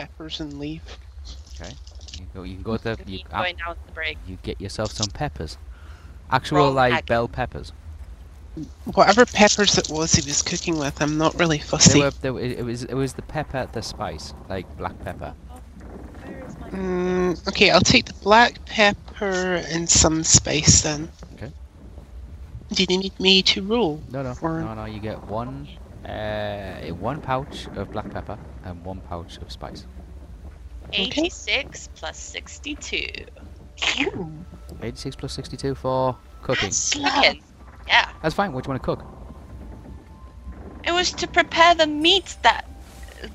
Peppers, and leave. Okay. You go. You can go to. You, Keep going out the break. you get yourself some peppers. Actual Wrong like hack. bell peppers. Whatever peppers it was he was cooking with, I'm not really They fussy. were, they were, it was it was the pepper, the spice, like black pepper. Where is my Mm, okay, I'll take the black pepper and some spice then. Okay. Do you need me to roll? No, no, Or- no, no. You get one, uh, one pouch of black pepper and one pouch of spice. 86 plus 62. Eighty-six plus sixty-two for cooking. Chicken. Yeah. That's fine. What do you want to cook? It was to prepare the meat that uh,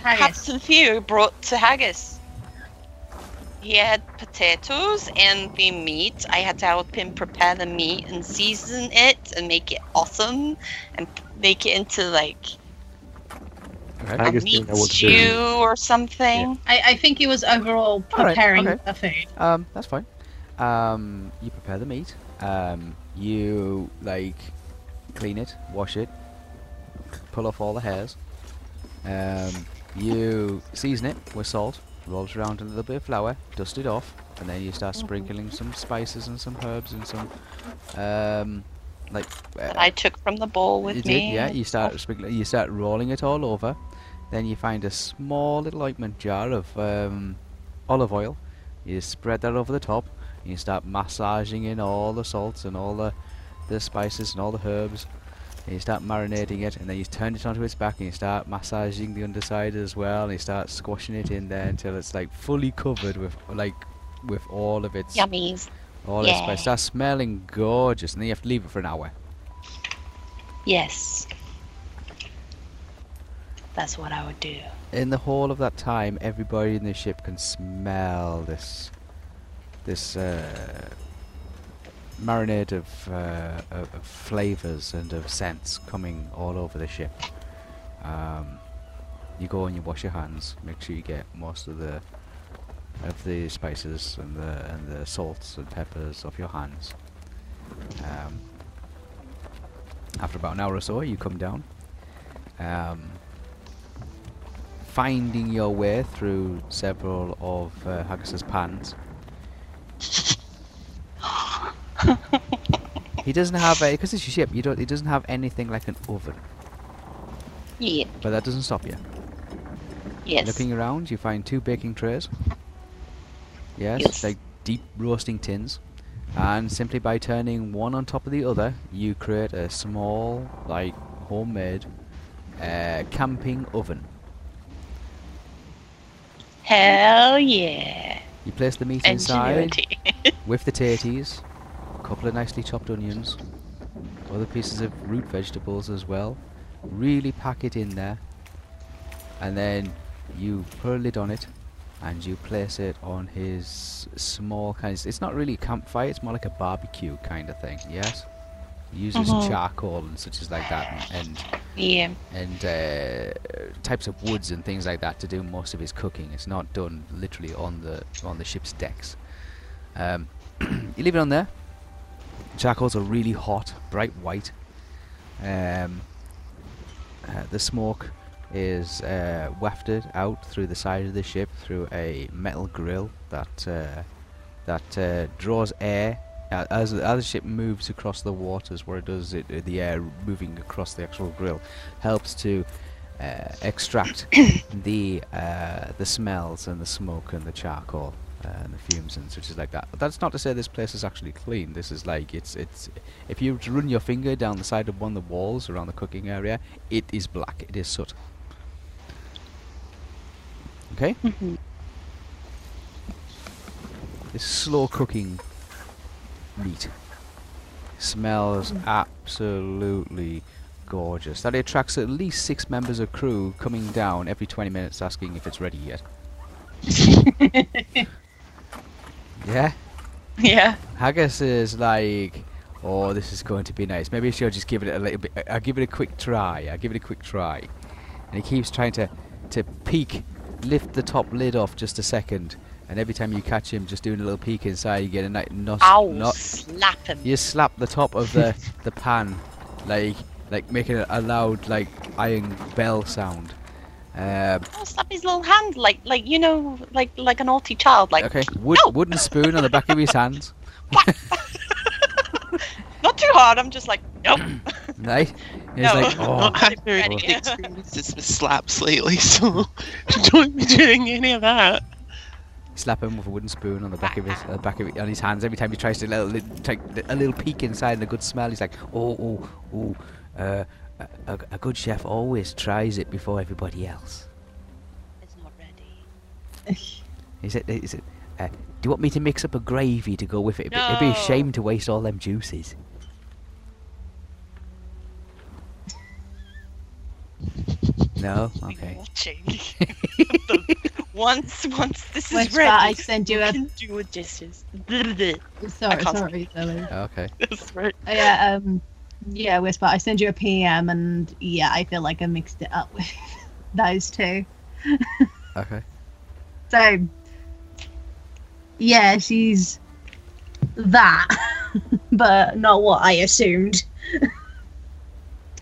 Haggis. Captain Theo brought to Haggis. He had potatoes and the meat. I had to help him prepare the meat and season it and make it awesome and make it into like Okay. a Haggis meat didn't know what stew or something. I, I think he was overall All right, preparing okay. the food. Um, that's fine. Um, you prepare the meat. Um, you like clean it, wash it, pull off all the hairs. Um, you season it with salt, roll it around in a little bit of flour, dust it off, and then you start sprinkling some spices and some herbs and some um, like. uh, I took from the bowl with you me. did, yeah. You start sprinkling, you start rolling it all over. Then you find a small little ointment jar of um, olive oil. You spread that over the top. And you start massaging in all the salts and all the the spices and all the herbs. And you start marinating it, and then you turn it onto its back, and you start massaging the underside as well. And you start squashing it in there until it's like fully covered with like with all of its Yummies. all its Yeah. spice. Starts smelling gorgeous, and then you have to leave it for an hour. Yes. That's what I would do. in the whole of that time, everybody in the ship can smell this this uh, marinade of, uh, of, flavors and of scents coming all over the ship. Um, you go and you wash your hands. Make sure you get most of the of the spices and the and the salts and peppers off your hands. Um, after about an hour or so, you come down. Um, finding your way through several of uh, Haggis's pans. he doesn't have a because it's your ship. You don't. He doesn't have anything like an oven, Yeah. but that doesn't stop you. Yes. Looking around, you find two baking trays. Yes, Yes. like deep roasting tins. And simply by turning one on top of the other, you create a small, like, homemade uh, camping oven. Hell yeah. You place the meat inside with the taties, a couple of nicely chopped onions, other pieces of root vegetables as well. Really pack it in there, and then you put a lid on it, and you place it on his small kind. Of, it's not really a campfire; it's more like a barbecue kind of thing. Yes. Uses Mhm. charcoal and such as like that, and Yeah. and uh, types of woods and things like that to do most of his cooking. It's not done literally on the on the ship's decks. Um, you leave it on there. Charcoals are really hot, bright white. Um, uh, the smoke is uh, wafted out through the side of the ship through a metal grill that uh, that uh, draws air as as the ship moves across the waters. Where it does it, the air moving across the actual grill helps to uh, extract the uh, the smells and the smoke and the charcoal uh, and the fumes and such as like that. But that's not to say this place is actually clean. This is like it's it's if you were to run your finger down the side of one of the walls around the cooking area, it is black. It is soot. Okay. Mhm. This slow cooking meat smells absolutely gorgeous. That attracts at least six members of crew coming down every 20 minutes asking if it's ready yet. yeah? Yeah. Haggis is like, oh, this is going to be nice. Maybe she'll just give it a little bit. I'll give it a quick try. I'll give it a quick try. And he keeps trying to, to peek, lift the top lid off just a second. And every time you catch him just doing a little peek inside, you get a nice not, Ow! not slap him. you slap the top of the the pan, like like making a, a loud like iron bell sound. Um, slap his little hand, like like you know, like like a naughty child, like okay, wood, no! wooden spoon on the back of his hands. not too hard. I'm just like, nope. Right? He's No. like, oh, I've very Ready. good with slaps lately, so don't be doing any of that. Slap him with a wooden spoon on the back of his uh, back of on his hands every time he tries to little, take a little peek inside and a good smell. He's like, oh, oh, oh. Uh, a, a good chef always tries it before everybody else. It's not ready. He said, he said uh, do you want me to mix up a gravy to go with it? It'd, be, it'd be a shame to waste all them juices. No? Okay. Watching. once once this is Wait, ready, I send you we a- can do a dishes. Sorry, Sorry, can't sorry, Lily. Okay. That's right. Uh, yeah, um, yeah, Whisper. I send you a PM, and yeah, I feel like I mixed it up with those two. Okay. So, yeah, she's that, but not what I assumed.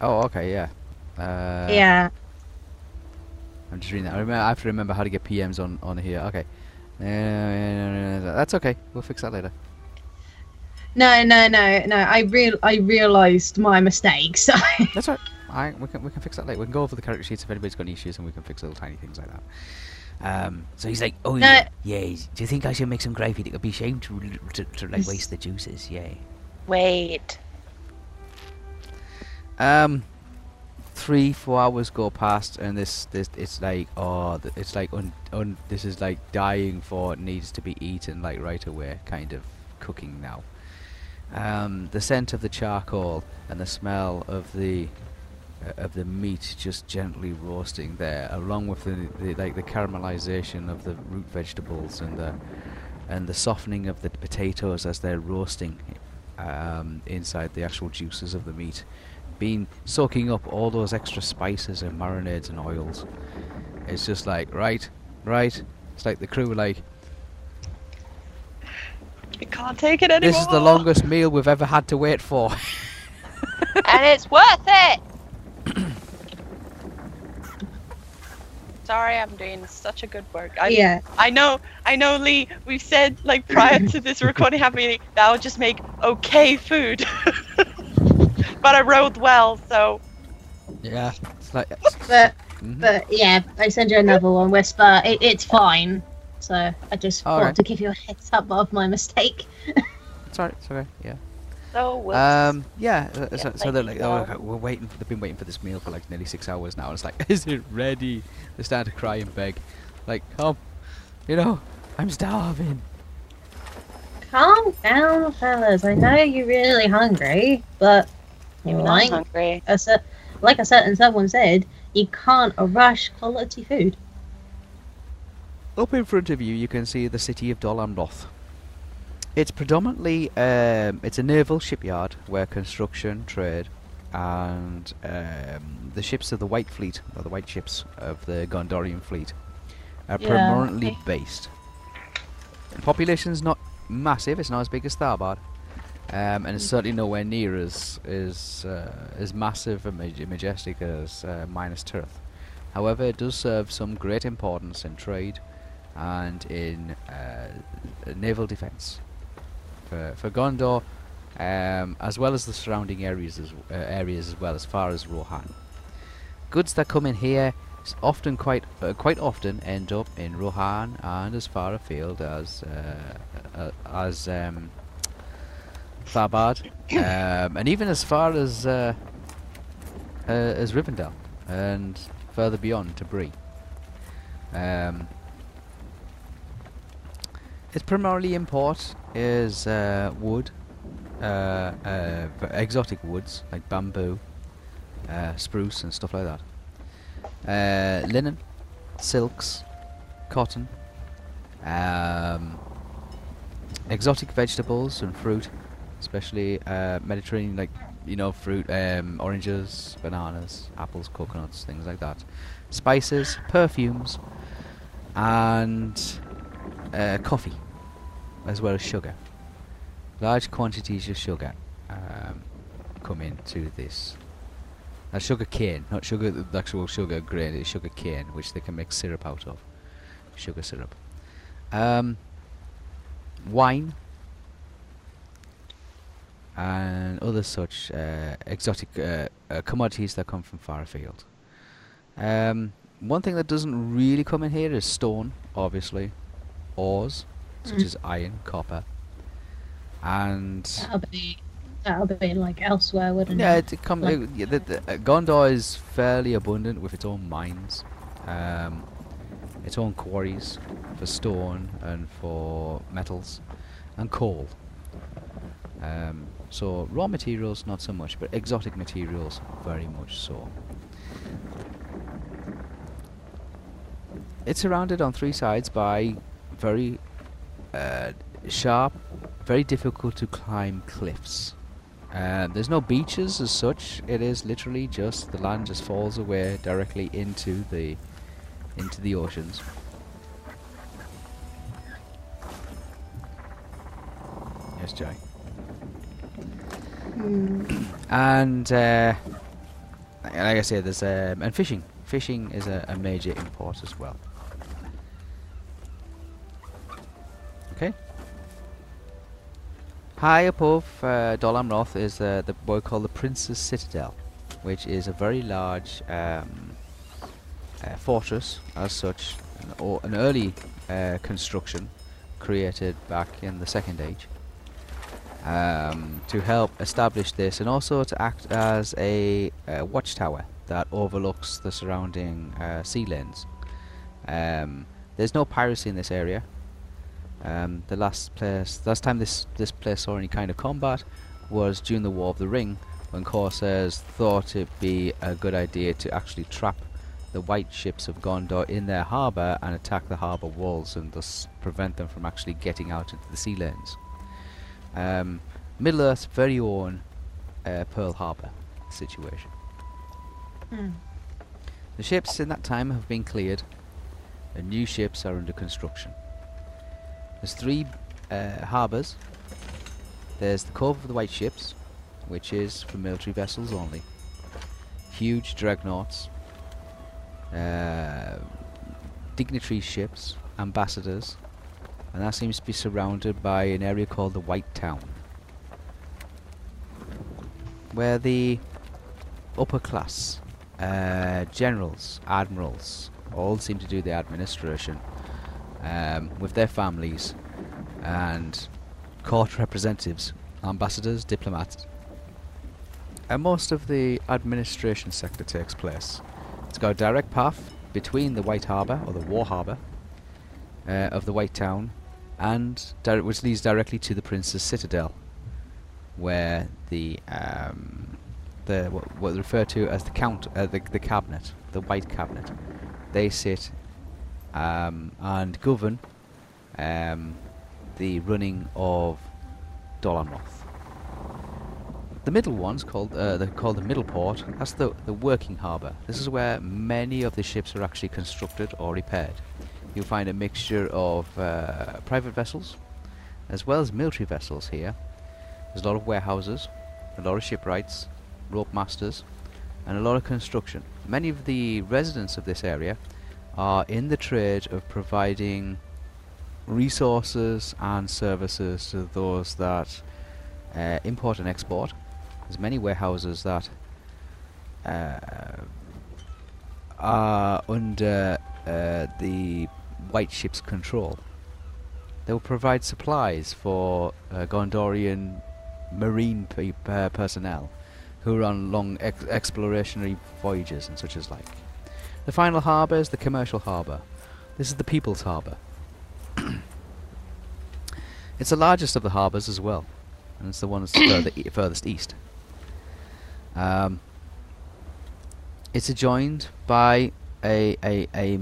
Oh, okay, yeah. Uh, yeah, I'm just reading that. I, remember, I have to remember how to get PMs on, on here. Okay. Uh, that's okay. We'll fix that later. no, no, no, no. I real I realised my mistake. So That's right. I, we can we can fix that later. We can go over the character sheets if anybody's got any issues, and we can fix little tiny things like that. Um, so he's like, oh No. yeah, yeah. Do you think I should make some gravy? It would be a shame to, to to like waste the juices. Yeah. Wait. Um, three four hours go past, and this this it's like oh, it's like un, un this is like dying for needs to be eaten like right away kind of cooking now. Um, the scent of the charcoal and the smell of the uh, of the meat just gently roasting there, along with the, the like the caramelization of the root vegetables and the and the softening of the potatoes as they're roasting um, inside the actual juices of the meat, been soaking up all those extra spices and marinades and oils. It's just like right, right. It's like the crew were like, We can't take it anymore. this is the longest meal we've ever had to wait for. and it's worth it. Sorry, I'm doing such a good work. I, yeah, I know, I know, Lee. We've said like prior to this recording happening that I would just make okay food, but I rode well, so yeah, it's like. but Mhm. but yeah, I send you another one, Whisper. It, it's fine. So I just All want right. to give you a heads up of my mistake. Sorry, alright, it's okay, yeah. so whoops. Um, yeah, uh, so, Yeah, so they're like, like, oh, okay, we're waiting. For, they've been waiting for this meal for like nearly six hours now. And it's like, is it ready? They start to cry and beg, like, come, you know, I'm starving. Calm down, fellas. I know you're really hungry, but I'm not like hungry. a cer- like a certain someone said, you can't rush quality food. Up in front of you, you can see the city of Dol Amroth. It's predominantly um, it's a naval shipyard where construction, trade, and um, the ships of the White Fleet or the White ships of the Gondorian fleet are Yeah, permanently okay. based. The population's not massive; it's not as big as Tharbad, um, and it's certainly nowhere near as as uh, as massive and maj- majestic as uh, Minas Tirith. However, it does serve some great importance in trade and in uh, naval defence for for Gondor, um, as well as the surrounding areas as uh, areas as well as far as Rohan. Goods that come in here often quite uh, quite often end up in Rohan and as far afield as uh, uh, as um, Tharbad, um, and even as far as uh, uh, as Rivendell and further beyond to Bree. Um, its primarily import is uh, wood, uh, uh, exotic woods like bamboo, uh, spruce, and stuff like that. Linen, silks, cotton, um, exotic vegetables and fruit, especially uh, Mediterranean, like you know, fruit, um, oranges, bananas, apples, coconuts, things like that. Spices, perfumes, and uh, coffee, as well as sugar. Large quantities of sugar um, come into this. Uh, sugar cane, not sugar, the actual sugar grain, it's sugar cane, which they can make syrup out of. Sugar syrup. Um, wine and other such uh, exotic uh, uh, commodities that come from far afield. Um, one thing that doesn't really come in here is stone, obviously, ores such Mm. as iron, copper, and That'll be that'll be like elsewhere, wouldn't yeah, it? it, it come, Like- uh, yeah, the, the, uh, Gondor is fairly abundant with its own mines, um, its own quarries for stone and for metals, and coal. Um, so raw materials not so much, but exotic materials very much so. It's surrounded on three sides by very uh, sharp, very difficult to climb cliffs. Uh, there's no beaches as such. It is literally just the land just falls away directly into the into the oceans. Yes, Jay. And uh, like I said, there's um, and fishing. Fishing is a, a major import as well. Okay. High above uh, Dol Amroth is uh, the what we call the Prince's Citadel, which is a very large um, uh, fortress, as such, an, an early uh, construction created back in the Second Age um, to help establish this, and also to act as a, uh watchtower that overlooks the surrounding uh, sea lanes. Um, there's no piracy in this area. Um, the last place, last time this this place saw any kind of combat was during the War of the Ring, when Corsairs thought it'd be a good idea to actually trap the white ships of Gondor in their harbour and attack the harbour walls and thus prevent them from actually getting out into the sea lanes. Um, Middle Earth's very own uh, Pearl Harbor situation. Hmm. The ships in that time have been cleared, and new ships are under construction. There's three uh, harbours. There's the Cove of the White Ships, which is for military vessels only. Huge dreadnoughts, uh, dignitary ships, ambassadors, and that seems to be surrounded by an area called the White Town, where the upper class, uh, generals, admirals, all seem to do the administration um, with their families and court representatives, ambassadors, diplomats, and most of the administration sector takes place. It's got a direct path between the White Harbour or the War Harbour uh, of the White Town, and which leads directly to the Prince's Citadel, where the um, the what, what they refer to as the count uh, the the cabinet, the White Cabinet, they sit um, and govern um, the running of Dol Amroth. The middle one's called uh, they're called the middle port. That's the the working harbour. This is where many of the ships are actually constructed or repaired. You'll find a mixture of uh, private vessels as well as military vessels here. There's a lot of warehouses, a lot of shipwrights, rope masters, and a lot of construction. Many of the residents of this area are in the trade of providing resources and services to those that uh, import and export. There's many warehouses that uh, are under uh, the white ship's control. They will provide supplies for uh, Gondorian marine pe- uh, personnel who are on long ex- explorationary voyages and such as like. The final harbour is the commercial harbour. This is the people's harbour. it's the largest of the harbours as well, and it's the one that's further e- furthest east. Um, it's adjoined by a a a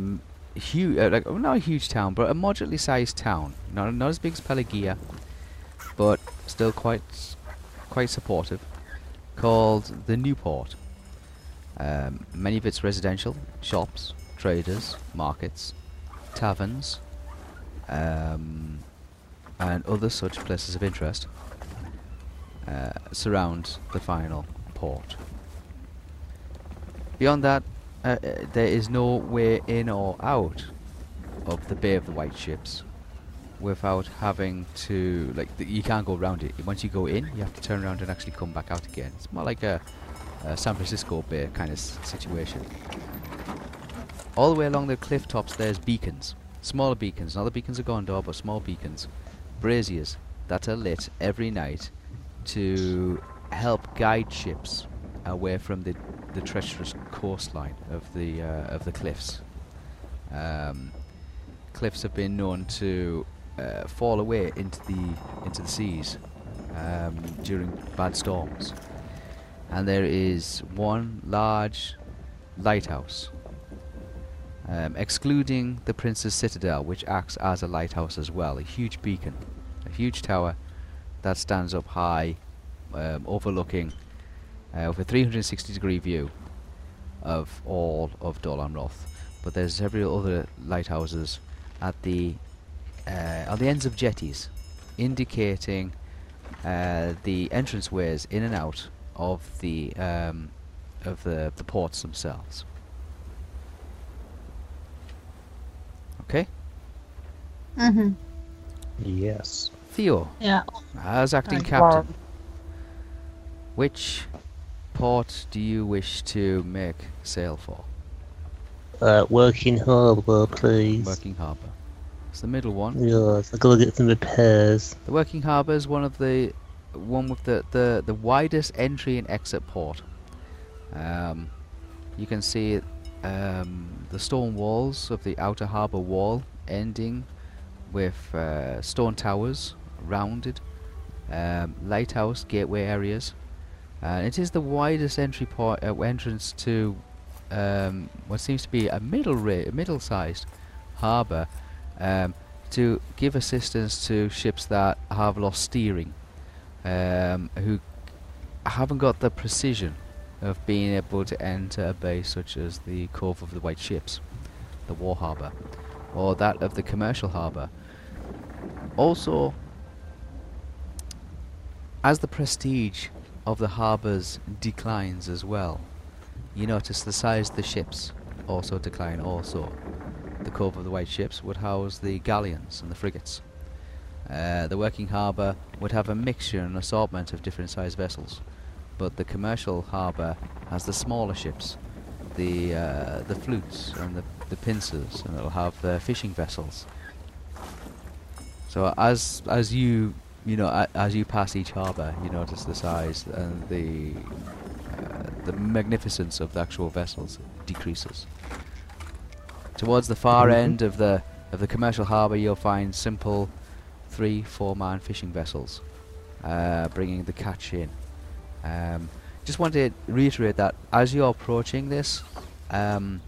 huge, uh, like well, not a huge town, but a moderately sized town. Not not as big as Pelargir, but still quite quite supportive. Called the Newport. Um, many of its residential shops, traders, markets, taverns, um, and other such places of interest uh, surround the final port. Beyond that, uh, uh, there is no way in or out of the Bay of the White Ships without having to like th- you can't go around it. Once you go in, you have to turn around and actually come back out again. It's more like a, a San Francisco Bay kind of situation. All the way along the cliff tops, there's beacons, smaller beacons, not the beacons of Gondor, but small beacons, braziers that are lit every night to help guide ships away from the the treacherous coastline of the uh, of the cliffs. Um, cliffs have been known to uh, fall away into the into the seas um, during bad storms, and there is one large lighthouse, um, excluding the Prince's Citadel, which acts as a lighthouse as well, a huge beacon, a huge tower that stands up high, um, overlooking uh, with a 360 degree view of all of Dol Amroth. But there's several other lighthouses at the uh, on the ends of jetties, indicating uh, the entranceways in and out of the um, of the the ports themselves. Okay, Mm-hmm. Yes. Theo, Yeah. as acting Hi. captain, which port do you wish to make sail for? Uh, working harbour, please. Working harbour. It's the middle one. Yes, I gotta get some repairs. The working harbour is one of the one with the, the, the widest entry and exit port. Um, you can see um, the stone walls of the outer harbour wall ending with uh, stone towers, rounded, um, lighthouse gateway areas. Uh, it is the widest entry port uh, entrance to um, what seems to be a middle middle-sized harbour um, to give assistance to ships that have lost steering, um, who haven't got the precision of being able to enter a bay such as the Cove of the White Ships, the War Harbour, or that of the Commercial Harbour. Also, as the prestige of the harbours declines as well, you notice the size of the ships also decline also. The Cove of the White Ships would house the galleons and the frigates. Uh, the working harbour would have a mixture and assortment of different sized vessels, but the commercial harbour has the smaller ships, the uh, the flutes and the, the pincers, and it'll have the fishing vessels. So as as you you know as you pass each harbour, you notice the size and the uh, the magnificence of the actual vessels decreases. Towards the far Mhm. end of the of the commercial harbour, you'll find simple three, four-man fishing vessels, uh, bringing the catch in. Um, just want to reiterate that as you're approaching this um,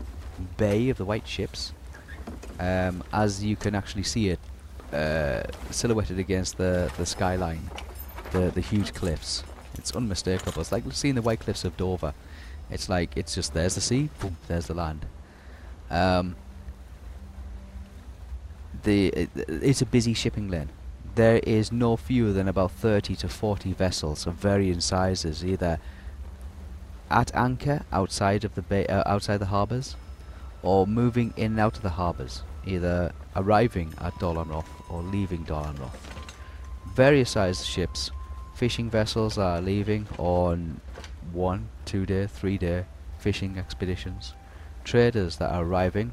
bay of the white ships, um, as you can actually see it uh, silhouetted against the the skyline, the the huge cliffs. It's unmistakable. It's like seeing the white cliffs of Dover. It's like it's just there's the sea, boom, there's the land. Um, the it, it's a busy shipping lane. There is no fewer than about 30 to 40 vessels of varying sizes, either at anchor outside of the bay, uh, outside the harbours, or moving in and out of the harbours, either arriving at Dol Amroth or leaving Dol Amroth. Various sized ships, fishing vessels are leaving on one, two day, three day fishing expeditions, traders that are arriving,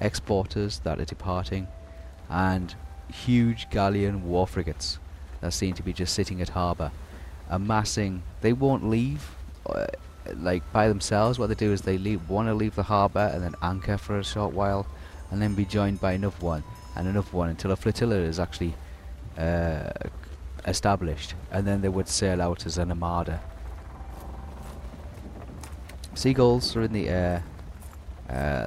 exporters that are departing, and huge galleon war frigates that seem to be just sitting at harbour, amassing. They won't leave, uh, like by themselves. What they do is they leave, want to leave the harbour and then anchor for a short while, and then be joined by another one and another one until a flotilla is actually uh, established, and then they would sail out as an armada. Seagulls are in the air. Uh,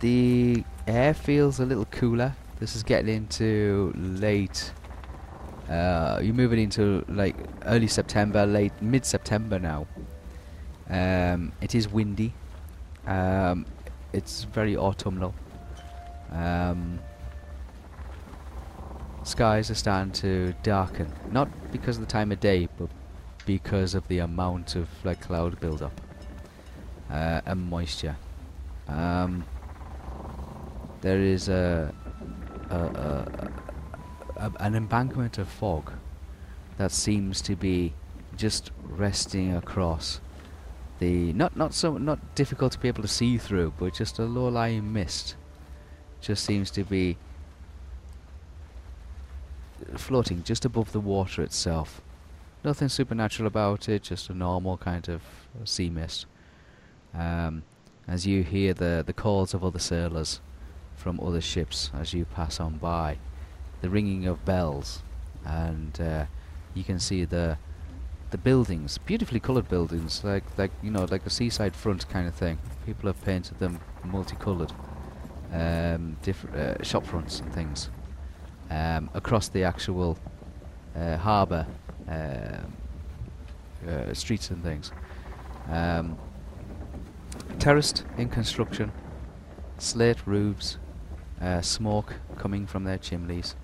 the air feels a little cooler. This is getting into late. Uh, you're moving into like early September, late mid September now. Um, it is windy. Um, it's very autumnal. Um, skies are starting to darken, not because of the time of day, but because of the amount of like cloud buildup uh, and moisture. Um, there is a, a, a, a an embankment of fog that seems to be just resting across the not not so not difficult to be able to see through, but just a low-lying mist just seems to be floating just above the water itself. Nothing supernatural about it, just a normal kind of sea mist. Um, as you hear the, the calls of other sailors from other ships as you pass on by, the ringing of bells, and uh, you can see the the buildings, beautifully coloured buildings, like like you know like a seaside front kind of thing. People have painted them multicoloured, um, different uh, shop fronts and things um, across the actual uh, harbour um, uh, streets and things. Um, terraced in construction, slate roofs, uh, smoke coming from their chimneys,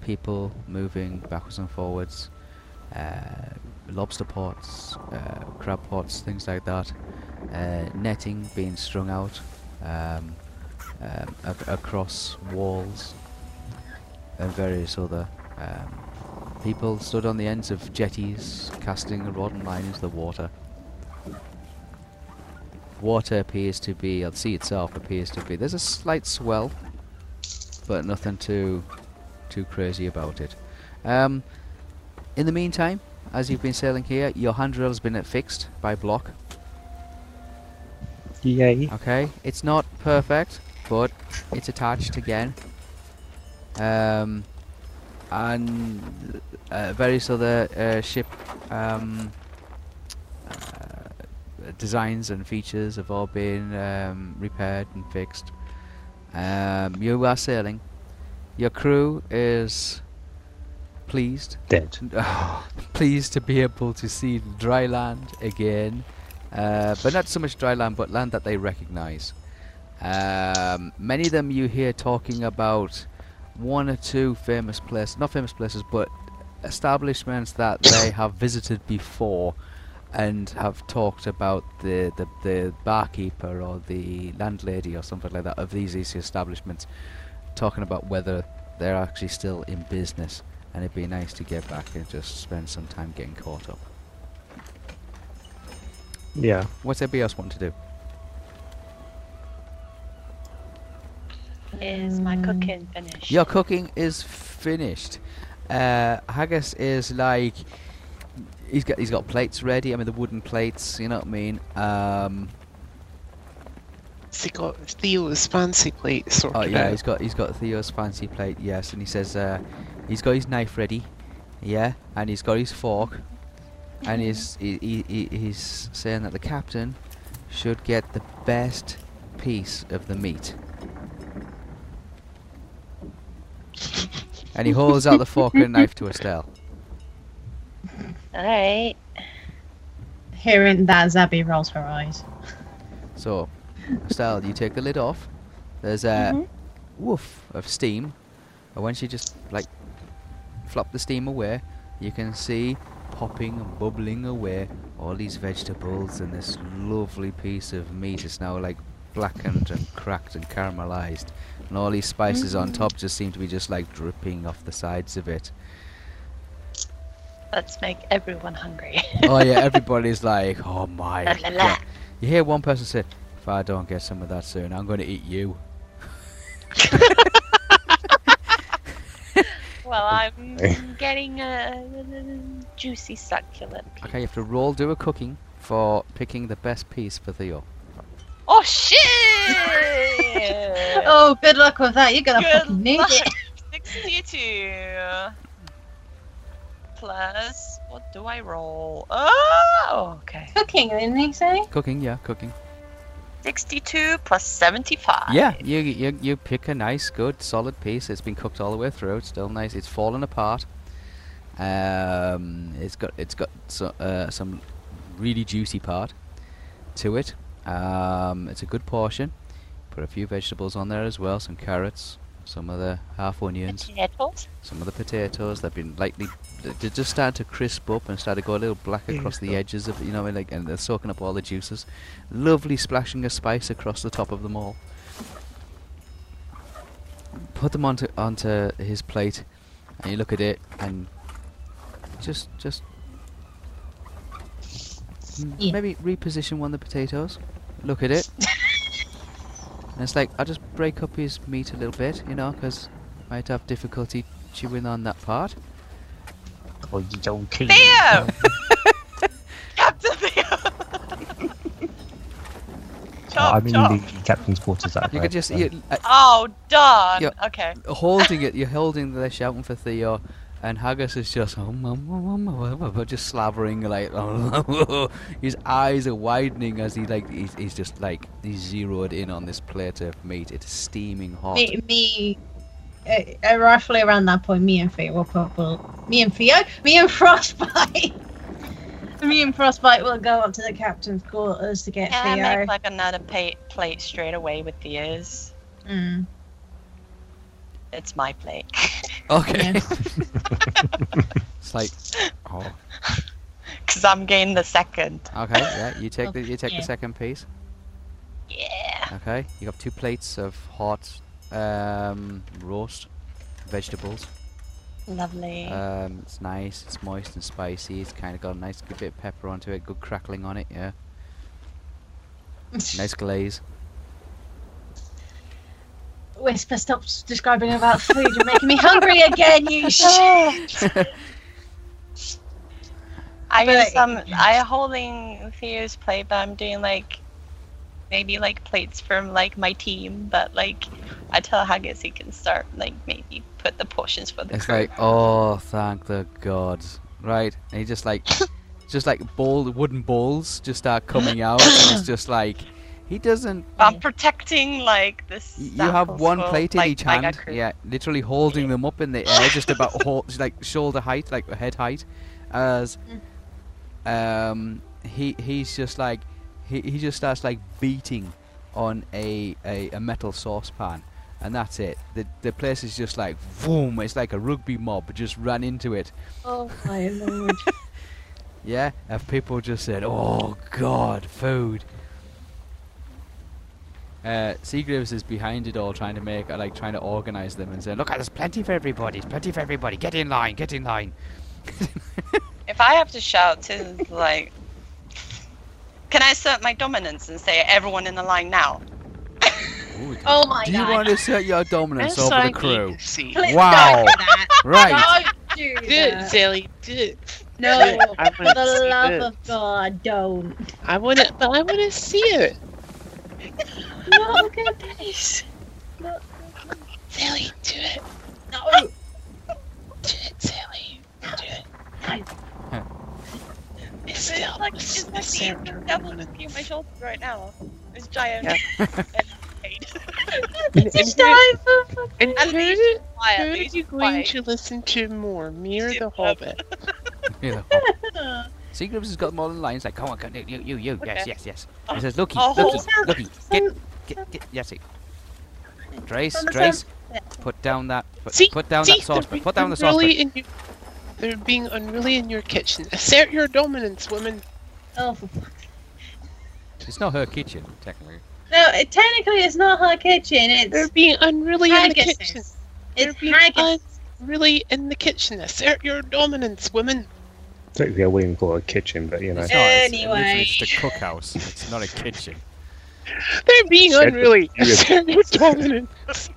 people moving backwards and forwards, uh, lobster pots, uh, crab pots, things like that, netting being strung out um, um, ac- across walls, and various other um, people stood on the ends of jetties, casting a rod and line into the water. Water appears to be, the sea itself appears to be, there's a slight swell, but nothing too, too crazy about it. Um, in the meantime, as you've been sailing here, your handrail has been fixed by block. Yay. Okay, it's not perfect, but it's attached again. Um, and uh, various other uh, ship um, uh, designs and features have all been um, repaired and fixed. Um, you are sailing. Your crew is pleased Dead. pleased to be able to see dry land again, uh, but not so much dry land, but land that they recognise. Um, many of them you hear talking about one or two famous places, not famous places, but establishments that they have visited before and have talked about the, the, the barkeeper or the landlady or something like that of these easy establishments, talking about whether they're actually still in business and it'd be nice to get back and just spend some time getting caught up. Yeah. What's everybody else want to do? Is my Um, cooking finished? Your cooking is finished. Uh, Haggis is like he's got he's got plates ready. I mean the wooden plates. You know what I mean? Um, Has he got Theo's fancy plate sorted oh yeah, out? he's got he's got Theo's fancy plate. Yes, and he says uh, he's got his knife ready. Yeah, and he's got his fork, and he's he, he, he- he's saying that the captain should get the best piece of the meat. And he holds out the fork and knife to Estelle. Alright. Hearing that, Zabby rolls her eyes. So, Estelle, you take the lid off. There's a Mhm. woof of steam, and when she just like flop the steam away, you can see popping and bubbling away all these vegetables and this lovely piece of meat is now like blackened and cracked and caramelized, and all these spices on mm-hmm. top just seem to be just like dripping off the sides of it. Let's make everyone hungry. oh yeah, everybody's like, oh my La, la, la. god. You hear one person say, if I don't get some of that soon, I'm going to eat you. well, I'm getting a juicy succulent. piece. Okay, you have to roll do a cooking for picking the best piece for Theo. Oh shit! Oh, good luck with that. You're gonna Good fucking need luck. it. 62 plus what do I roll? Oh, okay. Cooking, didn't he say? Cooking, yeah, cooking. 62 plus 75. Yeah, you, you you pick a nice, good, solid piece. It's been cooked all the way through. It's still nice. It's fallen apart. Um, it's got it's got so, uh, some really juicy part to it. Um, it's a good portion. Put a few vegetables on there as well. Some carrots, some of the half onions. Potatoes. Some of the potatoes they've been lightly, they just started to crisp up and started to go a little black across the edges of, you know, like, and they're soaking up all the juices. Lovely splashing of spice across the top of them all. Put them onto onto his plate, and you look at it, and just just Yeah. maybe reposition one of the potatoes. Look at it. and it's like I'll just break up his meat a little bit, you know, 'cause might have difficulty chewing on that part. Oh, you don't kill Theo! Captain Theo! chop, I'm in the captain's quarters. That You could just so- you, uh, Oh, done. Okay. holding it. You're holding. They're shouting for Theo, and Haggis is just um, um, um, just slavering like. his eyes are widening as he like he's, he's just like he's zeroed in on this plate of meat. It's steaming hot. Me, me uh, uh, roughly around that point, me and Theo will probably, me and Theo, me and Frostbite, me and Frostbite will go up to the captain's quarters to get Can I Theo. make like another pa- plate straight away with the ears? Mm. It's my plate. Okay. Yeah. it's like, oh, Because I'm getting the second. okay, yeah. You take the you take Yeah. the second piece. Yeah. Okay, you have two plates of hot um, roast vegetables. Lovely. Um, it's nice, it's moist and spicy. It's kind of got a nice good bit of pepper onto it, good crackling on it. Yeah, nice glaze. Whisper, stop describing about food. You're making me hungry again, you shit. I But- guess um I holding Theo's plate, but I'm doing like maybe like plates from like my team, but like I tell Haggis he can start like maybe put the portions for the It's crew. like, oh, thank the gods, right? And he just like, just like bowl wooden bowls just start coming out, and it's just like, he doesn't. I'm protecting like this. You have one for, plate in like, each hand, crew. yeah, literally holding them up in the air, just about hol- like shoulder height, like head height, as um he he's just like he he just starts like beating on a a, a metal saucepan. And that's it. The the place is just like boom. It's like a rugby mob just ran into it. Oh my lord. Yeah, and people just said, "Oh God, food." Uh, Seagraves is behind it all, trying to make, uh, like, trying to organize them and say, "Look, there's plenty for everybody. There's plenty for everybody. Get in line. Get in line." If I have to shout to like, can I assert my dominance and say everyone in the line now? Ooh, Oh my Do you god. want to assert your dominance That's over what the crew? see. Please Wow. don't do that. Right. Don't do Do it, that. Do it. No, for the love it. of God, don't. I want to, but I want to see it. No, okay, please. Sally, do it. No. Do it, Sally. Do it. It's still It's like it's, it's like it's the Sarah devil looking at my shoulder right now. This giant. Yeah. and It's time for and And heard these- quiet. Who are you going to listen to more, me or Jim the Hobbit. Hobbit? You know. Seagrips has got more than lines like, come on, come, you, you, you, yes, Okay. yes, yes. He says, looky, Oh, looky, looky, get, get, get, yes, see. Trace, Trace, put down that, put, See, put down see, that saucepan, put down the being saucepan. unruly in your, They're being unruly in your kitchen. Assert your dominance, women. Oh. It's not her kitchen, technically. No, it, technically it's not her kitchen. It's They're being unruly in the kitchen. Haggis's. They're being Haggis. unruly in the kitchen. Assert your dominance, women. Technically, I wouldn't call it a kitchen, but you know. It's not, it's, Anyway. literally just a cookhouse. It's not a kitchen. They're being Assert- unruly. you're- Assert your dominance.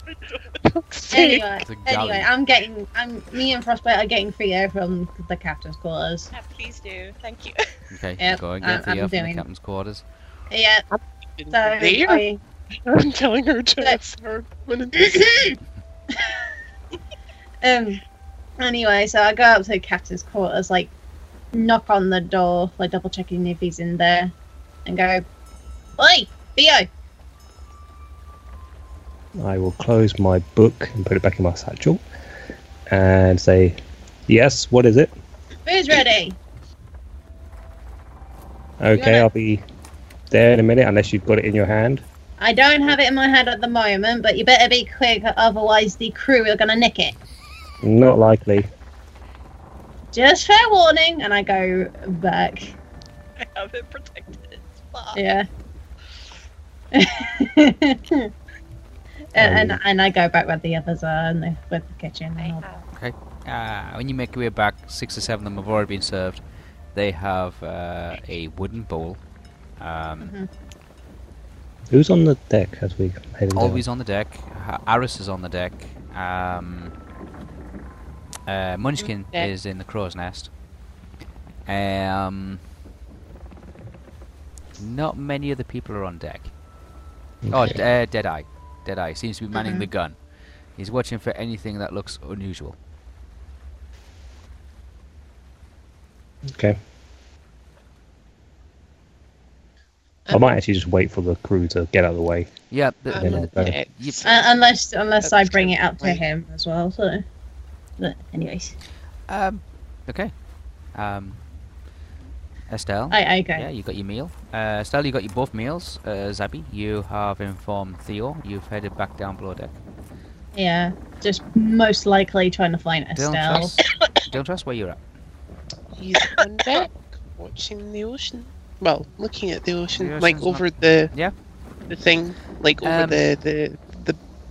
Fuck's sake. Anyway, It's a anyway. I'm getting, I'm, me and Frostbite are getting Theo from the captain's quarters. Yeah, please do. Thank you. Okay, Yep, go and I- get I'm Theo from the doing- captain's quarters. Yeah, so There. I, I'm telling her to Yeah. assert dominance. um, anyway, so I go up to the captain's quarters, like, knock on the door, like double checking if he's in there, and go, Oi, Theo, I will close my book and put it back in my satchel and say, Yes, what is it? food's ready. Okay, I'll be there in a minute unless you've got it in your hand. I don't have it in my hand at the moment, but you better be quick, otherwise the crew are gonna nick it. Not likely. Just fair warning, and I go back. I have it protected. Fuck. Yeah. and, and and I go back where the others are and the, with the kitchen. I And all. have. Uh, when you make your way back, six or seven of them have already been served. They have uh, a wooden bowl. Um, Mhm. Who's on the deck as we head down? Always on the deck. Ha- Aris is on the deck. Um, uh, Munchkin Yeah. is in the crow's nest. Um, not many other people are on deck. Oh, Okay. d- uh, Deadeye. Deadeye seems to be manning Mhm. the gun. He's watching for anything that looks unusual. okay. I might actually just wait for the crew to get out of the way. Yeah, the, I'm then the- I'll on go. deck. Yep. Uh, unless unless I bring it up to him as well. So, but anyways, um, okay. Um, Estelle. I I go. Yeah, you got your meal. Uh, Estelle, you got your both meals. Uh, Zabi, you have informed Theo. You've headed back down below deck. Yeah, just most likely trying to find Estelle. Don't Estelle. trust. don't trust where you're at. He's on deck, watching the ocean. Well, looking at the ocean, The like ocean's over the Yeah. the thing, like over Um, the the the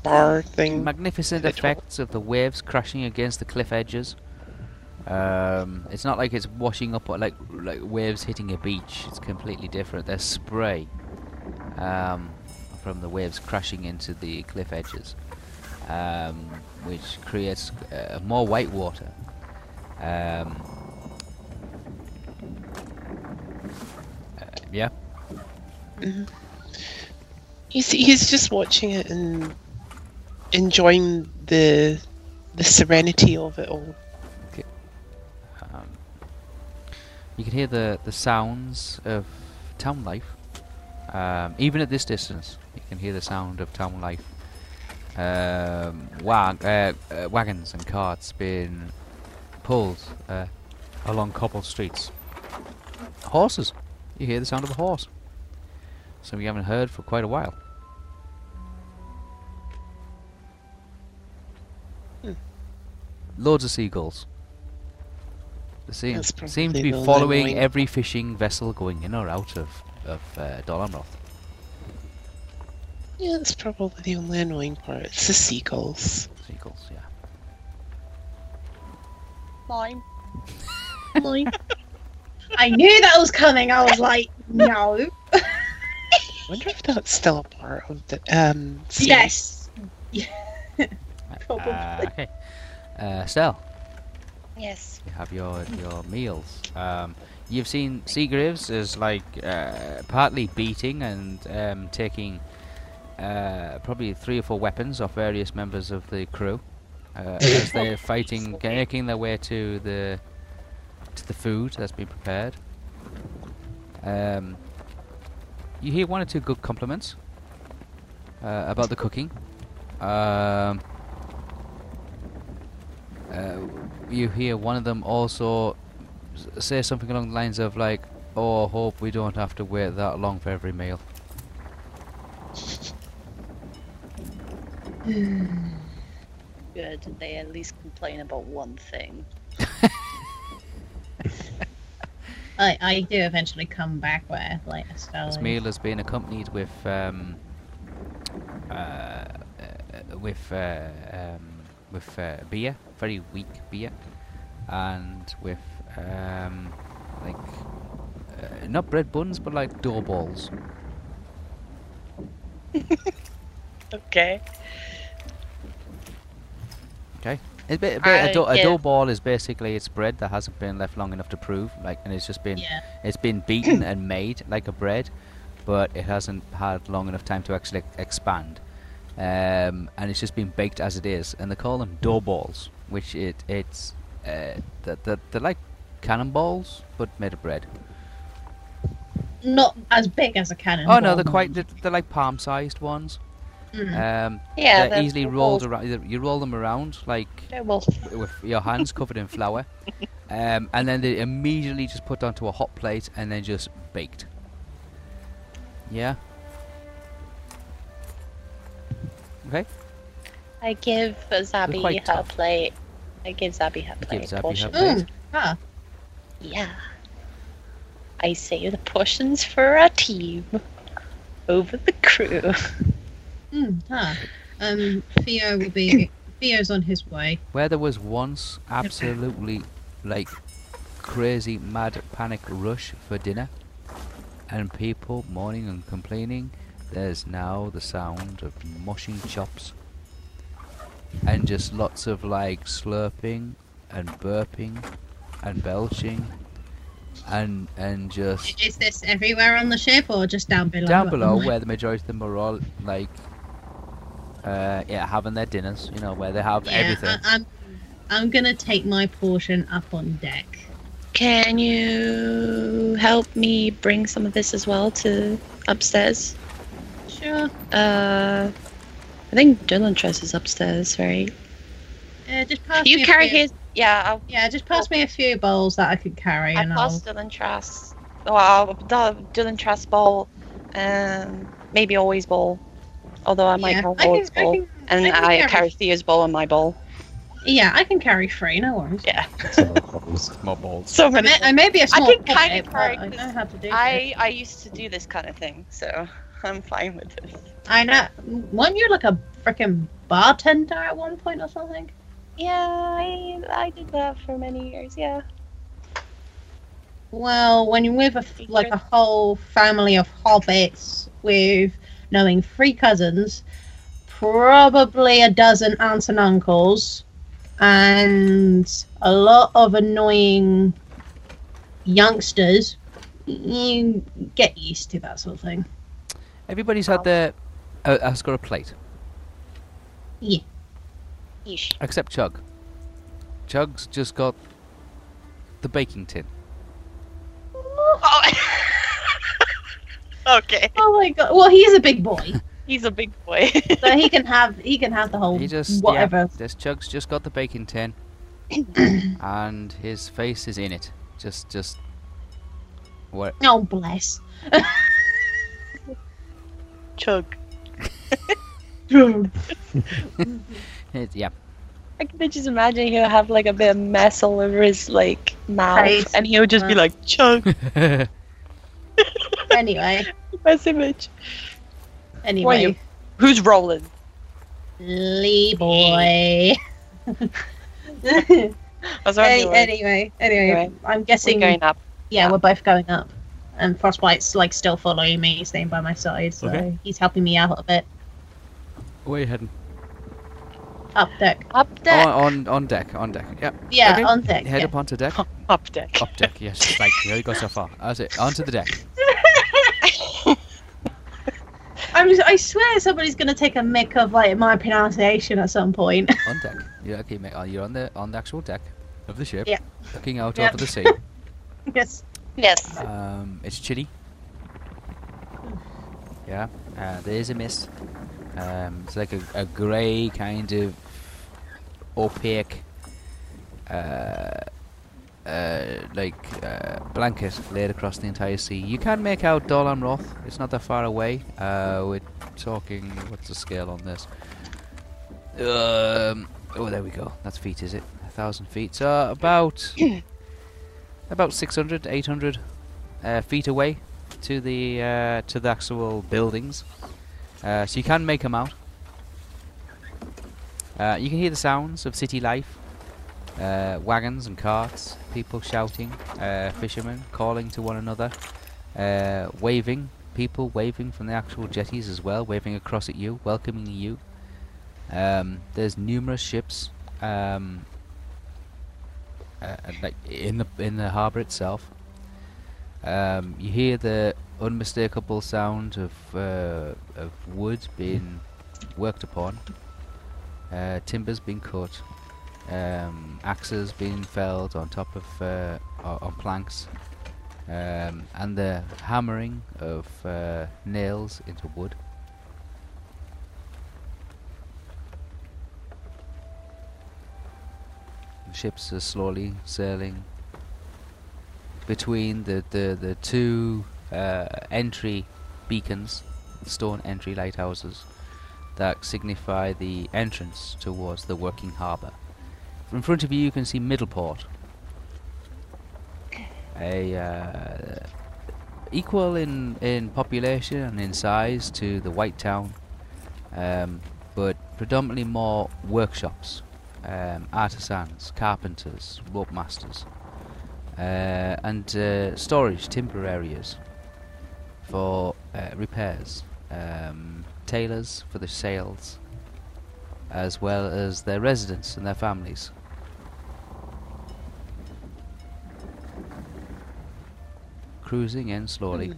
bar thing. Magnificent effects of the waves crashing against the cliff edges. Um, it's not like it's washing up or like like waves hitting a beach. It's completely different. There's spray um, from the waves crashing into the cliff edges, um, which creates uh, more white water. Um, uh, yeah. He's he's just watching it and enjoying the the serenity of it all. Um, you can hear the, the sounds of town life. Um, even at this distance, you can hear the sound of town life. Um, wag- uh, uh, wagons and carts being pulled uh, along cobbled streets. Horses. You hear the sound of a horse. Something you haven't heard for quite a while. Loads of seagulls. They seem, That's seem to be following annoying- every fishing vessel going in or out of, of uh, Dol Amroth. Yeah, that's probably the only annoying part. It's the seagulls. Seagulls, yeah. Mine. Mine. I knew that was coming. I was like, no. wonder if that's still a part of the um. series. yes. Probably. Uh, okay. Uh, Stell, Yes. you have your your meals. Um, you've seen Seagraves as like uh, partly beating and um, taking uh, probably three or four weapons off various members of the crew uh, as they're fighting, making their way to the to the food that's been prepared. Um, you hear one or two good compliments uh, about the cooking. Um, uh, you hear one of them also say something along the lines of like, "Oh, I hope we don't have to wait that long for every meal." Good. They at least complain about one thing. I, I do eventually come back where like Estelle. This meal has been accompanied with um, uh, uh, with uh, um, with uh, beer, very weak beer, and with um, like uh, not bread buns, but like dough balls. Okay. Okay. A, bit, a, bit, a, I dough, a dough ball is basically it's bread that hasn't been left long enough to prove, like, and it's just been Yeah. it's been beaten and made like a bread, but it hasn't had long enough time to actually expand. Um, and it's just been baked as it is, and they call them dough balls, which it it's uh, they're, they're, they're like cannonballs but made of bread. Not as big as a cannon. Oh no, they're quite they're, they're like palm-sized ones. Mm. Um, Yeah. they're that's easily the rolled balls. around. You roll them around like with your hands covered in flour, um, and then they immediately just put onto a hot plate and then just baked. Yeah. Okay. I give Zabby quite her tough. plate. I give Zabby her You plate. give Zabby her plate. Mm. Ah. Yeah. I save the portions for our team. Over the crew. Mm, huh. Um, Theo will be. Theo's on his way. Where there was once absolutely like crazy mad panic rush for dinner, and people moaning and complaining, there's now the sound of mushing chops, and just lots of like slurping and burping and belching, and and just Is this everywhere on the ship or just down below? down below where the majority of them are all like uh yeah having their dinners you know where they have yeah, everything I, I'm. I'm gonna take my portion up on deck. Can you help me bring some of this as well to upstairs? Sure. Uh, I think Dylan Tress is upstairs, right? Uh, just pass you me a carry few- his. Yeah, I'll, Yeah, just pass me a few bowls that I could carry, I and I'll. pass Dylan Tress. Well, the Dylan Tress bowl, and maybe always bowl. Although I might yeah, have I can, always I bowl, can, and I I, carry- carry Theo's bowl and my bowl. Yeah, I can carry three. No worries. Yeah, Some balls. more balls so I may, I may be a small can kinda puppet, but carry I this- know how to do I I used to do this kind of thing, so I'm fine with this. This. I know. Weren't you like a freaking bartender at one point or something? Yeah, I I did that for many years. Yeah. Well, when you're with a f- like a whole family of hobbits with knowing three cousins, probably a dozen aunts and uncles, and a lot of annoying youngsters, you get used to that sort of thing. everybody's had their uh, has got a plate Yeesh. except chug chug's just got the baking tin Oh. okay. Oh my god! Well, he is a big boy, He's a big boy. so he can have he can have the whole he just whatever. yeah this chug's just got the baking tin and his face is in it just just what Oh bless. Chug. It, yeah I can just imagine he'll have like a bit of mess all over his like mouth, Face. and he'll just be like chug. Anyway, Best image. anyway. Who's rolling? Lee boy. Was Any- anyway, anyway, Anyway, I'm We're guessing. going up. yeah, we're both going up, and Frostbite's like still following me, staying by my side, so Okay. he's helping me out a bit. Where are you heading Up deck. Up deck. on, on on deck on deck yep Yeah, Okay. on deck. head yeah. up onto deck Up deck. up deck yes like you only go so far that's it onto the deck I'm just, I swear somebody's gonna take a mick of like my pronunciation at some point. on deck. Yeah, okay, mate. uh, You're on the on the actual deck of the ship, Yeah. looking out Yeah. over the sea. yes. Yes. Um, it's chilly. Yeah, uh, there is a mist. Um, it's like a, a grey kind of opaque uh, uh, like uh, blanket laid across the entire sea. You can make out Dol Amroth. It's not that far away. Uh, we're talking. What's the scale on this? Um, oh, there we go. That's feet, is it? A thousand feet. So about about 600, 800 uh, feet away to the uh, to the actual buildings. Uh, so you can make them out. Uh, you can hear the sounds of city life. Uh, wagons and carts, people shouting, uh, fishermen calling to one another, uh, waving, people waving from the actual jetties as well, waving across at you, welcoming you. Um, there's numerous ships, um, like in the in the harbour itself. Um, you hear the unmistakable sound of uh, of wood being worked upon, uh, timbers being cut, um, axes being felled on top of uh, on planks, um, and the hammering of uh, nails into wood. The ships are slowly sailing between the the, the two uh, entry beacons, stone entry lighthouses that signify the entrance towards the working harbour. In front of you, you can see Middleport, a uh, equal in in population and in size to the White Town, um, but predominantly more workshops, um, artisans, carpenters, rope masters, uh, and uh, storage timber areas for uh, repairs, um, tailors for the sales, as well as their residents and their families. Cruising in slowly.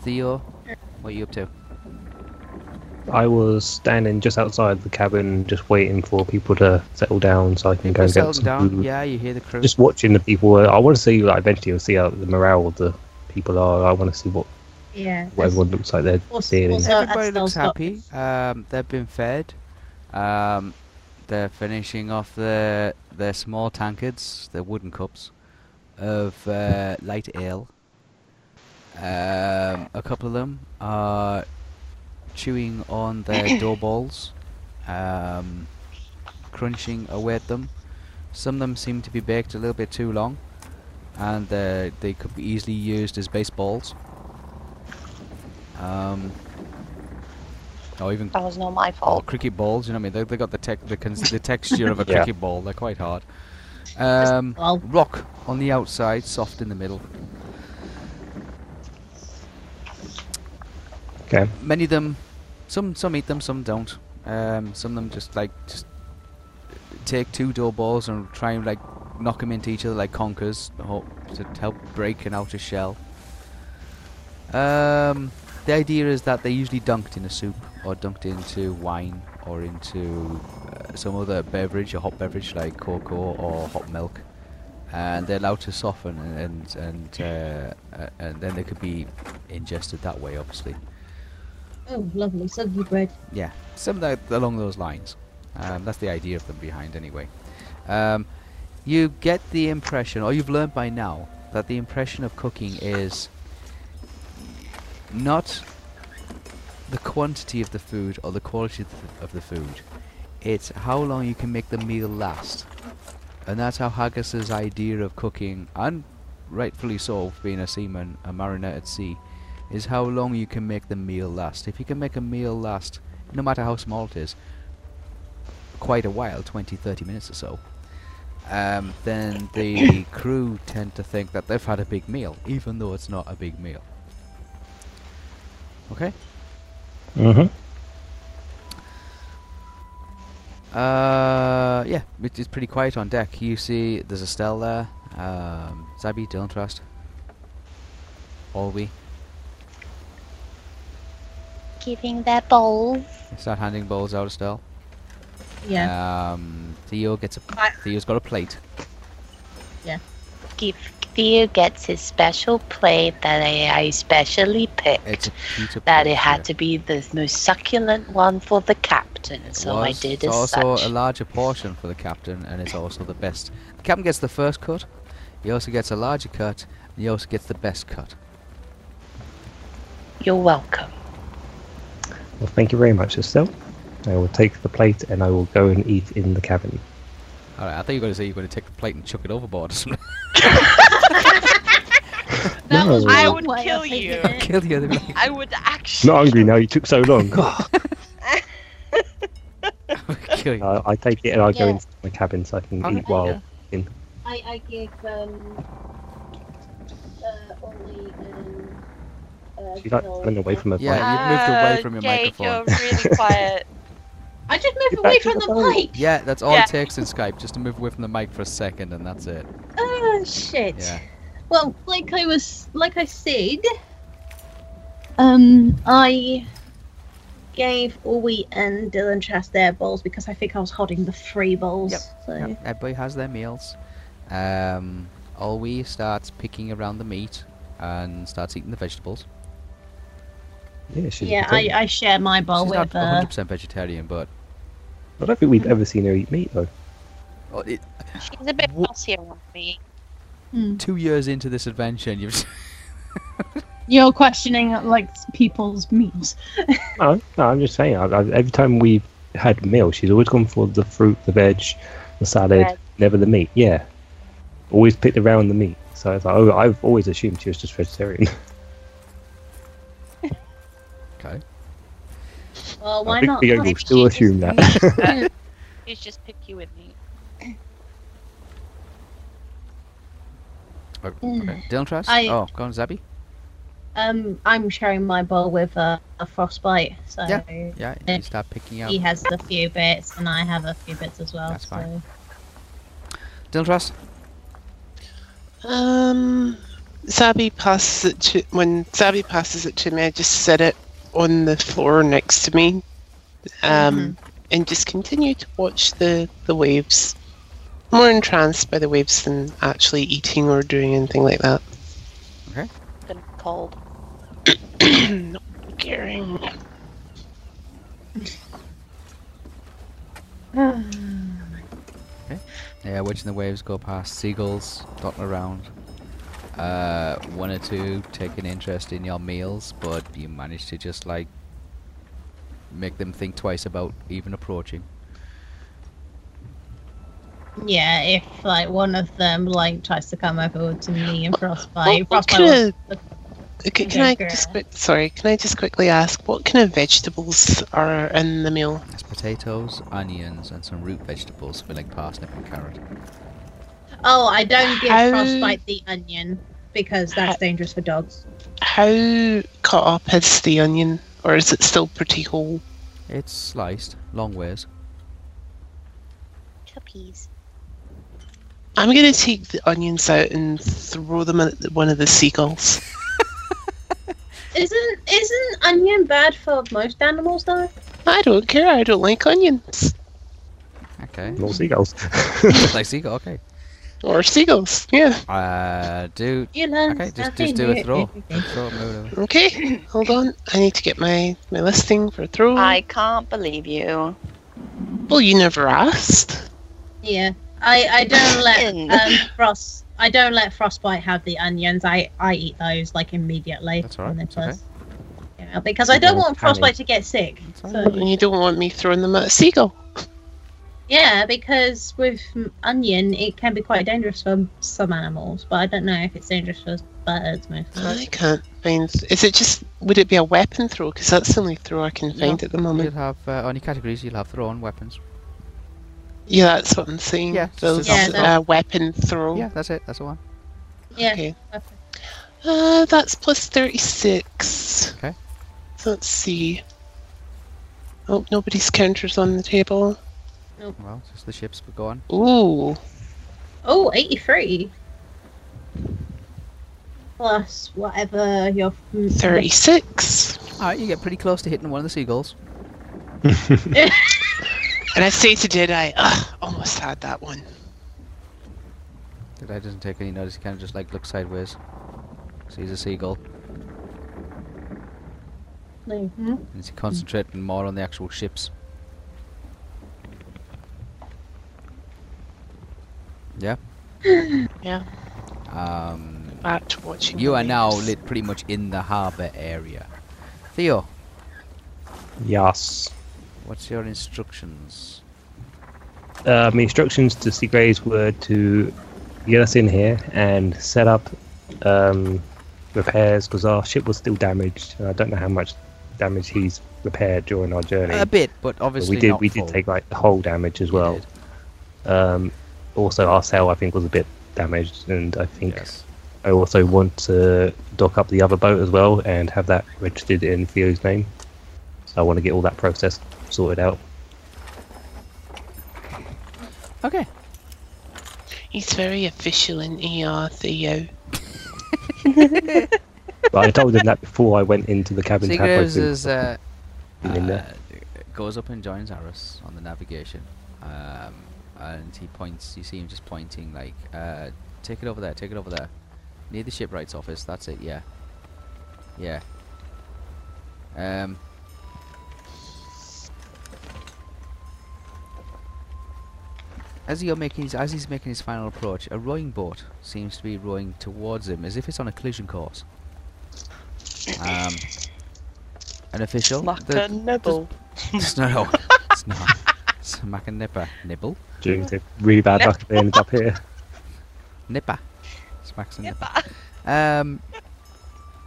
Theo, what are you up to? I was standing just outside the cabin, just waiting for people to settle down so I can go and get some down. food. Yeah, you hear the crew. Just watching the people. I want to see, like, eventually, I'll see how the morale of the people are. I want to see what, Yeah. what everyone looks like they're Also- dealing. also- Everybody looks happy. Um, they've been fed. Um, they're finishing off their their small tankards, their wooden cups of uh, light ale. Um, a couple of them are chewing on their dough balls, um, crunching away at them. Some of them seem to be baked a little bit too long, and uh, they could be easily used as baseballs. Um, or even That was not my or fault. cricket balls. You know what I mean? They they got the tech the, cons- the texture of a Yeah. cricket ball. They're quite hard. Um, rock on the outside, soft in the middle. Okay. Many of them, some some eat them, some don't. Um, some of them just like just take two dough balls and try and like knock them into each other like conkers, to help break an outer shell. Um, the idea is that they're usually dunked in a soup or dunked into wine or into uh, some other beverage, a hot beverage like cocoa or hot milk, and they're allowed to soften and and and, uh, uh, and then they could be ingested that way, obviously. Oh, lovely. Soggy bread. Yeah, something along those lines. Um, that's the idea of them behind, anyway. Um, you get the impression, or you've learned by now, that the impression of cooking is not the quantity of the food or the quality of the food. It's how long you can make the meal last. And that's how Haggis's idea of cooking, and rightfully so, being a seaman, a mariner at sea, is how long you can make the meal last. If you can make a meal last, no matter how small it is, quite a while 20 30 minutes or so um, then the crew tend to think that they've had a big meal even though it's not a big meal. Okay? Mm-hmm. uh, yeah it is pretty quiet on deck. You see there's Estelle there. Um, Zabi don't trust Olwe Giving their bowl. start handing bowls out Estelle Yeah. um, Theo gets a I- Theo's got a plate Yeah. Give. Theo gets his special plate that I, I specially picked. It's a Peter that plate, it had yeah. to be the most succulent one for the captain, It so I was. did it's as also such. a larger portion for the captain, and it's also the best. The captain gets the first cut. He also gets a larger cut. And he also gets the best cut. You're welcome. Well, thank you very much, Estelle. I will take the plate and I will go and eat in the cabin. All right, I thought you were going to say you were going to take the plate and chuck it overboard or something. That was No. I would way kill taking you. it. Kill the other. I would actually. Not hungry now, you took so long. God. Kill you. Uh, I take it and I go into my cabin so I can Okay. eat while. Yeah. I, I gave um, uh, Ollie and. Uh, She's like Bill- running away from her Yeah, bike. you moved away from your Jake, microphone. you're really quiet. I just moved away from the the mic. Yeah, that's all Yeah. it takes in Skype, just to move away from the mic for a second, and that's it. Oh shit. Yeah. Well, like I was, like I said, um, I gave Ollie and Dylan Trust their bowls because I think I was holding the free bowls. Yep, So Yep, everybody has their meals. Um, Olwe starts picking around the meat and starts eating the vegetables. Yeah, she's yeah, I. I share my bowl She's not with. Uh, 100% vegetarian, but I don't think we've ever seen her eat meat though. oh, it, She's a bit Wha- fussy around me. hmm. two years into this adventure, and you've You're questioning like people's meals. No, no, I'm just saying. I, I, every time we've had meal, she's always gone for the fruit, the veg, the salad, Bread. never the meat. Yeah, always picked around the meat. So it's like, oh, I've always assumed she was just vegetarian. Well, why I think not? Theo Well, will still she's assume that. He's just pick you with me. O- okay. Dylan Trust? I- Oh, go on, Zabby. Um, I'm sharing my bowl with uh, a frostbite, so Yeah. Yeah, you start picking up. he has the few bits, and I have a few bits as well. That's so. fine. Dylan Trust? Um, Zabi passes it to when Zabi passes it to me. I just set it on the floor next to me, um, and just continue to watch the the waves. More entranced by the waves than actually eating or doing anything like that. Okay. Been cold. Not caring. Yeah, watching the waves go past, seagulls dotting around. Uh, one or two take an interest in your meals, but you manage to just like make them think twice about even approaching. Yeah, if like one of them like tries to come over to me and frostbite, What, what frostbite kind will can, can I just great. quick, sorry? Can I just quickly ask what kind of vegetables are in the meal? There's potatoes, onions, and some root vegetables for like parsnip and carrot. Oh, I don't give How- frostbite the onion because that's dangerous for dogs. How cut up is the onion, or is it still pretty whole? It's sliced, long ways. Cuppies. I'm gonna take the onions out and throw them at one of the seagulls. Isn't isn't onion bad for most animals though? I don't care. I don't like onions Okay. More seagulls. like seagull, okay. Or seagulls. Yeah. Uh, do. You learn Okay, just, just do a throw. throw it, move. Okay. Hold on. I need to get my my listing for throw. I can't believe you. Well, you never asked. Yeah, I I don't let um frost. I don't let frostbite have the onions. I I eat those like immediately. That's all right, when they're okay. Yeah, because I don't Yeah, want frostbite to get sick. So. And you don't want me throwing them at a seagull. Yeah, because with onion, it can be quite dangerous for some animals, but I don't know if it's dangerous for birds mostly. I can't find. Is it just? Would it be a weapon throw? Because that's the only throw I can No, find at the moment. You'll have uh, on your categories. You'll have thrown weapons. Yeah, that's what I'm seeing. Yeah, So just Yeah, it's that- a weapon throw. Yeah, that's it. That's the one. Yeah. Okay. okay. Uh, that's plus 36. Okay. Let's see. Oh, nobody's counters on the table. Well, just the ships were gone. Ooh. Oh, 83. Plus whatever your. mm, 36. Alright, you get pretty close to hitting one of the seagulls. And I say to Jedi, ugh, almost had that one. The guy doesn't take any notice. He kind of just like looks sideways. Sees a seagull. Mhm. And he's concentrating more on the actual ships. Yeah. Yeah. Um, Back to watching. you are now lit pretty much in the harbour area. Theo, Yes. what's your instructions? Uh, my instructions to Seagraves were to get us in here and set up um, repairs because our ship was still damaged. I don't know how much damage he's repaired during our journey. A bit, but But obviously we did not we full. did take like the whole damage as You well. did, Um, also, our sail I think was a bit damaged, and I think Yes. I also want to dock up the other boat as well and have that registered in Theo's name. So I want to get all that process sorted out. Okay. He's very official in ER, Theo. But I told him that before I went into the cabin. to have my Seagraves is uh, Been in there. uh, goes up and joins Aris on the navigation, um, and he points. You see him just pointing like, uh, "Take it over there. Take it over there, near the shipwright's office. That's it. Yeah, yeah." Um. As you're making his, as he's making his final approach, a rowing boat seems to be rowing towards him, as if it's on a collision course. Um, an official. Like the- a nibble. it's no, no, it's not. It's Mac and Nipper. Nibble? Due to really bad luck, they ended up here. Nipper. Smacks and Nipper. Um,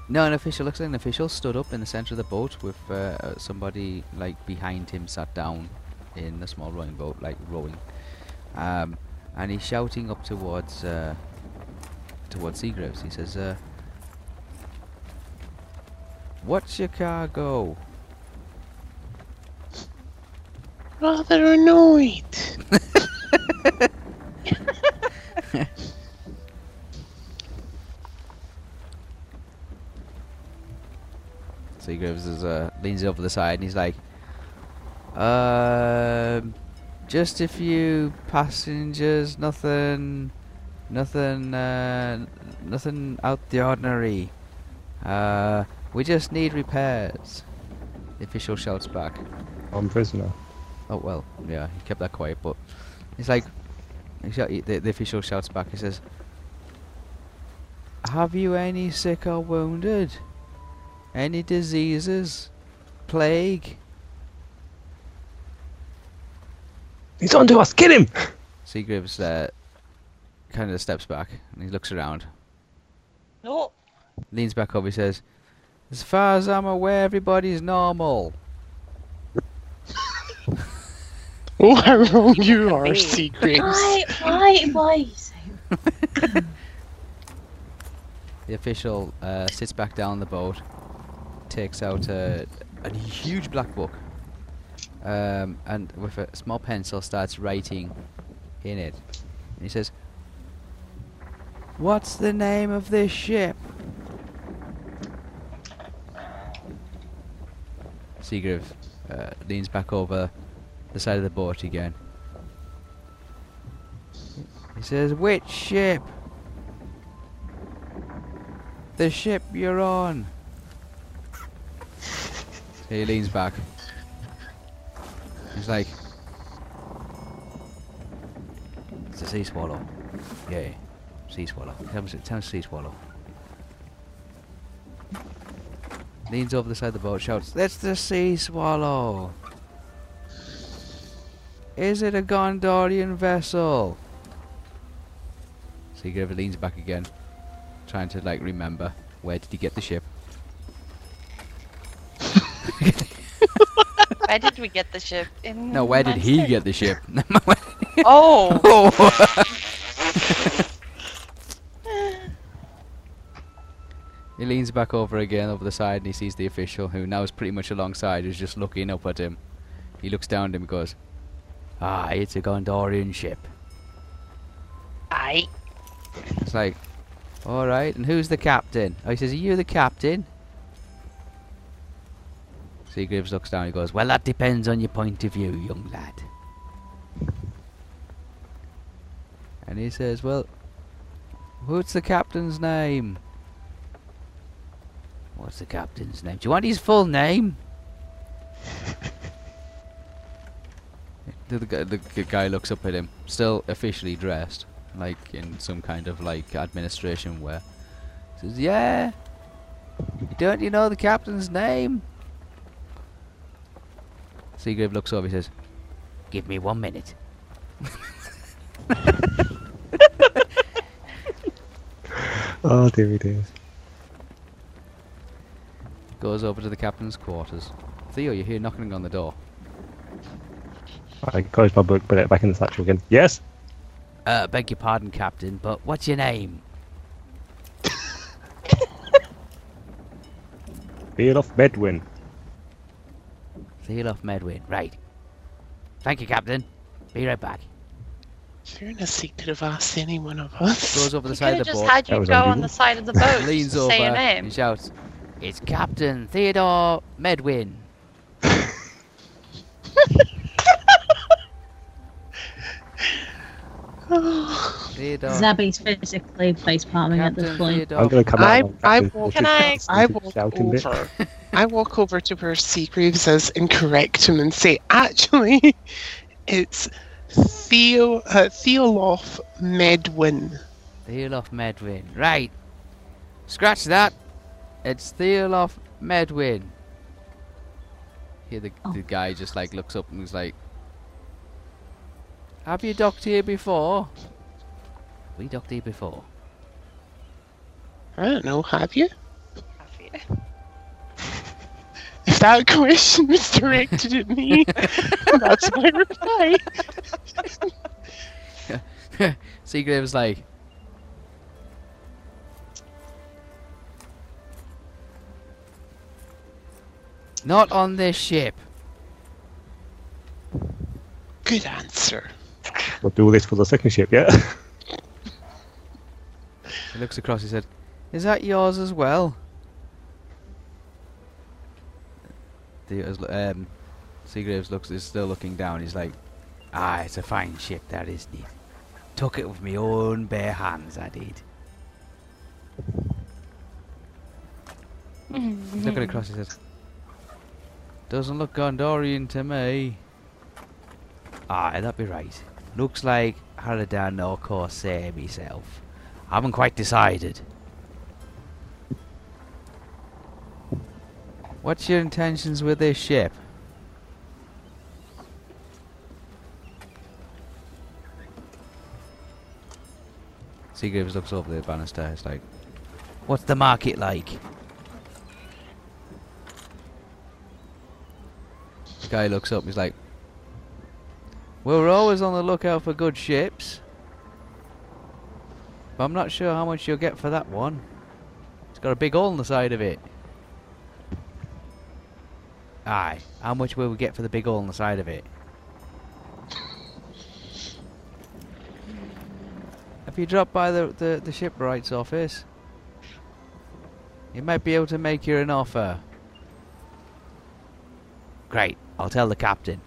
no, an official looks like an official stood up in the centre of the boat with uh, uh, somebody like behind him sat down in a small rowing boat, like rowing. Um, and he's shouting up towards uh, towards Seagraves. He says, uh, "What's your cargo?" Rather annoyed. Seagraves is, uh, leans over the side and he's like, um, just a few passengers, nothing, nothing, uh, nothing out the ordinary. Uh, we just need repairs. The official shouts back. I'm prisoner. Oh well, yeah, he kept that quiet, but he's like, he shout, he- the, the official shouts back. He says, "Have you any sick or wounded? Any diseases? Plague?" He's onto us. Get him! Seagraves uh, kind of steps back and he looks around, No. leans back over. He says, "As far as I'm aware, everybody's normal." Oh, how wrong you are, Seagraves. Why? Why? Why are you so? The official uh, sits back down on the boat, takes out a, a huge black book, um, and with a small pencil starts writing in it. And he says, "What's the name of this ship?" Seagrave uh, leans back over the side of the boat again. He says, "Which ship?" The ship you're on. He leans back. He's like, it's a sea swallow. Yeah, sea swallow. Tell me, tell me sea swallow. Leans over the side of the boat, shouts, That's the sea swallow. Is it a Gondorian vessel? So he kind Seagrave leans back again, trying to like remember where did he get the ship. Where did we get the ship? In No, where did he Manchester? get the ship? Oh. oh. he leans back over again over the side and he sees the official who now is pretty much alongside is just looking up at him. He looks down at him and goes, Ah, it's a Gondorian ship. Aye. It's like, alright, and who's the captain? Oh, he says, Are you the captain? Seagraves looks down and he goes, Well, that depends on your point of view, young lad. And he says, Well, What's the captain's name? What's the captain's name? Do you want his full name? the, the, guy- the, guy looks up at him, still officially dressed, like in some kind of like administration wear. Says, "Yeah, don't you know the captain's name?" Seagrave looks over. He says, "Give me one minute." Oh dear, dear. Goes over to the captain's quarters. Theo, you hear knocking on the door. I close my book, put it back in the satchel again. Yes. Uh, beg your pardon, Captain, but what's your name? Theodof Medwin. Theolof Medwin. Right. Thank you, Captain. Be right back. Fairness sake, could have asked any one of us. Goes over the We side of have the just boat, had you was go on the side of the boat. leans to over say your name. and shouts, It's Captain Theodore Medwin. Theodore. Zabby's physically face palming at this point. Theodore. I'm going to come out. on I Captain's will- Can I- I walk over. I walk over to where Seagraves is and correct him and say, actually, it's Theo uh, Theolof Medwin. Theolof Medwin. Right. Scratch that. It's Theolof Medwin. Here the, Oh. the guy just like looks up and is like, Have you docked here before? We docked here before. I don't know, have you? Have you? If that question was directed at me, that's my reply. Seagrave's like, Not on this ship. Good answer. We'll do all this for the second ship, yeah? He looks across, he said, Is that yours as well? Theo's, lo- um, Seagraves looks is still looking down. He's like, Ah, it's a fine ship, that isn't it? Took it with my own bare hands, I did. He's looking across, he says, Doesn't look Gondorian to me. Aye, that'd be right. Looks like Haradan or Corsair myself. Haven't quite decided. What's your intentions with this ship? Seagraves looks over the banister. It's like, what's the market like? The guy looks up. He's like, well, we're always on the lookout for good ships. But I'm not sure how much you'll get for that one. It's got a big hole in the side of it. Aye. How much will we get for the big hole in the side of it? Have you dropped by the, the, the shipwright's office? You might be able to make you an offer. Great. I'll tell the captain.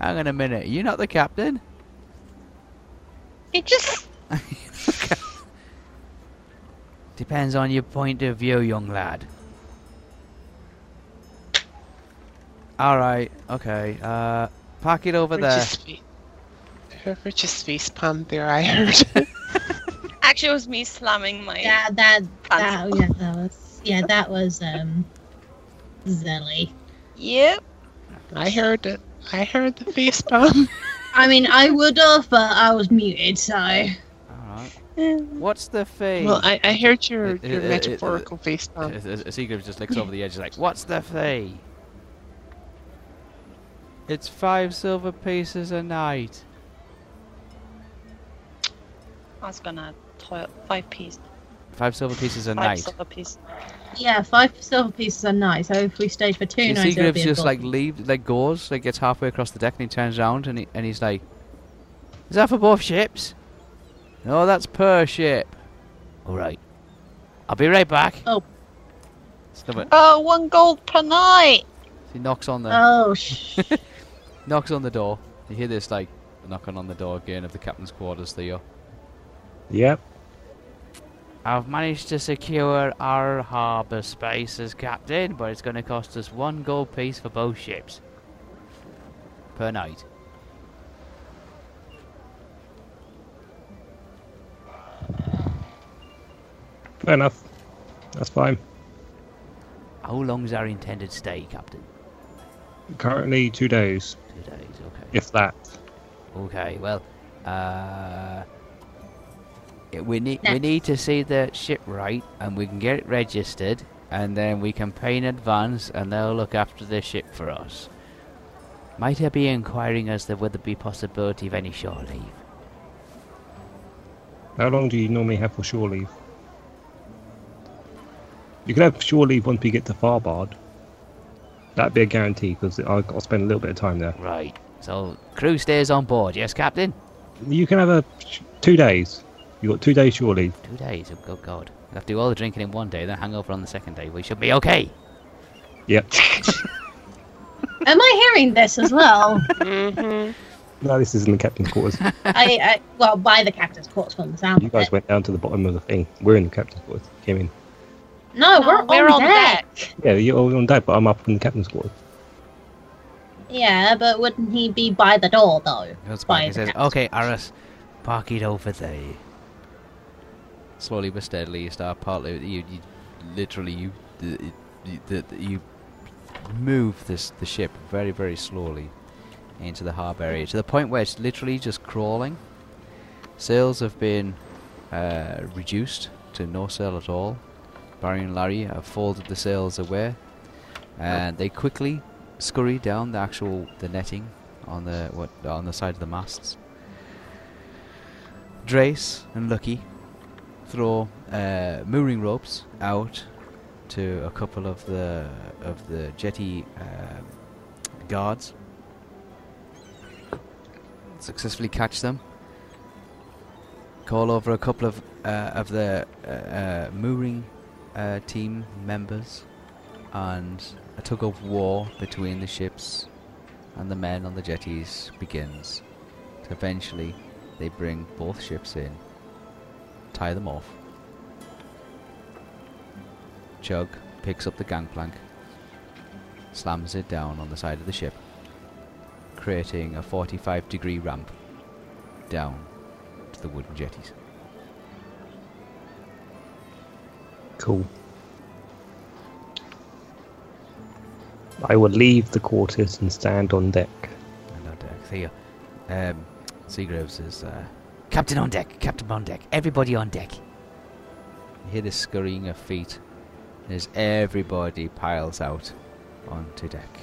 Hang on a minute. You're not the captain? It just Depends on your point of view, young lad. Alright, okay. Uh, park it over there. Just fa- Whoever face palmed there, I heard. actually it was me slamming my Yeah, that, that, yeah, that was, yeah, that was, um, Zelly. Yep. I heard it. I heard the face palm. I mean, I would have, but I was muted, so. Alright. What's the fee? Well, I, I heard your, It- your it- it- metaphorical face Uh, palm. uh, Seagrave just looks over the edge, he's like, What's the fee? It's five silver pieces a night. I was gonna toil five piece Five silver pieces a five night. silver piece. Yeah, five silver pieces a night, so if we stayed for two See, nights, it would Seagraves be a just like gold. leaves, like goes, like gets halfway across the deck and he turns around and he, and he's like, "Is that for both ships?" No, that's per ship. All right, I'll be right back. Oh. Stop it. Oh, one gold per night. He knocks on the Oh, sh- knocks on the door. You hear this like knocking on the door again of the captain's quarters. Theo. Yep. I've managed to secure our harbour space as captain, but it's going to cost us one gold piece for both ships. Per night. Fair enough. That's fine. How long's our intended stay, Captain? Currently two days, Two days, okay. if that. Okay, well, uh, we need we need to see the ship right, and we can get it registered, and then we can pay in advance, and they'll look after the ship for us. Might I be inquiring as to whether there be possibility of any shore leave? How long do you normally have for shore leave? You can have shore leave once we get to Tharbad. That'd be a guarantee because I'll, I'll spend a little bit of time there. Right. So crew stays on board, yes, Captain. You can have a two days. You got two days surely. Two days. Oh, good God. We'll have to do all the drinking in one day, then hang over on the second day. We should be okay. Yep. Am I hearing this as well? hmm no, this is in the captain's quarters. I, I well, by the captain's quarters from the sound you guys went down to the bottom of the thing. We're in the captain's quarters. Came in. No, No, we're, we're on, on deck. deck. Yeah, you're all on deck, but I'm up in the captain's quarters. Yeah, but wouldn't he be by the door though? Goes By the says, "Okay, quarters. Aris, park it over there." Slowly but steadily, you start partly. You, you literally, you, you, you move this the ship very, very slowly into the harbour area to the point where it's literally just crawling. Sails have been uh, reduced to no sail at all. Barry and Larry have folded the sails away, and they quickly scurry down the actual the netting on the what on the side of the masts. Drace and Lucky throw uh, mooring ropes out to a couple of the of the jetty um guards. Successfully catch them. Call over a couple of uh, of the uh, uh, mooring uh, team members, and a tug of war between the ships and the men on the jetties begins. Eventually, they bring both ships in, tie them off. Chug picks up the gangplank, slams it down on the side of the ship, creating a 45 degree ramp down to the wooden jetties. Cool. I will leave the quarters and stand on deck. And on deck. You go. Um, Seagraves says, uh, Captain on deck, Captain on deck, everybody on deck. You hear the scurrying of feet as everybody piles out onto deck.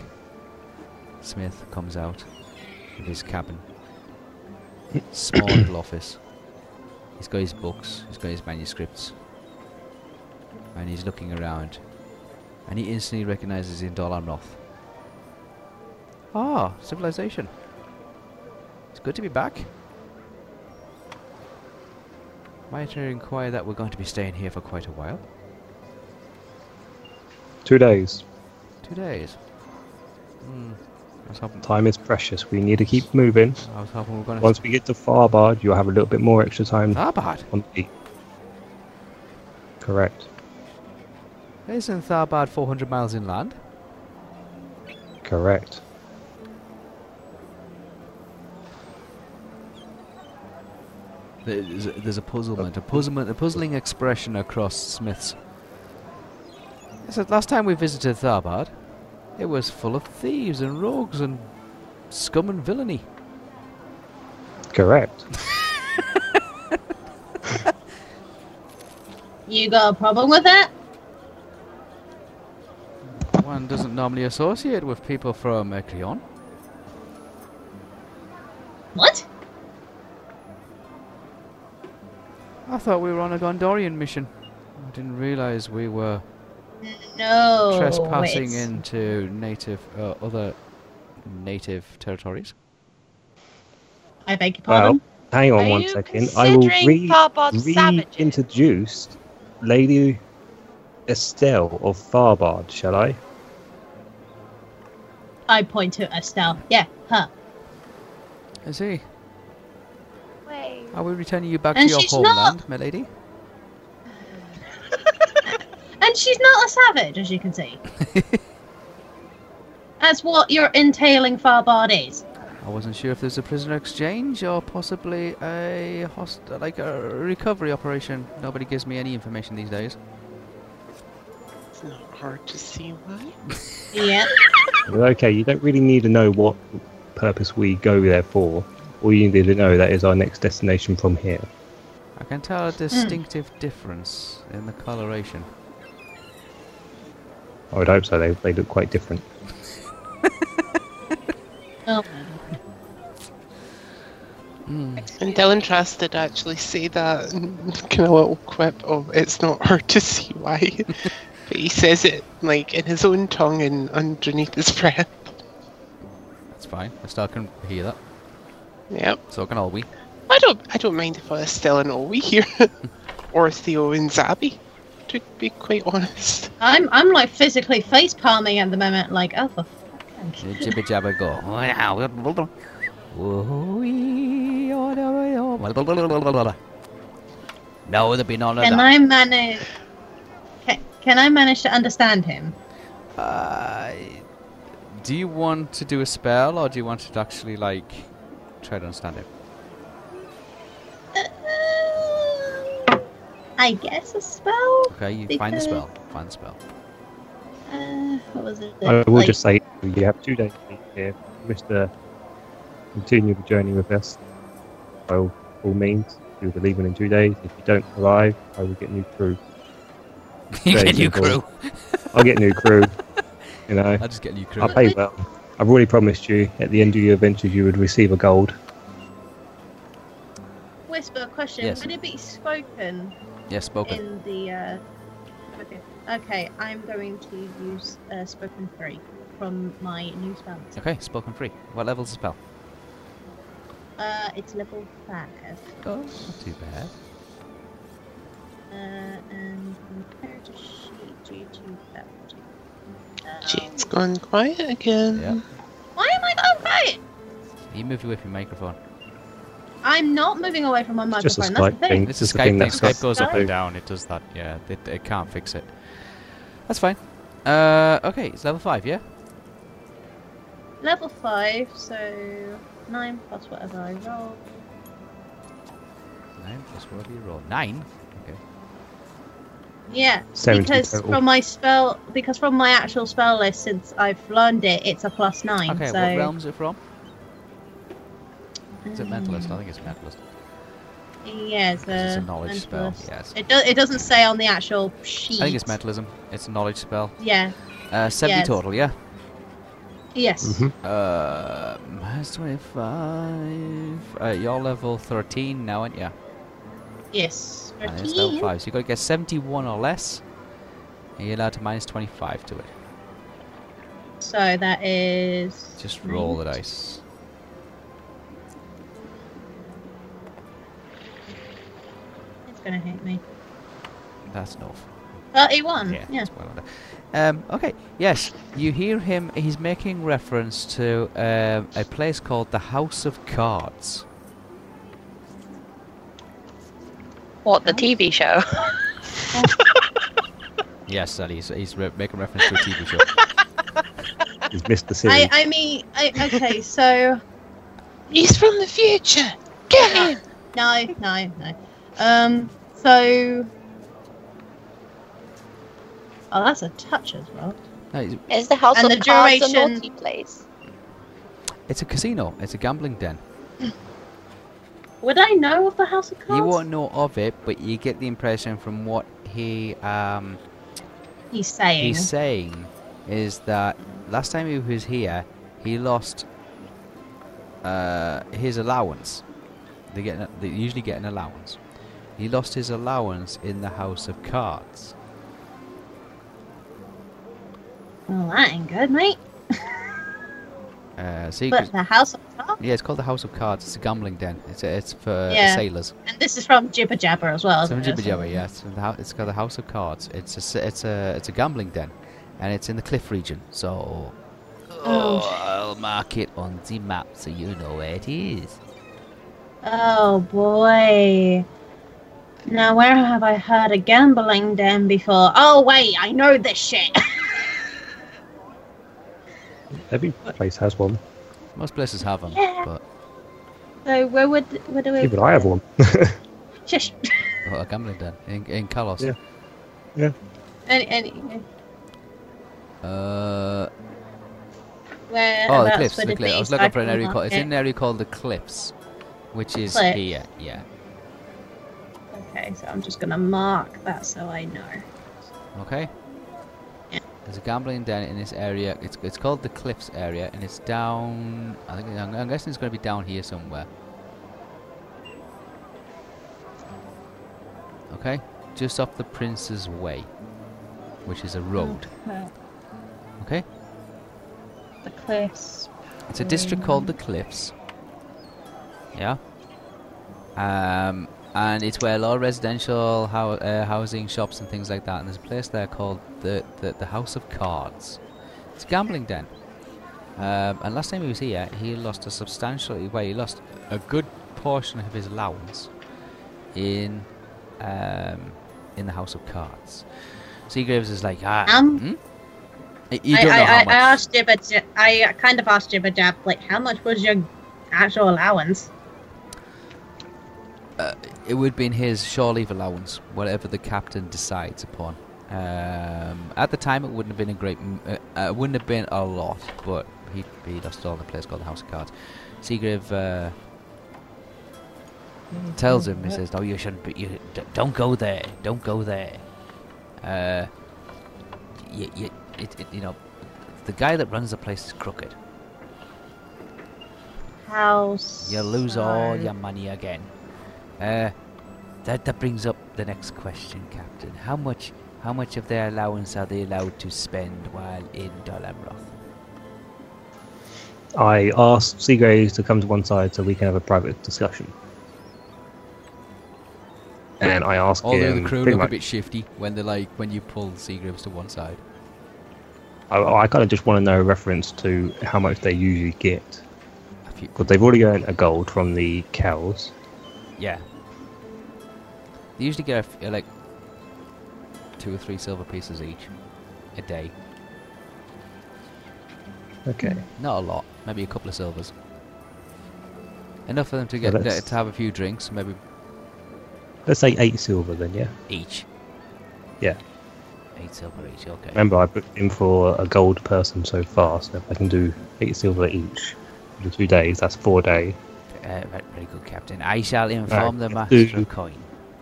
Smith comes out of his cabin. Small little office. He's got his books, he's got his manuscripts. And he's looking around. And he instantly recognizes in Dol Amroth. Ah, civilization. It's good to be back. Might I inquire that we're going to be staying here for quite a while? Two days. Two days. Hmm. Hoping, Time is precious. We need to keep moving. I was hoping we were going to. Once we get to Tharbad, you'll have a little bit more extra time Tharbad? on the. Correct. Isn't Tharbad 400 miles inland? Correct. There's a, there's a puzzlement, a puzzlement, a puzzling expression across Smith's. I said last time we visited Tharbad, it was full of thieves and rogues and scum and villainy. Correct. You got a problem with that? One doesn't normally associate with people from uh, thought we were on a Gondorian mission. I didn't realize we were No. trespassing it's- into native, uh, other native territories. I beg your Well, pardon. hang on Are one you second. I will re- reintroduce Lady Estelle of Tharbad, shall I? I point to Estelle. Yeah, her. I see. Wait. Are we returning you back And to your homeland, not- my lady? And she's not a savage, as you can see. That's what your entailing Tharbad is. I wasn't sure if there's a prisoner exchange or possibly a host like a recovery operation. Nobody gives me any information these days. It's not hard to see why. Yeah. Okay, you don't really need to know what purpose we go there for. All you need to know that is our next destination from here. I can tell a distinctive difference in the coloration. I would hope so. They, they look quite different. Oh, Mm. And Dylan Trask did actually say that kind of little quip of it's not hard to see why. but he says it like in his own tongue and underneath his breath. That's fine. I still can hear that. Yep. So can all we. I don't I don't mind if I was still an Owie here. or Theo and Zabby, to be quite honest. I'm I'm like physically face palming at the moment, like oh for fuck's sake. Jibber jabber go. No, there be none of Can that. I manage? Can, can I manage to understand him? Uh, do you want to do a spell, or do you want to actually like try to understand it? Uh, I guess a spell. Okay, you find the spell. Find the spell. Uh, what was it? I will Like- just say you have two days here. Wish to continue the journey with us. By all, all means, you'll be leaving in two days. If you don't arrive, I will get new crew. you Very get new crew. I'll get new crew. You know, I'll just get new crew. I'll pay well. I've already promised you at the end of your adventures you would receive a gold. Whisper question. Yes. Would it be spoken Yes, spoken. in the? Uh... Okay. Okay. I'm going to use uh, spoken three from my new spell. Okay, spoken free. What level's the spell? Uh, it's level five. Oh, not too bad. Uh, and compare to sheet due to that. Jade's gone quiet again. Yeah. Why am I not quiet? You move away from your microphone. I'm not moving away from my It's just a microphone. That's the Skype thing. thing. It's a It's Skype thing thing. that's Skype goes up and down. It does that. Yeah, it, it can't fix it. That's fine. Uh, okay, it's level five. Yeah. Level five, so nine plus whatever I roll. Nine plus whatever you roll. Nine. Okay. Yeah, because total. from my spell, because from my actual spell list, since I've learned it, it's a plus nine. Okay. so What realm's it from? Is it mentalist? I um, think it's mentalist. Yeah, it's 'Cause it's a a knowledge spell. Yes. It does. It doesn't say on the actual sheet. I think it's mentalism. It's a knowledge spell. Yeah. Uh, seventy Yes. total. Yeah. Yes. Mhm. Uh, minus twenty-five. Uh, you're level thirteen now, aren't you? Yes. And it's level five. So you've got to get seventy-one or less. And you're allowed to minus twenty-five to it. So that is. Just roll the dice. It's gonna hit me. That's enough. Thirty-one. Yeah. Yeah. that's well. Um, okay. Yes, you hear him. He's making reference to um, a place called the House of Cards. What, the TV show? Yes, that he's he's re- making reference to a TV show. He's missed the series. I. I mean. I, okay. So. He's from the future. Get him. No. No. No. Um. So. Oh, that's a touch as well. No, it's- Is the House And of the Cards a duration- naughty place? it's a casino. It's a gambling den. Would I know of the House of Cards? You won't know of it, but you get the impression from what he um, He's saying. he's saying is that last time he was here, he lost uh, his allowance. They get an, they usually get an allowance. He lost his allowance in the House of Cards. Well, that ain't good, mate. Uh, so But the House of Cards, yeah, it's called the House of Cards. It's a gambling den. It's a, it's for Yeah. sailors. and this is from Jibber Jabber as well. Some isn't jibber jabber, yeah. It's, the it's called the House of Cards. It's a it's a it's a gambling den, and it's in the cliff region. So, Oh. I'll mark it on the map so you know where it is. Oh boy. Now, where have I heard a gambling den before? Oh, wait, I know this shit. Every place has one. Most places have them, Yeah. but so, where would where do we? Even I have one. Shush. oh, a gambling den in in Kalos. Yeah. Yeah. Any, any, Uh, where? oh, the abouts cliffs. would The it cliffs. I was looking for an area called. It's in an area called the Cliffs, which is Cliffs. here. Yeah. Okay, so I'm just gonna mark that so I know. Okay. There's a gambling den in this area. It's it's called the Cliffs area, and it's down. I think I'm, I'm guessing it's going to be down here somewhere. Okay, just off the Prince's Way, which is a road. Okay, the cliffs. it's a district called the Cliffs. Yeah. Um, and it's where a lot of residential uh, housing, shops, and things like that. And there's a place there called the the, the House of Cards. It's a gambling den. Um, and last time he was here, he lost a substantial. Well, he lost a good portion of his allowance in um, in the House of Cards. Seagraves is like, ah, Um, hmm? You I, don't I, know how I, much. I asked Jibba. I kind of asked Jibba Jab, like, how much was your actual allowance? Uh, it would be in his shore leave allowance, whatever the captain decides upon. Um, at the time, it wouldn't have been a great, uh, uh, wouldn't have been a lot, but he he lost all a place called the House of Cards. Seagrave uh, tells him, he says, "No, you shouldn't. Be, you d- don't go there. Don't go there. Uh, you, you, it, it, you know, the guy that runs the place is crooked. House. You'll lose all your money again. Uh, that that brings up the next question, Captain. How much how much of their allowance are they allowed to spend while in Dol Amroth? I asked Seagraves to come to one side so we can have a private discussion. And I asked All the him other crew pretty look a bit shifty when they like when you pull Seagraves to one side. I, I kind of just want to know a reference to how much they usually get. A Because they've already earned a gold from the cows. yeah. They usually get a f- uh, like two or three silver pieces each a day. Okay. Not a lot, maybe a couple of silvers. Enough for them to get that's- to have a few drinks, maybe Let's say eight silver then, yeah? each. Yeah. Eight silver each. Okay. Remember, I booked in for a gold person so far, so if I can do eight silver each for the two days, that's four days. Uh, very, good, Captain. I shall inform the Master do- of Coin.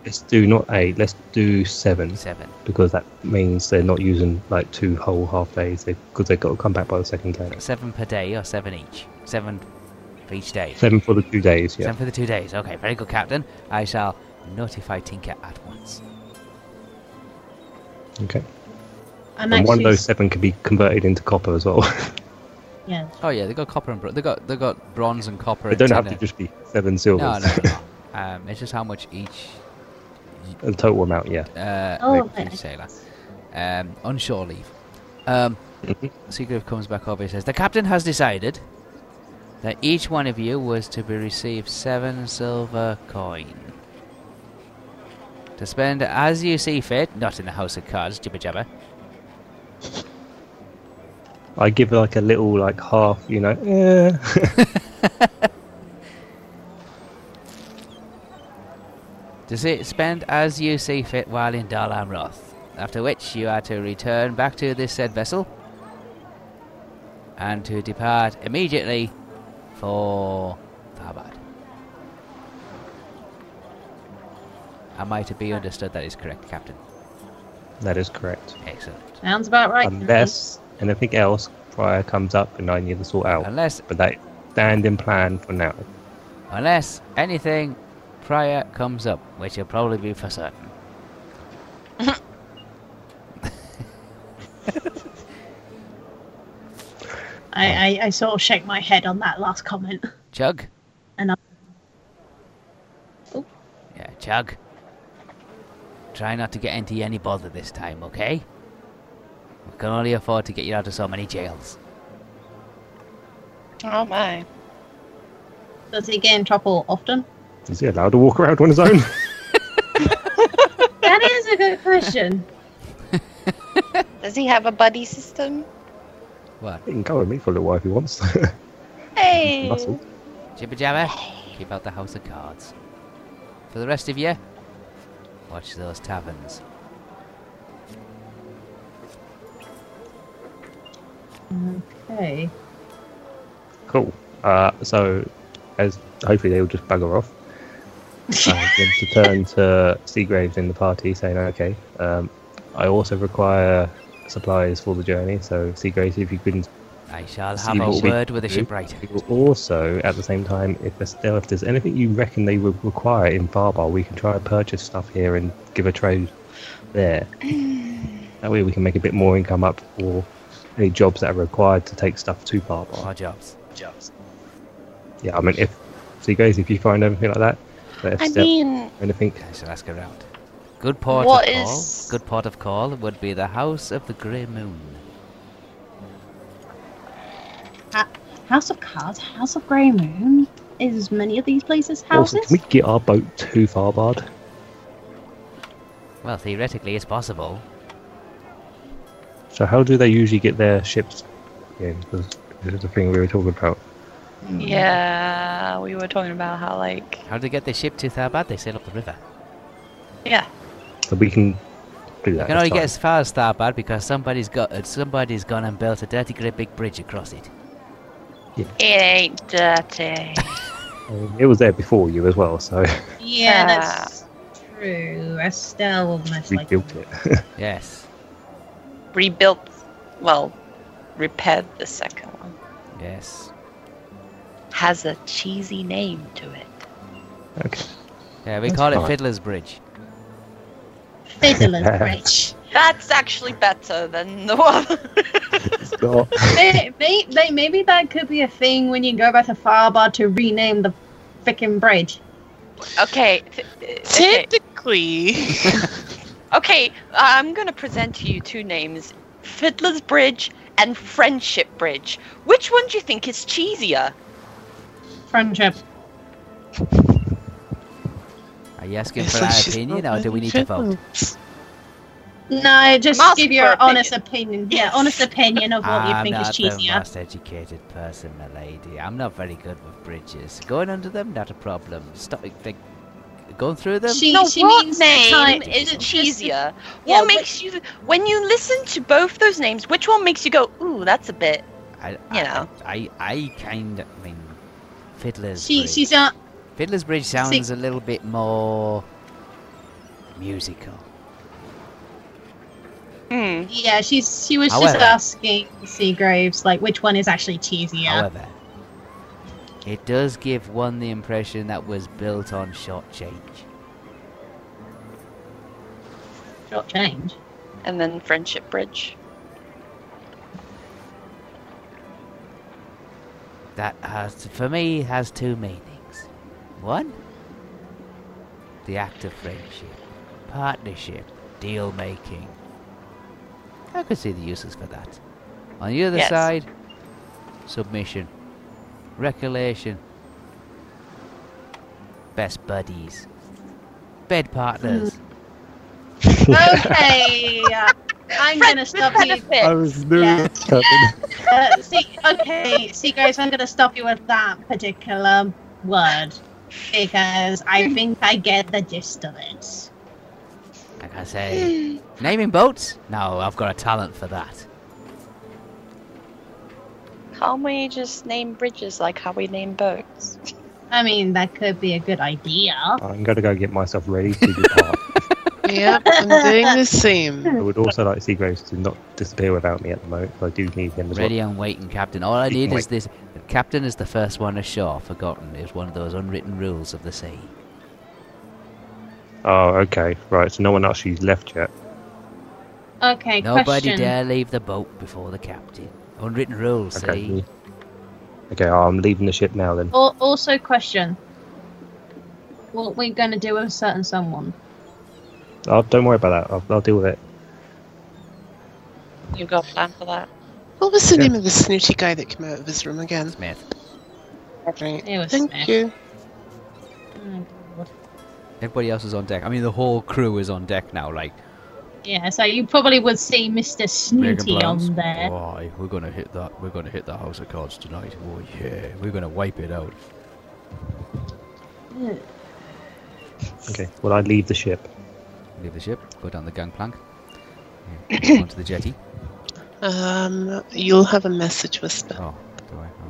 Let's do not eight, let's do seven, Seven. because that means they're not using like two whole half days, because they've got to come back by the second day. Seven per day or seven each? Seven for each day. Seven for the two days, yeah. Seven for the two days. Okay, very good, Captain. I shall notify Tinker at once. Okay. I'm And one of those seven can be converted into copper as well. Yeah. Oh yeah, they got copper and bro- they got they got bronze and copper. they and don't have to and- just be seven silvers. No, no, no. no. um, it's just how much each the total amount, yeah. uh, Oh, for okay. sailor. Um, on shore leave. Um, Mhm. Seagrave comes back over. He says, "The captain has decided that each one of you was to be received seven silver coin to spend as you see fit, not in the house of cards, jibber jabber. I give like a little like half, you know. Yeah. To see, spend as you see fit while in Dol Amroth. After which you are to return back to this said vessel and to depart immediately for Tharbad. Am I to be understood that is correct, Captain? that is correct. Excellent. Sounds about right. to me. Unless anything else prior comes up and I need to sort out. Unless But that standing plan for now. unless anything prior comes up, which will probably be for certain. I, I, I sort of shake my head on that last comment. Chug? And I- Oh. Yeah, Chug. Try not to get into any bother this time, okay? We can only afford to get you out of so many jails. Oh my. Does he get in trouble often? Is he allowed to walk around on his own? That is a good question. Does he have a buddy system? What? He can go with me for a little while if he wants. Hey. Muscle. Jibber jabber, keep out the house of cards. For the rest of you, watch those taverns. Okay. Cool. Uh, so, as hopefully they'll just bugger off. Uh, then to turn to Seagraves in the party, saying, "Okay, um, I also require supplies for the journey. So, Seagraves, if you couldn't I shall have a word with the shipwright. Also, at the same time, if there's, if there's anything you reckon they would require in Tharbad, we can try and purchase stuff here and give a trade there. that way we can make a bit more income up for any jobs that are required to take stuff to Tharbad. More jobs. Yeah, I mean, if so, you guys, if you find anything like that, let us I know. mean, anything. I shall ask her out. Good port What of call. Good port of call would be the House of the Grey Moon. House of Cards, House of Grey Moon. Is many of these places Also, houses? can we get our boat too far, Tharbad? Well, theoretically, it's possible. So, how do they usually get their ships? Yeah, because this is the thing we were talking about. Yeah, we were talking about how like How to get the ship to Tharbad? They sail up the river. yeah. So we can do that. You can only that's get as far as Tharbad because somebody's got uh, somebody's gone and built a dirty great big bridge across it. It ain't dirty. Um, It was there before you as well, so Yeah, Ah. that's true. Estelle will most we likely. it. Yes, Rebuilt, well, repaired the second one. yes. Has a cheesy name to it. okay. Yeah, we That's call it. Fiddler's Bridge. Fiddler's Bridge. That's actually better than the one. It's not. May- may- may- maybe that could be a thing when you go back to Tharbad to rename the frickin' bridge. okay. th- Okay. Typically, okay, I'm gonna present to you two names: Fiddler's Bridge and Friendship Bridge. Which one do you think is cheesier? Friendship. Are you asking for like our opinion, or do we need to vote? No, just I'm give your for honest opinion. Yeah, honest opinion of what you I'm think is not the cheesier. most educated person, my lady. I'm not very good with bridges. Going under them, not a problem. Stop, like, going through them. She, no, she what means the name time- is just- cheesier? Yeah, what makes you, when you listen to both those names, which one makes you go, ooh, that's a bit? I, you I, know. I, I kind of I mean, Fiddler's She, Bridge. she's not. Fiddler's Bridge sounds a little bit more musical. Hmm. Yeah, she's. She was just However- asking Seagraves like which one is actually cheesier. However, it does give one the impression that was built on short change. Short change. And then Friendship Bridge. That has, for me, has two meanings. One, the act of friendship, partnership, deal making. I could see the uses for that. On the other Yes. side, submission, recollection, best buddies, bed partners. Okay, I'm gonna stop you. I was Yeah. Captain. Uh, see, okay, Seagraves, I'm gonna stop you with that particular word because I think I get the gist of it. Like I say, naming boats? No, I've got a talent for that. Can't we just name bridges like how we name boats? I mean, that could be a good idea. I'm going to go get myself ready to depart. Yep, I'm doing the same. I would also like Seagraves to not disappear without me at the moment. I do need him as Ready well. and waiting, Captain. All I need can is this. Captain is the first one ashore. Forgotten is one of those unwritten rules of the sea. Oh, okay. Right, so no one actually left yet. Okay, Nobody question. dare leave the boat before the captain. Unwritten rules, Okay. see? Okay, I'm leaving the ship now then. Al- also, question. What we're gonna do with a certain someone? Oh, don't worry about that. I'll, I'll deal with it. You've got a plan for that? What was the Yeah. name of the snooty guy that came out of his room again? Smith. Right. It was Thank Smith. you. Oh, Everybody else is on deck. I mean, the whole crew is on deck now. Like Yeah, so you probably would see Mr. Snooty on there. Boy, we're gonna hit that. We're gonna hit the House of Cards tonight. Oh yeah, we're gonna wipe it out. Okay. Well, I leave the ship. Leave the ship. Go down the gangplank. yeah, onto the jetty. Um, you'll have a message whisper. Oh, do I? Oh,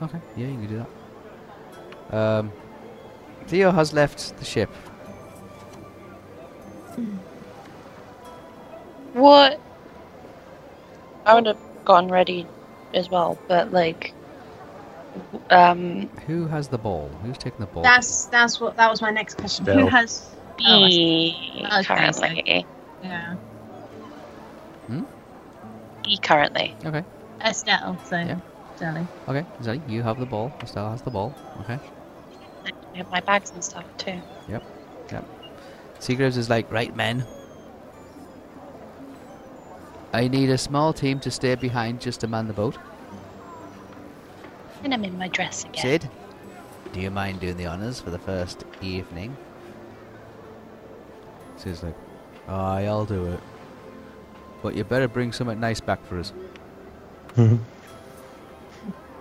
no. Okay, yeah, you can do that. Um, Theo has left the ship. What? I would have gone ready as well, but like, um, Who has the ball? Who's taking the ball? That's that's what that was my next question. Who Spell. has? Oh, I. B Okay, so- currently. Yeah. E currently. Okay, Estelle, so Yeah. darling. okay. Zelly, you have the ball. Estelle has the ball. Okay. I have my bags and stuff too. Yep. Yep. Seagraves is like, right, men. I need a small team to stay behind just to man the boat. And I'm in my dress again. Sid, do you mind doing the honours for the first evening? Sid's like, aye, I'll do it. But you better bring something nice back for us. Mm-hmm.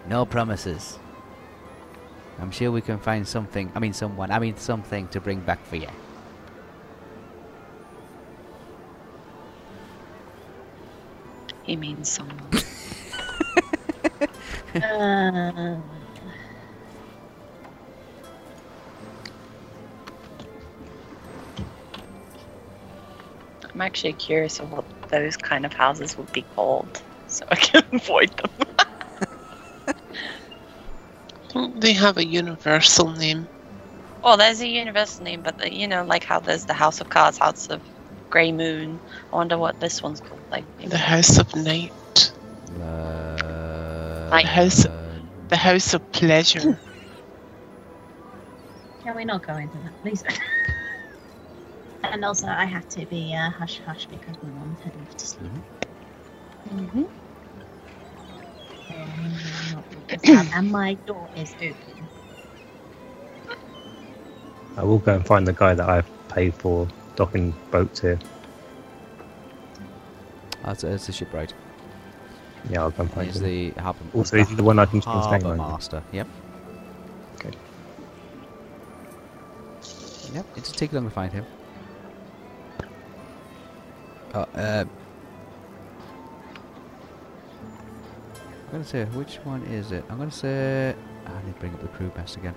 No promises. I'm sure we can find something, I mean someone, I mean something to bring back for you. He means someone. Uh, I'm actually curious of what those kind of houses would be called, so I can avoid them. Don't they have a universal name? Well, there's a universal name, but the, you know, like how there's the House of Cards, House of Grey Moon. I wonder what this one's called. Like maybe The House of Night. Uh, Like- House- uh, The House of Pleasure. can we not go into that, please? And also, I had to be uh, hush hush because my mum's heading off to sleep. Mhm. Um, and my door is open. I will go and find the guy that I've paid for docking boats here. that's, that's the shipwright. Yeah, I'll go and find He's him. the harbour. Also, he's he the one I can spend staying harbour on? master. Yep. Okay. Yep. It just take long to find him. Oh, uh, I'm gonna say which one is it? I'm gonna say I need to bring up the crew best again.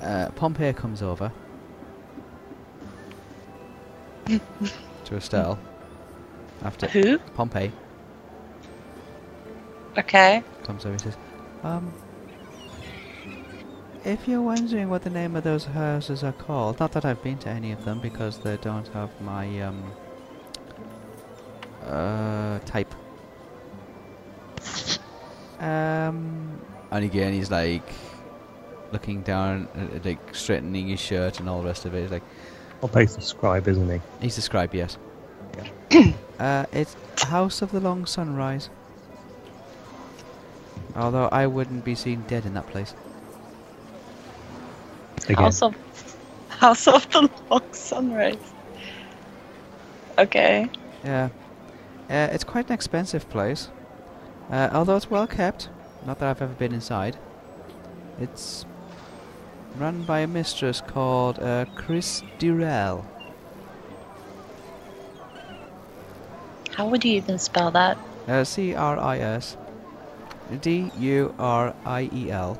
Uh, Pompey comes over to Estelle after Who? Pompey Okay. comes over and says, um, if you're wondering what the name of those houses are called, not that I've been to any of them because they don't have my, um, uh, type. Um, and again, he's like, looking down, uh, like, straightening his shirt and all the rest of it. He's like, I'll pay the scribe, isn't he? he's the scribe, yes. uh, it's House of the Long Sunrise. Although I wouldn't be seen dead in that place. Again. House of House of the Long Sunrise. Okay. Yeah. Uh, it's quite an expensive place. Uh, although it's well kept. Not that I've ever been inside. It's run by a mistress called uh, Cris Duriel. How would you even spell that? Uh, C R I S D U R I E L.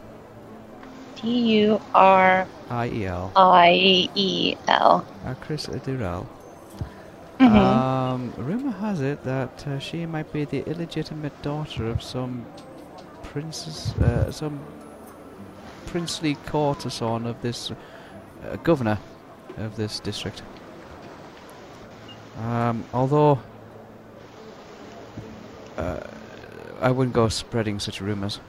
D U R I E L. I E L. Uh, Cris Duriel. Mhm. Um, rumor has it that uh, she might be the illegitimate daughter of some princess, uh, some princely courtesan of this uh, governor of this district. Um, although uh, I wouldn't go spreading such rumors.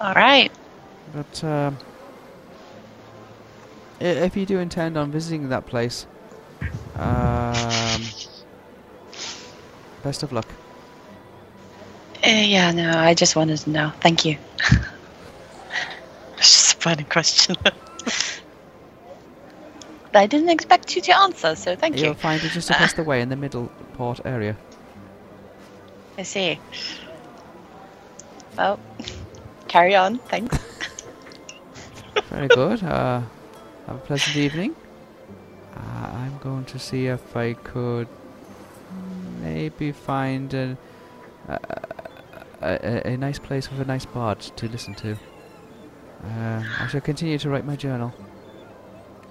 All right. But um, i- if you do intend on visiting that place, um, Best of luck. Uh, yeah, no, I just wanted to know. Thank you. it's just a funny question. I didn't expect you to answer, so thank You'll you. find it just across the way in the middle port area. I see. Well, carry on. Thanks. Very good. Uh, have a pleasant evening. Uh, I'm going to see if I could maybe find a, a, a, a nice place with a nice bard to listen to. Um, I shall continue to write my journal.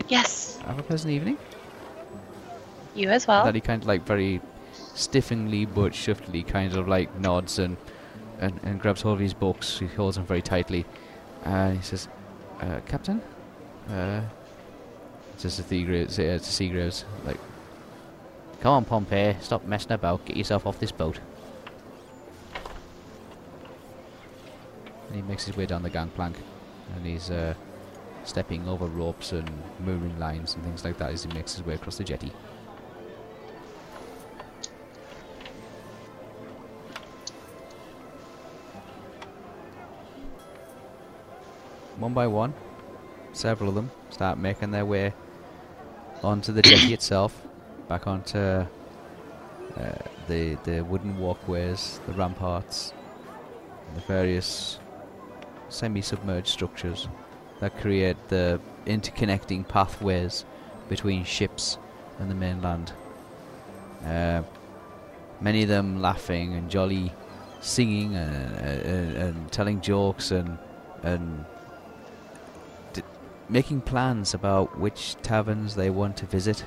Yes, Have a pleasant evening. you as well. That he kind of like very stiffingly but shiftily kind of like nods and, and, and grabs hold of his books. He holds them very tightly. And he says, uh, Captain? Uh, says to Seagraves, uh, to Seagraves, like, Come on, Pompey, stop messing about, get yourself off this boat. And he makes his way down the gangplank, and he's uh, stepping over ropes and mooring lines and things like that as he makes his way across the jetty. One by one, several of them start making their way onto the jetty itself, back onto uh, the the wooden walkways, the ramparts, and the various semi-submerged structures that create the interconnecting pathways between ships and the mainland. Uh, many of them laughing and jolly, singing and, and, and telling jokes and and d- making plans about which taverns they want to visit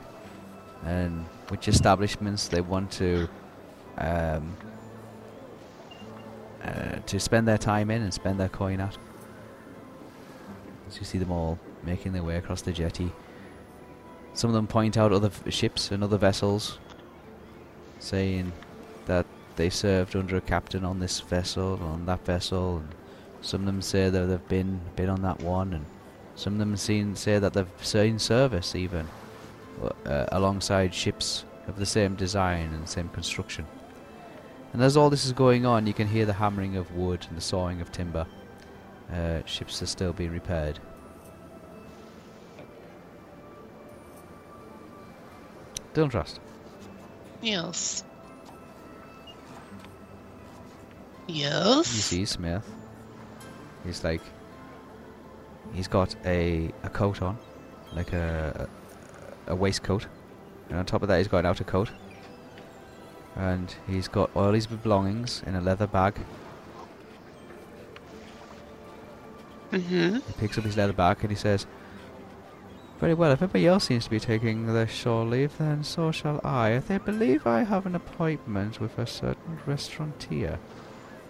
and which establishments they want to um, uh, to spend their time in and spend their coin at. As you see them all making their way across the jetty. Some of them point out other ships and other vessels, saying that they served under a captain on this vessel, on that vessel, and some of them say that they've been been on that one, and some of them seen say that they've seen service even uh, alongside ships of the same design and same construction. And as all this is going on, you can hear the hammering of wood and the sawing of timber. Uh, ships are still being repaired. Don't trust. Yes. Yes. You see Smith. He's like, he's got a a coat on, like a a, a waistcoat, and on top of that he's got an outer coat. And he's got all his belongings in a leather bag. Mm-hmm. He picks up his leather bag and he says, Very well, if everybody else seems to be taking their shore leave, then so shall I. They believe I have an appointment with a certain restaurateur.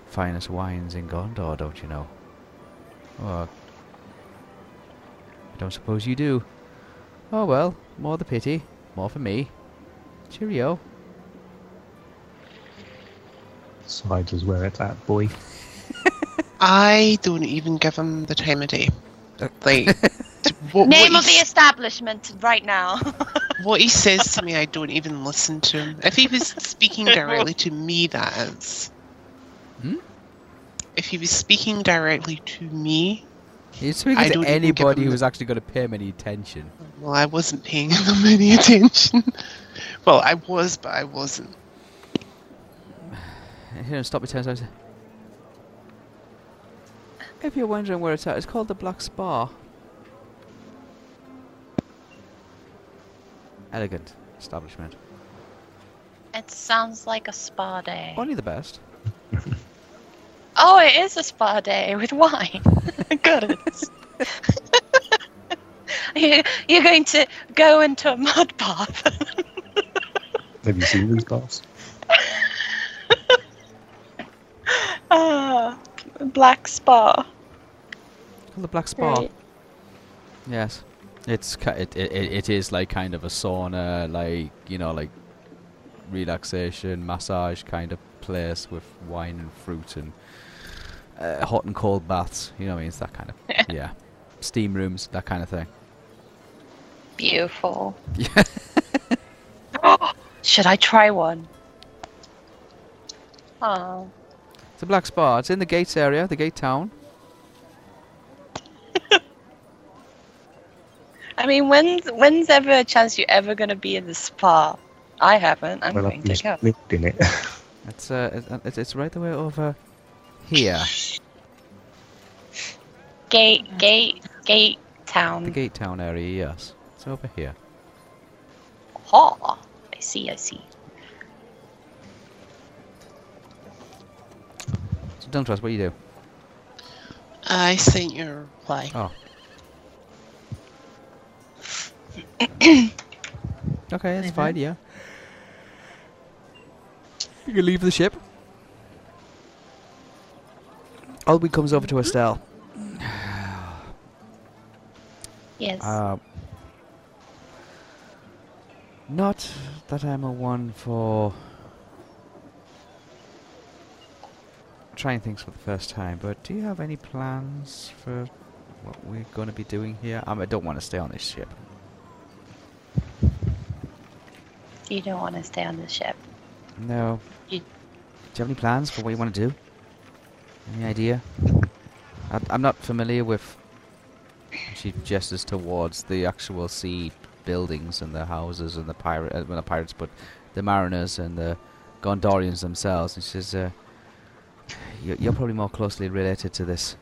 Finest wines in Gondor, don't you know? Oh, I don't suppose you do. Oh well, more the pity. More for me. Cheerio. Sides is where it's at, boy. I don't even give him the time of day. Uh, Like, what, Name what of the establishment right now. what he says to me, I don't even listen to him. If he was speaking directly to me, that is. Hmm? If he was speaking directly to me, He's speaking I to don't even give anybody him the- who's actually going to pay him any attention. well, I wasn't paying him any attention. well, I was, but I wasn't. Here, stop me ten times. If you're wondering where it's at, it's called the Black Spa. Elegant establishment. it sounds like a spa day. Only the best. Oh, it is a spa day with wine. Goodness. you, you're going to go into a mud bath. Have you seen these baths? ah, black spa. The Black Spa. Right. Yes. It's it, it it it is like kind of a sauna, like you know, like relaxation, massage kind of place with wine and fruit and uh, hot and cold baths. You know what I mean? It's that kind of yeah, steam rooms, that kind of thing. Beautiful. Yeah. Should I try one? Oh. It's a black spot. It's in the gates area, the gate town. I mean, when's when's ever a chance you're ever gonna be in the spa? I haven't. I'm Well, going I've to just go. lived in it. It's uh, it's- uh, it's, it's right the way over here. Gate, gate, gate town. The gate town area, yes. It's over here. Ha! I see. I see. Don't trust what you do. I sent your reply. Oh. Okay, it's fine, yeah. You can leave the ship. Alwyn comes over to Estelle. Yes. Uh, not that I'm a one for trying things for the first time, but do you have any plans for what we're going to be doing here? Um, I don't want to stay on this ship. you don't want to stay on the ship. No. You- Do you have any plans for what you want to do? Any idea? I, I'm not familiar with. She gestures towards the actual sea buildings and the houses and the pirate, uh, well, not pirates, but the mariners and the Gondorians themselves. And she says, uh, you're, "You're probably more closely related to this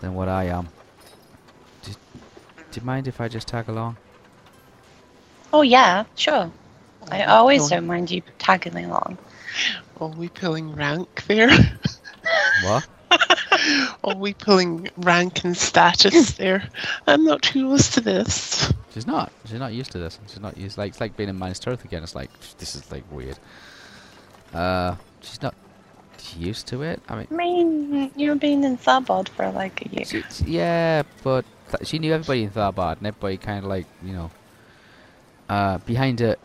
than what I am. Do, do you mind if I just tag along?" Oh yeah, sure. I always don't mind you tagging along. Are we pulling rank there? What? Are we pulling rank and status there? I'm not too used to this. She's not. She's not used to this. She's not used. Like it's like being in Minas Tirith again. It's like this is like weird. Uh, she's not used to it. I mean, I mean, you've been in Tharbad for like a year. she, yeah, but she knew everybody in Tharbad, and everybody kind of like you know, uh, behind a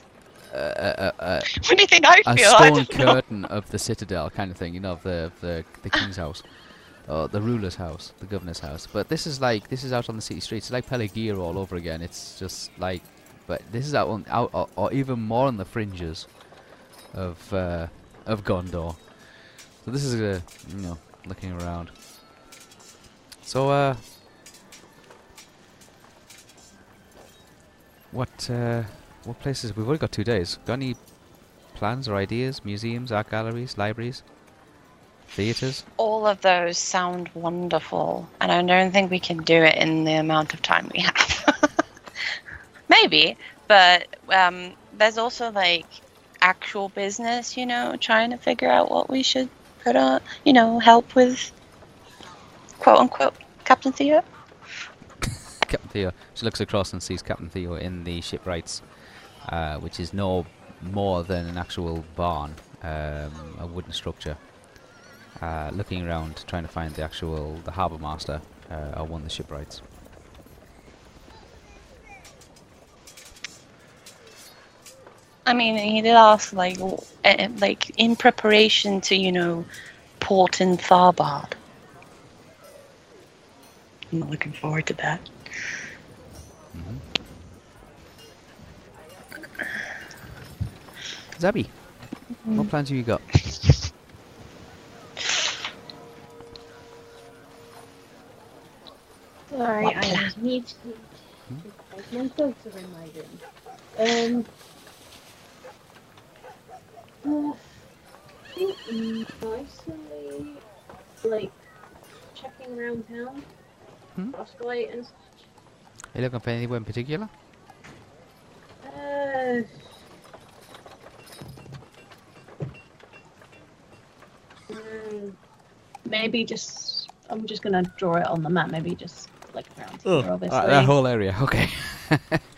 a, a, a, What do you think I a feel? I stone don't know. curtain of the citadel kind of thing. You know, of the of the the king's house. Or the ruler's house, the governor's house. But this is like this is out on the city streets. It's like Pelargir all over again. It's just like, but this is out on out or, or even more on the fringes of uh, of Gondor. So this is a you know looking around. So uh, what uh, what places? We've only got two days. Got any plans or ideas? Museums, art galleries, libraries, theaters? All of those sound wonderful, and I don't think we can do it in the amount of time we have. Maybe, but um, there's also like actual business, you know, trying to figure out what we should put on, you know, help with quote unquote Captain Theo. Captain Theo. She looks across and sees Captain Theo in the shipwrights, uh, which is no more than an actual barn, um, a wooden structure. Uh, looking around, trying to find the actual the harbour master uh, or one of the shipwrights. I mean, he did ask like, uh, like in preparation to, you know, port in Tharbad. I'm not looking forward to that. Zabby, what plans have you got? Sorry, I plan? was muted. because My dogs are in my room. Um, uh, I think mostly like checking around town, Hmm? frostbite and such. Are you looking for anywhere in particular? Uh, mm, maybe just I'm just gonna draw it on the map. Maybe just like around here, obviously. Uh, that whole area. Okay.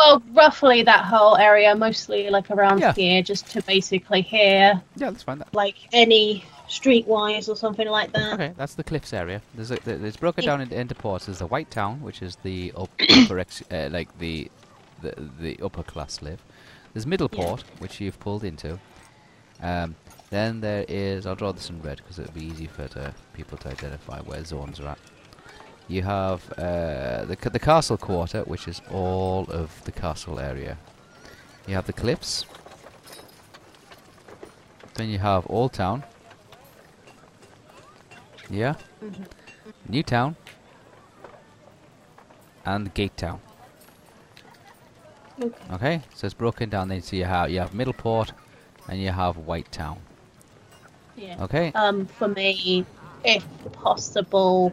Well, roughly that whole area, mostly like around Yeah. here, just to basically hear yeah, that's fine. That, like any streetwise or something like that. Okay, that's the cliffs area. There's a, th- it's broken down into, into ports. There's the White Town, which is the up, upper ex, uh, like the, the the upper class live. There's Middleport, which you've pulled into. Um, then there is. I'll draw this in red because it'll be easy for to, people to identify where zones are at. You have uh, the the castle quarter, which is all of the castle area. You have the cliffs. Then you have Old Town, Yeah. New town. And Gate Town. Okay. Okay, so it's broken down. Then so you have you have Middleport, and you have White Town. Yeah. Okay. Um, for me, if possible,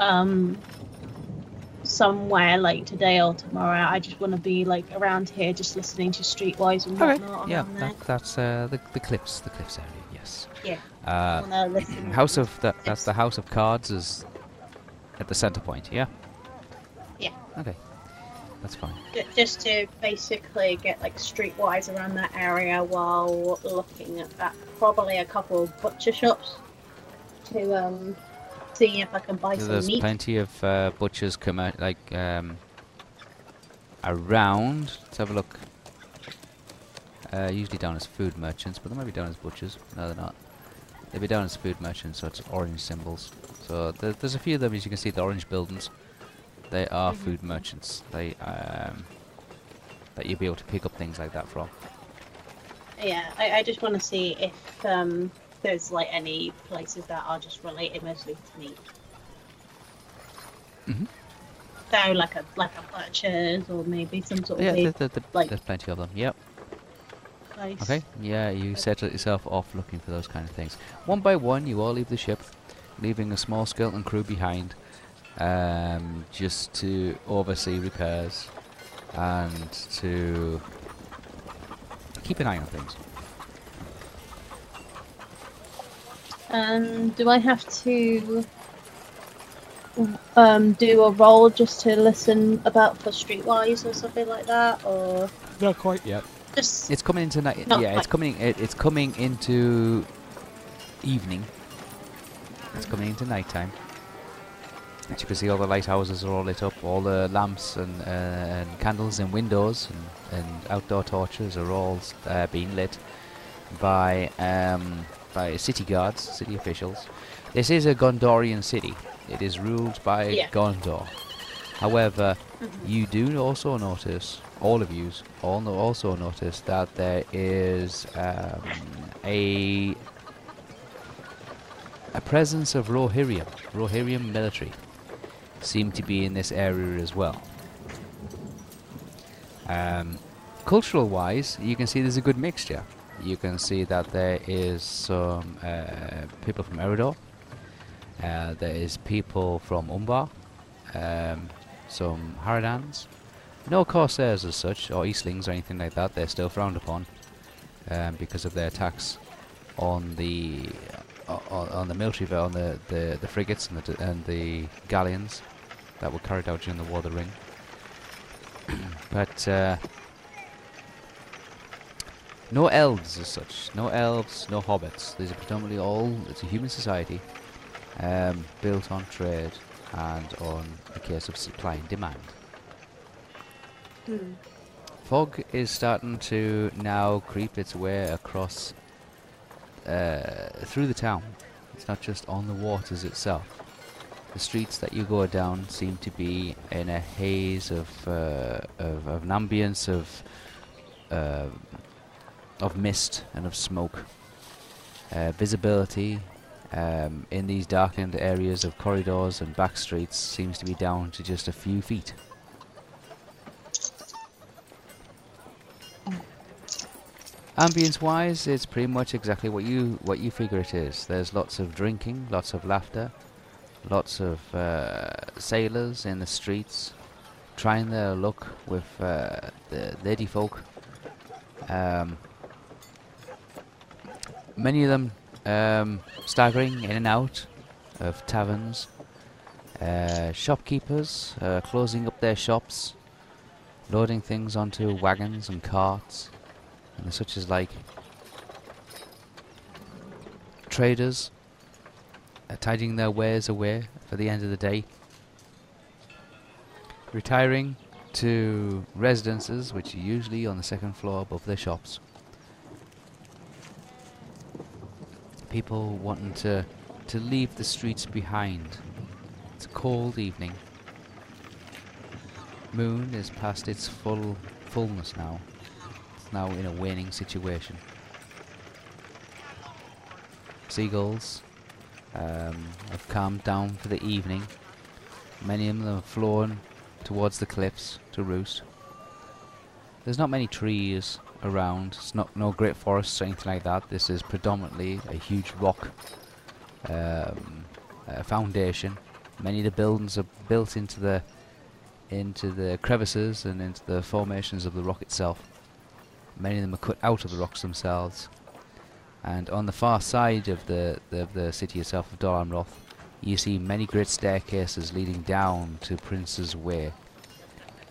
um, somewhere like today or tomorrow, I just want to be like around here, just listening to Streetwise and Okay. whatnot. Yeah, around that, that's uh, the the clips, the clips area. Yes. Yeah. Uh, wanna. House of that. That's the House of Cards is at the center point. Yeah. Yeah. Okay. That's fine. Just to basically get like streetwise around that area while looking at that probably a couple of butcher shops to um see if I can buy So some there's meat. plenty of uh, butchers come out like um, around. Let's have a look. Uh, usually down as food merchants, but they might be down as butchers. No, they're not. They'll be down as food merchants, so it's orange symbols. So there, there's a few of them, as you can see, the orange buildings. They are Mm-hmm. food merchants. They um, that you'll be able to pick up things like that from. Yeah, I, I just want to see if um there's like any places that are just related mostly to meat. Mhm. So like a like a butcher's or maybe some sort of Yeah, meat there, there, there- like- there's plenty of them. Yep. place. Okay. Yeah, you set yourself off looking for those kind of things. One by one, you all leave the ship, leaving a small skeleton crew behind, um, just to oversee repairs and to keep an eye on things. Um, do I have to um do a roll just to listen about for Streetwise or something like that, or Not quite yet. just It's coming into night. Not yeah, it's coming. It, it's coming into evening. It's coming into nighttime. As you can see, all the lighthouses are all lit up. All the lamps and, uh, and candles in windows and, and outdoor torches are all uh, being lit by um, by city guards, city officials. This is a Gondorian city. It is ruled by Yeah. Gondor. However, you do also notice, all of you all no- also notice that there is um, a a presence of Rohirrim, Rohirrim military, seem to be in this area as well. Um, cultural wise, you can see there's a good mixture. You can see that there is some uh, people from Eriador, uh, there is people from Umbar, um, some Haradans, no Corsairs as such, or Easterlings or anything like that. They're still frowned upon um, because of their attacks on the on, on the military, on the, the, the frigates and the, and the galleons that were carried out during the War of the Ring. but uh, no elves as such, no elves, no hobbits. These are predominantly all. It's a human society um, built on trade and on a case of supply and demand. Hmm. Fog is starting to now creep its way across uh, through the town. It's not just on the waters itself. The streets that you go down seem to be in a haze of uh, of, of an ambience of uh, of mist and of smoke. Uh, visibility um, in these darkened areas of corridors and back streets seems to be down to just a few feet. Ambience wise, it's pretty much exactly what you what you figure it is. There's lots of drinking, lots of laughter, lots of uh, sailors in the streets trying their luck with uh, the lady folk. Um, many of them um, staggering in and out of taverns. Uh, shopkeepers uh, closing up their shops, loading things onto wagons and carts, and such as like traders uh, tidying their wares away for the end of the day, retiring to residences which are usually on the second floor above their shops. People wanting to to leave the streets behind. It's a cold evening. Moon is past its full fullness now. It's now in a waning situation. Seagulls um, have calmed down for the evening. Many of them have flown towards the cliffs to roost. There's not many trees around. It's not no great forests or anything like that. This is predominantly a huge rock um, uh, foundation. Many of the buildings are built into the into the crevices and into the formations of the rock itself. Many of them are cut out of the rocks themselves. And on the far side of the, the, of the city itself of Dol Amroth, you see many great staircases leading down to Prince's Way.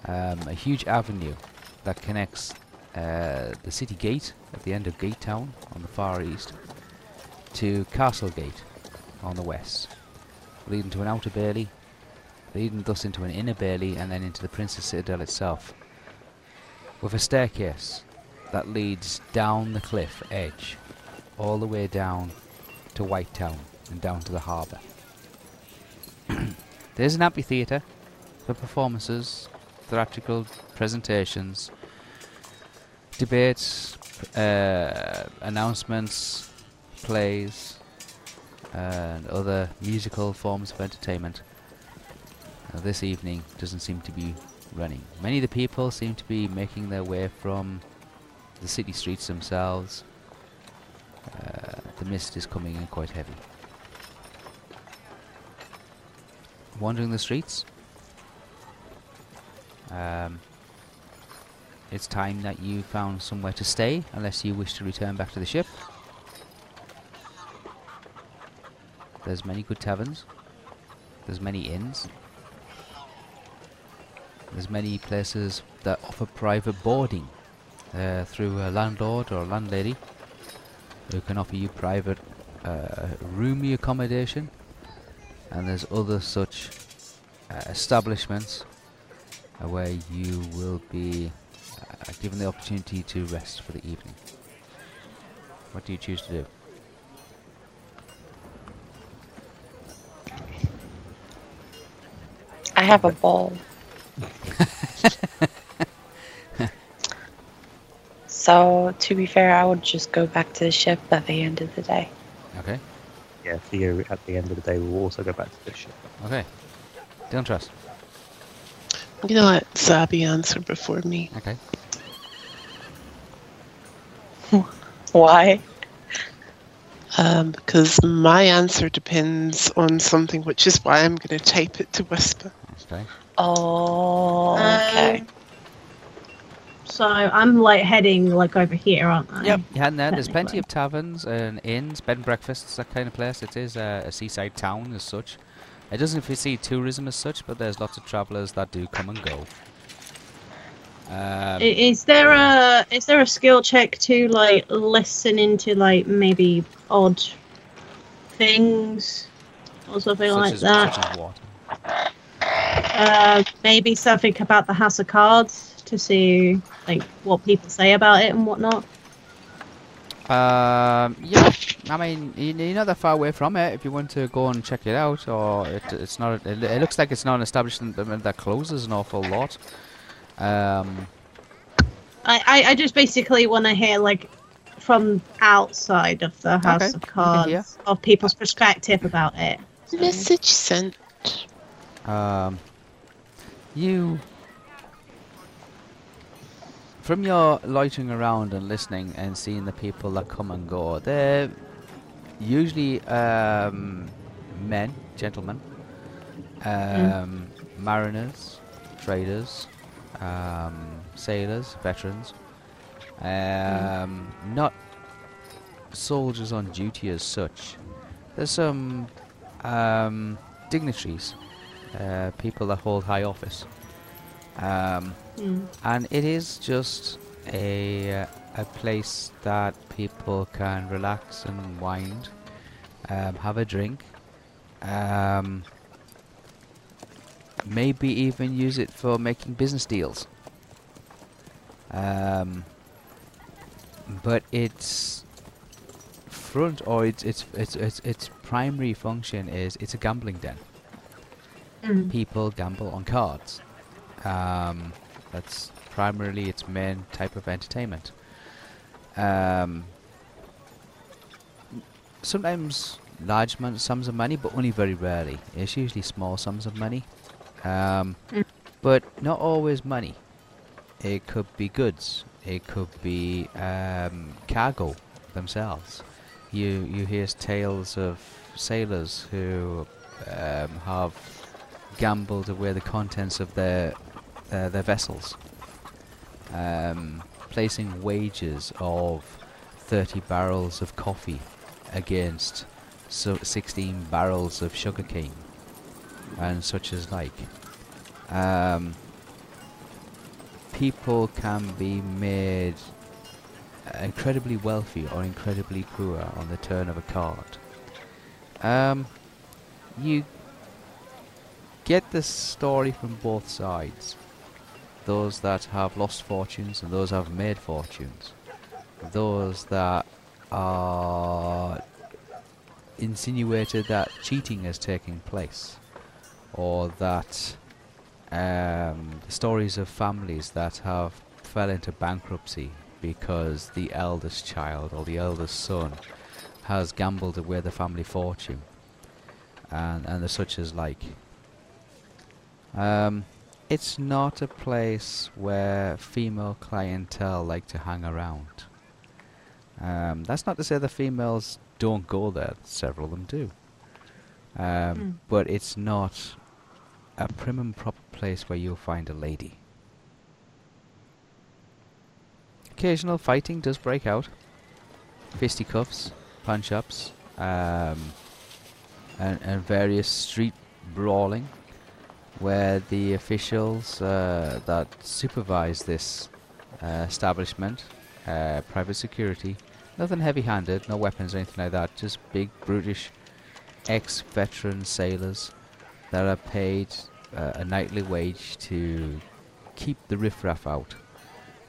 Um, a huge avenue that connects uh, the city gate at the end of Gate Town on the far east to Castle Gate on the west, leading to an outer bailey, leading thus into an inner bailey and then into the Prince's Citadel itself, with a staircase that leads down the cliff edge, all the way down to White Town and down to the harbour. There's an amphitheatre for performances, theatrical presentations, debates, uh, announcements, plays, and other musical forms of entertainment. Uh, this evening doesn't seem to be running. Many of the people seem to be making their way from the city streets themselves. Uh, the mist is coming in quite heavy. Wandering the streets. Um, it's time that you found somewhere to stay, unless you wish to return back to the ship. There's many good taverns. There's many inns. There's many places that offer private boarding uh, through a landlord or a landlady who can offer you private uh, roomy accommodation. And there's other such uh, establishments where you will be uh, given the opportunity to rest for the evening. What do you choose to do? I have a ball. so, to be fair, I would just go back to the ship at the end of the day. Okay. Yeah, Theo at the end of the day we will also go back to the ship. Okay. Don't trust. I'm gonna let Zabi answer before me. Okay. Why? Um, because my answer depends on something, which is why I'm going to type it to Whisper. Okay. Oh, okay. Um, so I'm like heading like over here, aren't I? Yep. Yeah, and then there's plenty of taverns and inns, bed and breakfasts, that kind of place. It is uh, a seaside town as such. It doesn't see tourism as such, but there's lots of travellers that do come and go. Um, Is there a is there a skill check to like listen into like maybe odd things or something like as, that? Uh, maybe something about the House of Cards to see like what people say about it and whatnot. Um, yeah, I mean, you- you're not that far away from it if you want to go and check it out, or it, it's not, it, it looks like it's not an establishment that, that closes an awful lot. Um, I, I, I just basically want to hear like from outside of the House Okay, of can hear. Cards of people's perspective about it. So- Message sent. Um, you, from your loitering around and listening and seeing the people that come and go, they're usually um, men, gentlemen, um, mariners, traders, um, sailors, veterans, um, not soldiers on duty as such. There's some um, dignitaries uh, people that hold high office. Um, Mm. and it is just a uh, a place that people can relax and wind, um, have a drink, um, maybe even use it for making business deals. Um, but its front or its its its its its primary function is it's a gambling den Mm. people gamble on cards. Um, that's primarily its main type of entertainment. Um, sometimes large mon- sums of money, but only very rarely. It's usually small sums of money, um, but not always money. It could be goods. It could be um, cargo themselves. You you hear tales of sailors who um, have gambled away the contents of their uh, their vessels, um, placing wagers of 30 barrels of coffee against so 16 barrels of sugarcane and such as like. Um, people can be made incredibly wealthy or incredibly poor on the turn of a card. Um, you get the story from both sides. Those that have lost fortunes and those that have made fortunes. Those that are insinuated that cheating is taking place. Or that um, stories of families that have fell into bankruptcy because the eldest child or the eldest son has gambled away the family fortune and and the such as like. Um, it's not a place where female clientele like to hang around. Um, that's not to say the females don't go there. Several of them do. Um, Hmm. but it's not a prim and proper place where you'll find a lady Occasional fighting does break out. Fisticuffs, punch-ups, um, and, and various street brawling, where the officials uh, that supervise this uh, establishment, uh, private security, nothing heavy-handed, no weapons or anything like that, just big, brutish, ex-veteran sailors that are paid uh, a nightly wage to keep the riffraff out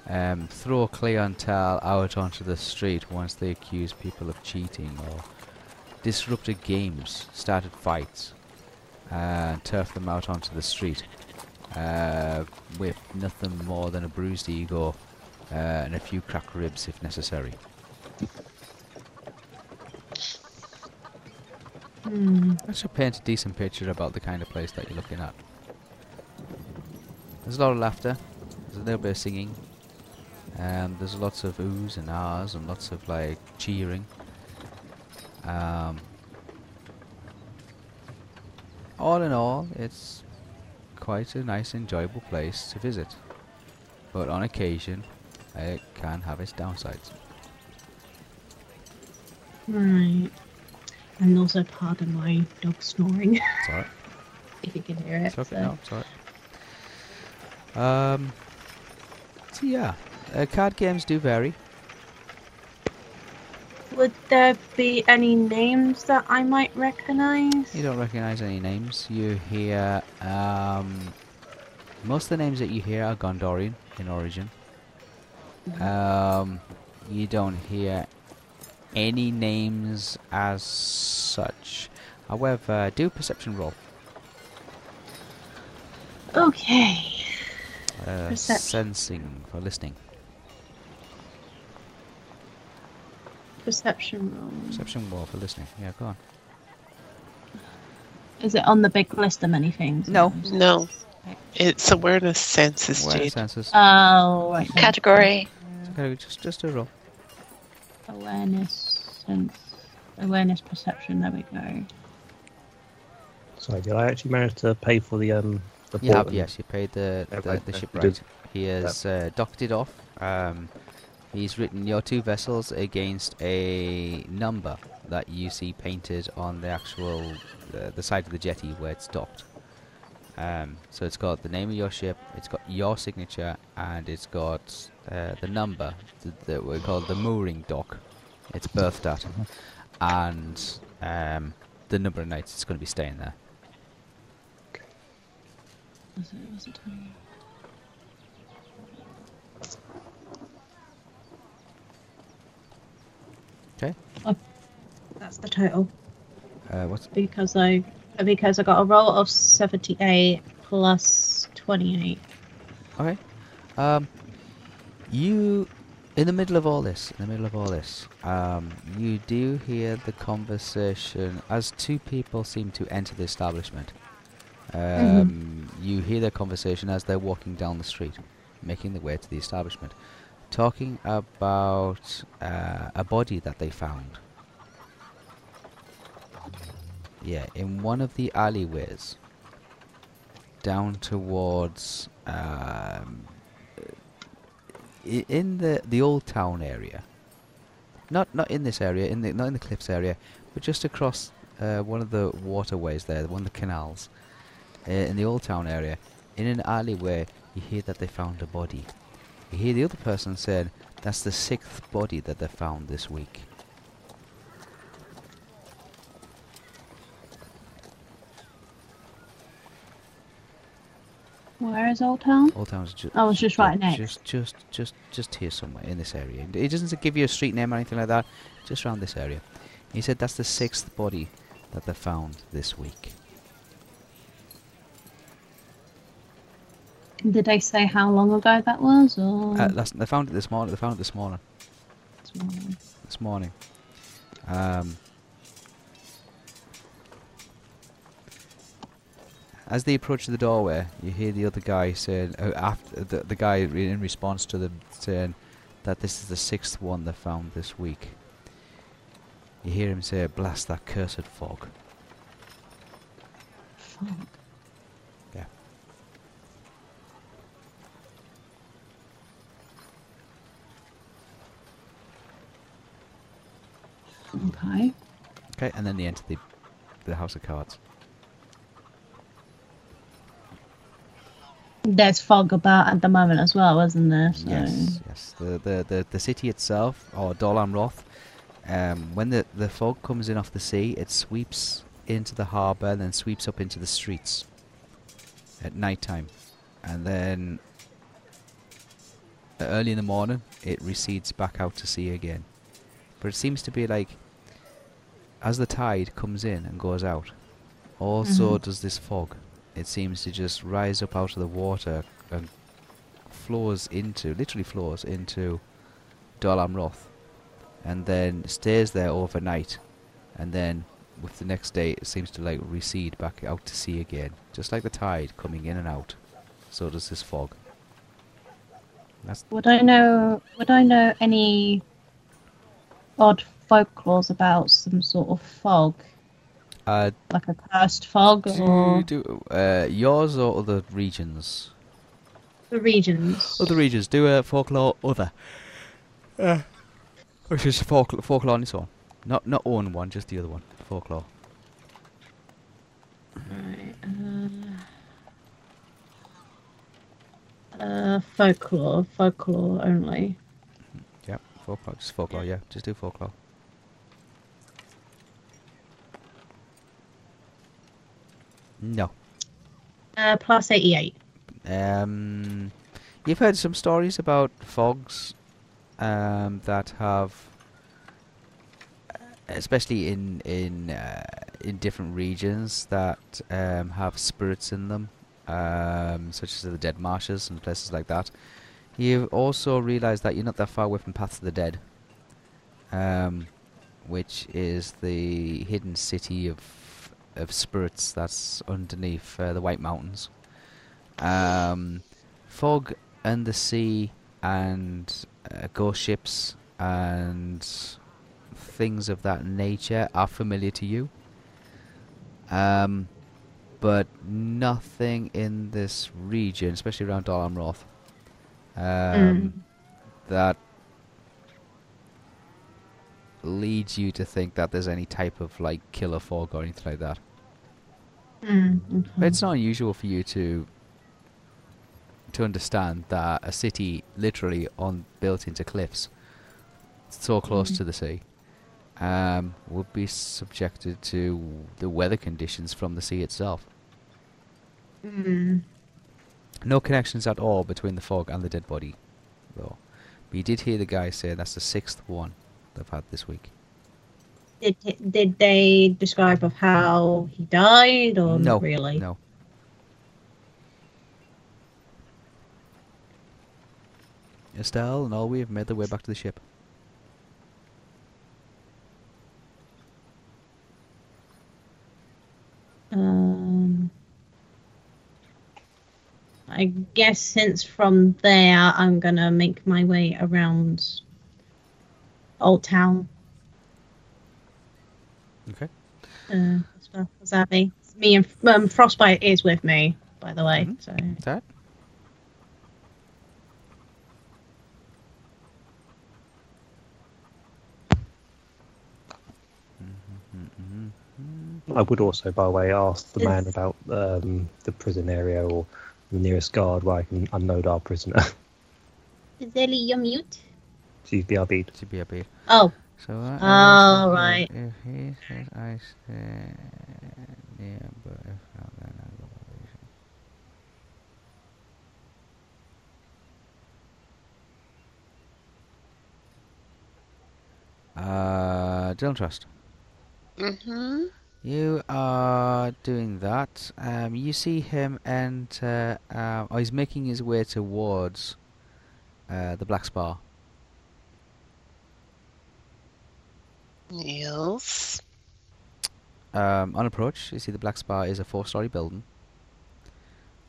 um, throw clientele out onto the street once they accuse people of cheating or disrupted games, started fights, and turf them out onto the street uh, with nothing more than a bruised ego uh, and a few cracked ribs if necessary. Hmm. That should paint a decent picture about the kind of place that you're looking at. There's a lot of laughter, there's a little bit of singing, um, there's lots of oohs and ahs and lots of like cheering. Um, all in all, it's quite a nice, enjoyable place to visit. But on occasion, it can have its downsides. Right. And also pardon my dog snoring, alright. if you can hear it. It's okay. so. No, it's alright. Um. So yeah, uh, card games do vary. Would there be any names that I might recognise? You don't recognise any names. You hear um, most of the names that you hear are Gondorian in origin. Um, you don't hear any names as such. However, do perception roll. Okay. Uh, Perception. sensing for listening. Perception roll. Perception roll for listening. Yeah, go on. Is it on the big list of many things? No. No. It's awareness senses, Awareness Jade. senses. Oh, right. Category. Okay, just just a roll. Awareness, sense, awareness, perception. There we go. Sorry, did I actually manage to pay for the um You have, yes, you paid the, the, the yeah, ship you right. did. He has uh, docked it off. Um, he's written your two vessels against a number that you see painted on the actual uh, the side of the jetty where it's docked. Um, so it's got the name of your ship, it's got your signature, and it's got uh, the number th- that we call the mooring dock. It's berthed at, and um, the number of nights it's going to be staying there. Was it, was it twenty? Okay. Oh, that's the total Uh, what's because I because I got a roll of seventy eight plus twenty eight. Okay. Um, you In the middle of all this, in the middle of all this, um, you do hear the conversation as two people seem to enter the establishment. Um, You hear their conversation as they're walking down the street, making their way to the establishment, talking about uh, a body that they found. Yeah, in one of the alleyways, down towards um, in the the old town area. Not not in this area, in the not in the cliffs area, but just across uh, one of the waterways there, one of the canals, uh, in the old town area. In an alleyway, you hear that they found a body. You hear the other person said that's the sixth body that they found this week. Where is Old Town? Old town's just. Oh, it's just right next. Just, just, just, just here somewhere in this area. It doesn't give you a street name or anything like that. Just around this area. He said that's the sixth body that they found this week. Did they say how long ago that was, or Uh, that's, they found it this morning. They found it this morning. This morning. Um, as they approach the doorway, you hear the other guy saying, uh, after the, the guy in response to them saying that this is the sixth one they found this week. You hear him say, "Blast that cursed fog." Fuck. Okay. Okay, and then they enter the the house of cards. There's fog about at the moment as well, isn't there? So Yes, yes. The, the, the, the city itself, or Dol Amroth, um, when the, the fog comes in off the sea, it sweeps into the harbour and then sweeps up into the streets at night time. And then early in the morning, it recedes back out to sea again. But it seems to be like, as the tide comes in and goes out, also mm-hmm. does this fog. It seems to just rise up out of the water and flows into, literally flows into Dol Amroth, and then stays there overnight, and then with the next day it seems to like recede back out to sea again, just like the tide coming in and out. So does this fog. That's would I know? Would I know any odd folklores about some sort of fog, uh, like a cursed fog, or do, uh, yours or other regions? the regions? Other regions do a folklore other. Uh, which is folklore, folklore on its own. Not not own one, just the other one. Folklore. Right, uh, uh, folklore, folklore only. Yep, folklore, just folklore, yeah, just do folklore. No. Uh, plus eighty-eight. Um, you've heard some stories about fogs um, that have, especially in in uh, in different regions, that um, have spirits in them, um, such as the dead marshes and places like that. You've also realised that you're not that far away from Paths of the Dead, um, which is the hidden city of of spirits that's underneath uh, the White Mountains. Um, fog and the sea and uh, ghost ships and things of that nature are familiar to you. Um, but nothing in this region, especially around Dol Amroth, um, that leads you to think that there's any type of like killer fog or anything like that. Mm, But it's not unusual for you to to understand that a city literally on built into cliffs, so close Mhm. to the sea, um, would be subjected to the weather conditions from the sea itself. Mm. No connections at all between the fog and the dead body, though. But you did hear the guy say that's the sixth one they've had this week. Did did they describe of how he died, or no, not really? no. Estelle and Alwyn have made their way back to the ship. Um, I guess since from there I'm gonna make my way around Old Town. Okay. Uh, as well as Abby. Me and um, Frostbite is with me, by the way. Mhm. So Is that? I would also, by the way, ask the man about um, the prison area or the nearest guard where I can unload our prisoner. Zeli, you're mute. She's BRB'd. To be a. Oh, So uh, Oh, uh, right. If he says I stand near, but if not, then I go. Uh, Dylan Trust. Mm-hmm. You are doing that. Um, you see him enter. Um, oh, he's making his way towards uh, the Black Spar. Yes. Um, on approach, you see the Black Spar is a four-story building.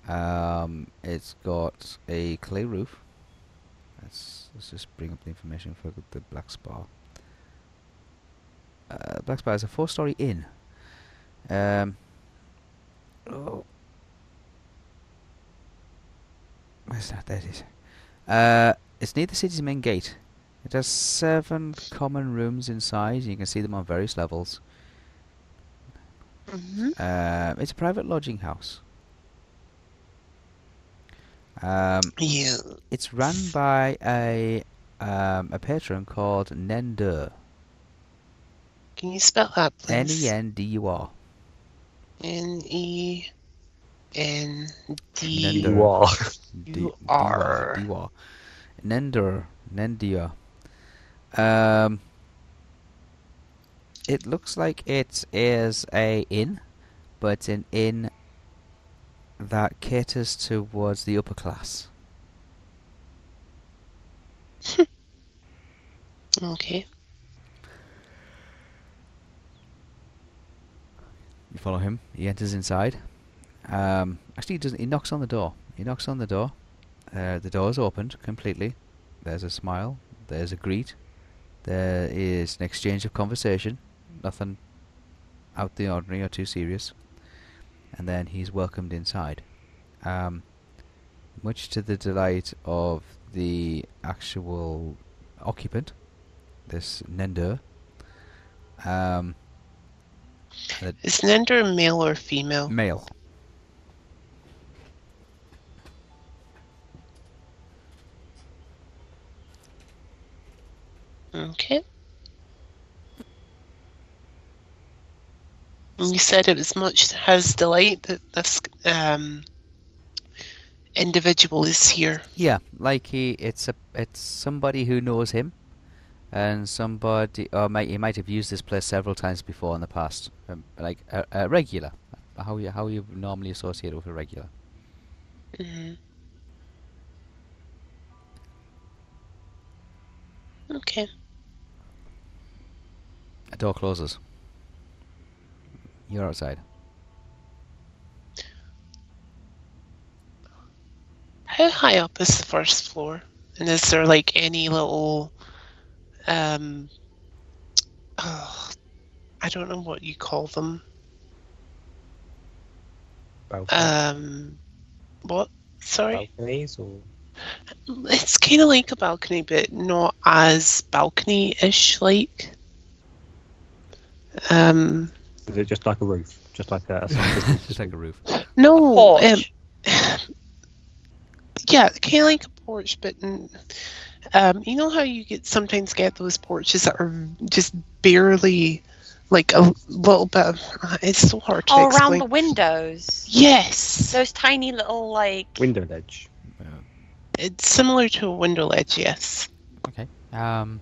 Um, it's got a clay roof. Let's, let's just bring up the information for the, Black Spar. Uh, Black Spar is a four-story inn. Um, oh. Where's that? There it is. Uh, it's near the city's main gate. It has seven common rooms inside. You can see them on various levels. Mm-hmm. Um, it's a private lodging house. Um, Yeah. it's run by a um, a patron called Nendur. Can you spell that, please? E N D U R. N E N D. Nender. You are. You are. D U R. Nendur. Nendur. Um, it looks like it is a inn, but an inn that caters towards the upper class. Okay. You follow him. He enters inside. Um, actually, he doesn't. He knocks on the door. He knocks on the door. Uh, the door is opened completely. There's a smile. There's a greet. There is an exchange of conversation. Nothing out the ordinary or too serious. And then he's welcomed inside. Um, much to the delight of the actual occupant, this Nendur. Um, Is Nendur male or female? male. Okay. And you said it was much to his delight that this um, individual is here. Yeah, like he, it's a, it's somebody who knows him, and somebody, or might he might have used this place several times before in the past, um, like a, a regular. How you how you normally associate with a regular. hmm Okay. A door closes. You're outside. How high up is the first floor? And is there like any little um oh, I don't know what you call them. Balcony- Um what? Sorry? balconies or It's kind of like a balcony, but not as balcony-ish like. Um, is it just like a roof? Just like a. Just like a roof. no, Porch. um, yeah, kind of like a porch, but um, you know how you get sometimes get those porches that are just barely like a little bit. Of, uh, it's so hard to Oh, explain. around the windows. yes, Those tiny little like. window ledge. Yeah. it's similar to a window ledge. Yes. Okay. Um.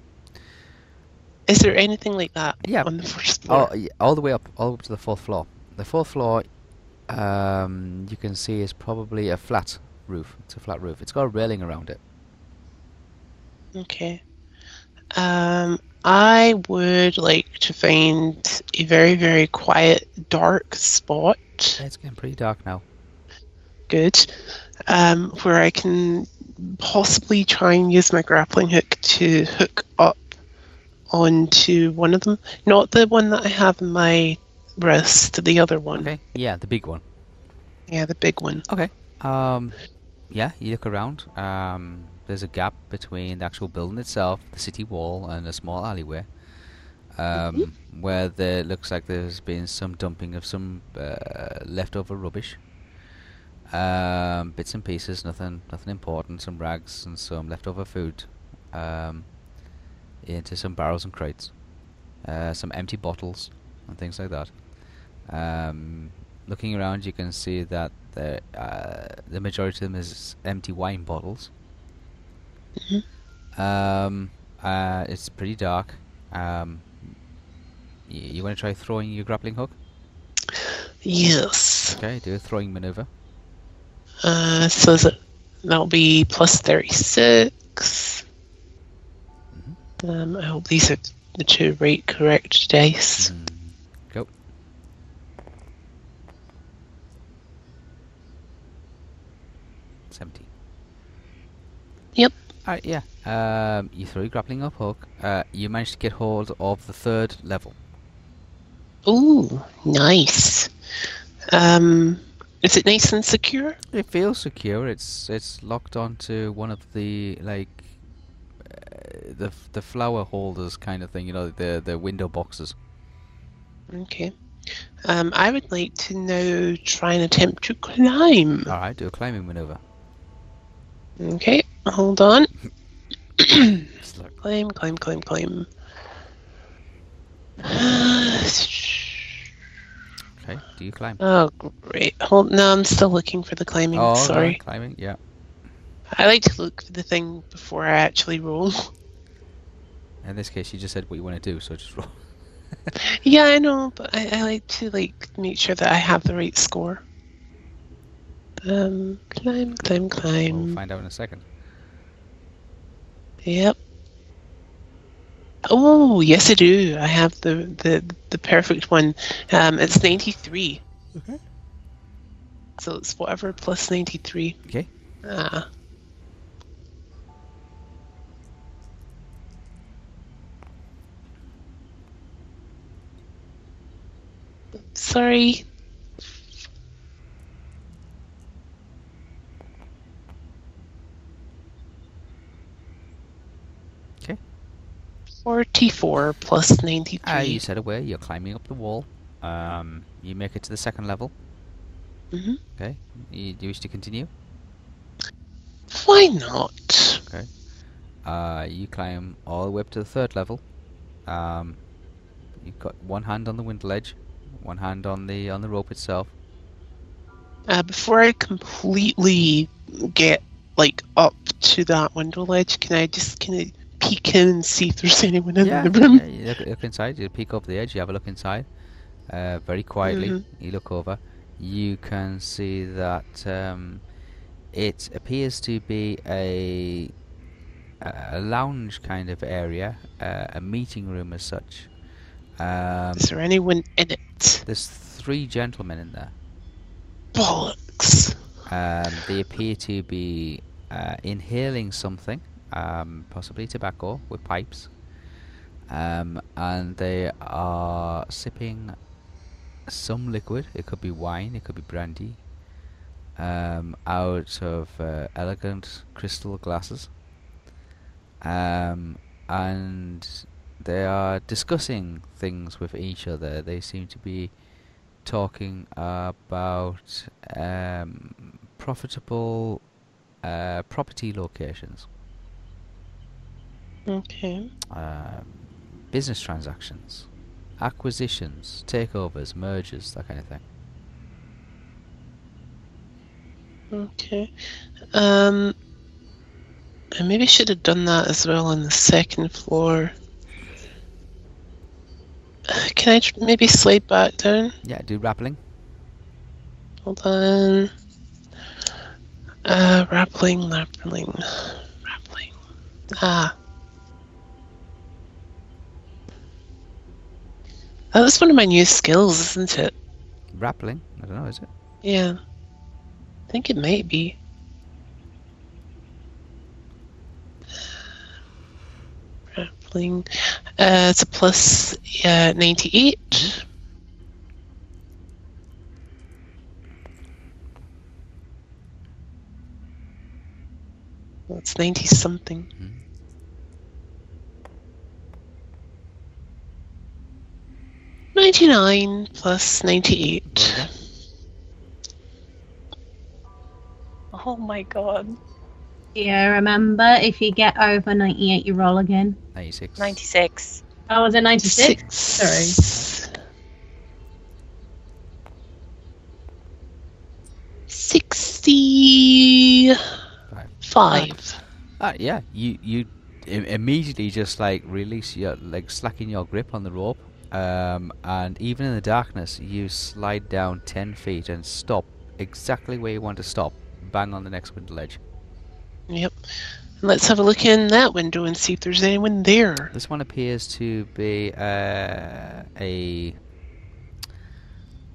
Is there anything like that Yeah. on the first floor? Oh, yeah, all the way up, all up to the fourth floor. The fourth floor, um, you can see is probably a flat roof. It's a flat roof. It's got a railing around it. Okay. Um, I would like to find a very, very quiet, dark spot. Yeah, it's getting pretty dark now. Good. Um, where I can possibly try and use my grappling hook to hook up onto one of them. Not the one that I have in my wrist, to. the other one. Okay. Yeah, the big one. Yeah, the big one. Okay. Um, yeah, you look around. Um, there's a gap between the actual building itself, the city wall, and a small alleyway. Um, where there looks like there's been some dumping of some uh, leftover rubbish. Um, bits and pieces, nothing, nothing important. Some rags and some leftover food. Um, into some barrels and crates. Uh, some empty bottles and things like that. Um, looking around, you can see that the uh, the majority of them is empty wine bottles. Um, uh, it's pretty dark. Um, y- you want to try throwing your grappling hook? Yes. Okay, do a throwing maneuver. Uh, so is that'll be plus 36. Um, I hope these are the two right correct dice. Mm, go. Seventy. Yep. Alright, yeah. Um, you throw your grappling up hook. Uh, you managed to get hold of the third level. Ooh, nice. Um, is it nice and secure? It feels secure. It's it's locked onto one of the like the the flower holders kind of thing. You know, the the window boxes. Okay. Um, I would like to now try and attempt to climb. All right, do a climbing maneuver. Okay, hold on. Climb, climb, climb, climb. Okay, do you climb? Oh, great. Hold. No, I'm still looking for the climbing. Oh, Sorry. right, climbing. Yeah. I like to look for the thing before I actually roll. In this case, you just said what you want to do, so just roll. yeah, I know, but I, I like to like make sure that I have the right score. Um, climb, climb, climb. We'll climb. find out in a second. Yep. Oh, yes, I do. I have the the the perfect one. Um, it's ninety three. Okay. So it's whatever plus ninety three. Okay. Ah. Sorry. Okay. 44 plus 93. Ah, you set away. You're climbing up the wall. Um, you make it to the second level. Mhm. Okay. You, do you wish to continue? Why not? Okay. Uh, you climb all the way up to the third level. Um, you've got one hand on the window ledge, one hand on the on the rope itself. Uh, before I completely get like up to that window ledge, can I just kind of peek in and see if there's anyone in yeah, the room? yeah, you look, look inside. You peek over the edge. You have a look inside. Uh, very quietly, Mhm. you look over. You can see that um, it appears to be a a lounge kind of area, uh, a meeting room as such. Um, Is there anyone in it? there's three gentlemen in there. Bollocks. Um, they appear to be uh, inhaling something, um, possibly tobacco with pipes, um, and they are sipping some liquid. It could be wine, it could be brandy, um, out of uh, elegant crystal glasses, um, and they are discussing things with each other. They seem to be talking about um, profitable uh, property locations, Okay. um, business transactions, acquisitions, takeovers, mergers, that kind of thing. Okay. Um, I maybe should have done that as well on the second floor. Can I maybe slide back down? Yeah, do rappelling. Hold on. Uh, rappelling, rappelling, rappelling. Ah. Oh, that's one of my new skills, isn't it? Rappelling? I don't know, is it? Yeah. I think it may be. Grappling. Uh, it's a plus uh, 98. That's 90 something. Mhm. Ninety-nine plus ninety-eight. Well. Oh my god. Yeah, remember if you get over 98, you roll again. 96. 96. Oh, was it 96? Sorry. Sixty-five. Ah, yeah, you you Im- immediately just like release your like slacken your grip on the rope, um, and even in the darkness, you slide down ten feet and stop exactly where you want to stop, bang on the next window ledge. Yep. Let's have a look in that window and see if there's anyone there. This one appears to be uh, a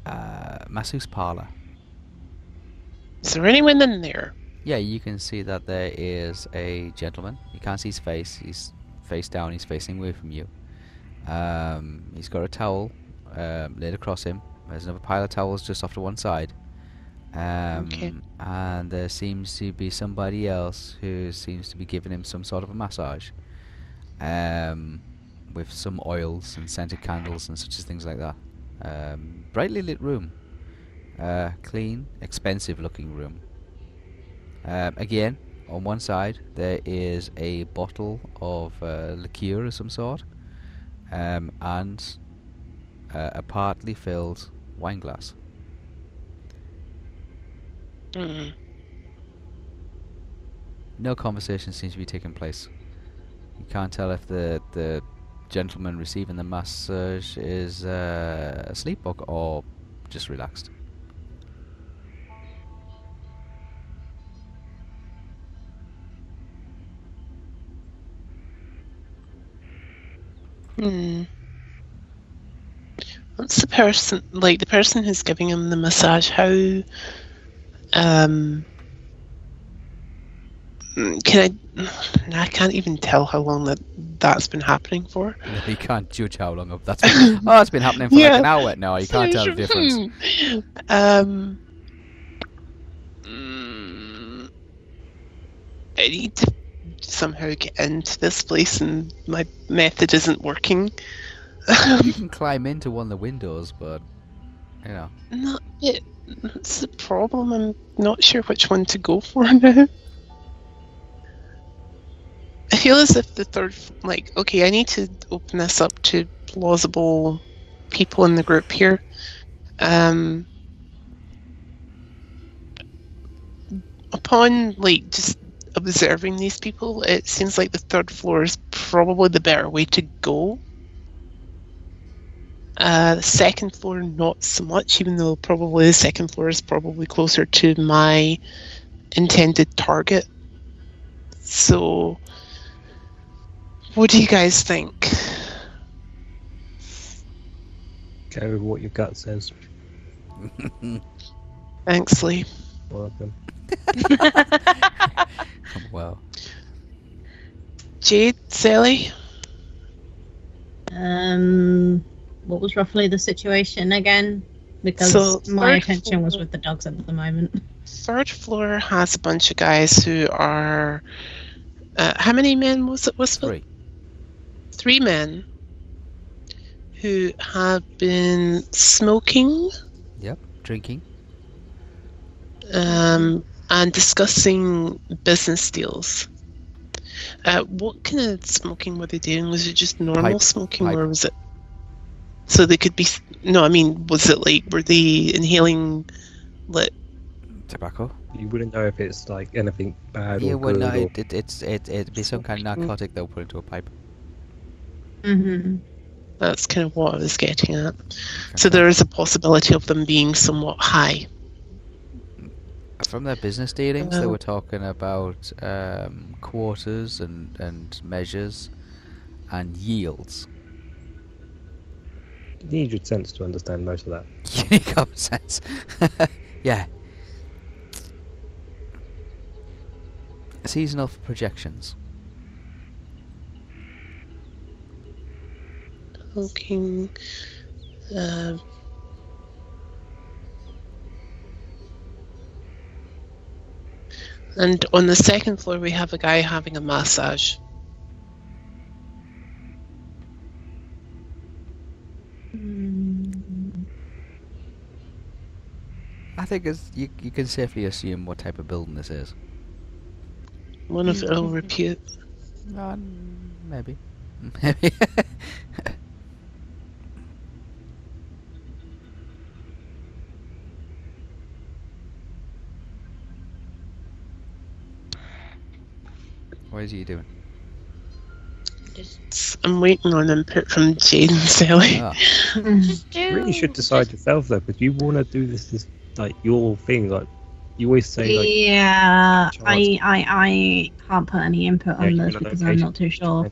uh, masseuse parlor. Is there anyone in there? Yeah, you can see that there is a gentleman. You can't see his face. He's face down. He's facing away from you. Um, he's got a towel um, laid across him. There's another pile of towels just off to one side. Um, Okay. And there seems to be somebody else who seems to be giving him some sort of a massage. Um, with some oils and scented candles and such as things like that. Um, brightly lit room. Uh, clean, expensive looking room. Um, again, on one side there is a bottle of uh, liqueur of some sort, um, and uh, a partly filled wine glass. Hmm. No conversation seems to be taking place. You can't tell if the the gentleman receiving the massage is uh, asleep or, or just relaxed. Hmm. What's the person like? The person who's giving him the massage. How? Um. mm, Can I? I can't even tell how long that that's been happening for. you can't judge how long that's been. oh, it's been happening for like an hour. now. you can't tell the difference. Um. mm, I need to somehow get into this place, and my method isn't working. You can climb into one of the windows, but you know. Not it. That's the problem. I'm not sure which one to go for now. I feel as if the third, like, okay, I need to open this up to plausible people in the group here. Um, upon like just observing these people, it seems like the third floor is probably the better way to go. Uh, the second floor, not so much, even though probably the second floor is probably closer to my intended target. So, what do you guys think? Go with what your gut says. Thanks, Lee. Welcome. well, Jade, Sally? Um, what was roughly the situation again? Because So, my third attention was with the dogs at the moment. Third floor has a bunch of guys who are. Uh, how many men was it? Was three. Three men who have been smoking Yep, drinking. um, and discussing business deals. Uh, what kind of smoking were they doing? Was it just normal Pipe. smoking, Pipe. or was it? So they could be. No, I mean, was it like were they inhaling lit? Tobacco. You wouldn't know if it's like anything bad Yeah, or well, good. no, or... it, it, it's it, it'd be some kind of narcotic they'll put into a pipe. Mm-hmm. That's kind of what I was getting at. So there is a possibility of them being somewhat high. From their business dealings, they Um, were talking about um, quarters and, and measures and yields. You need your sense to understand most of that. You need common sense. yeah. Seasonal projections. Talking. Uh, and on the second floor, we have a guy having a massage. I think it's, you you can safely assume what type of building this is. One of ill repute. Uh, maybe. Maybe. what is he doing? It's- I'm waiting on input from Jane Sally. You really should decide yourself though, because you want to do this as like your thing. Like you always say, like yeah. I, I, I can't put any input Yeah, on this because I'm not too sure.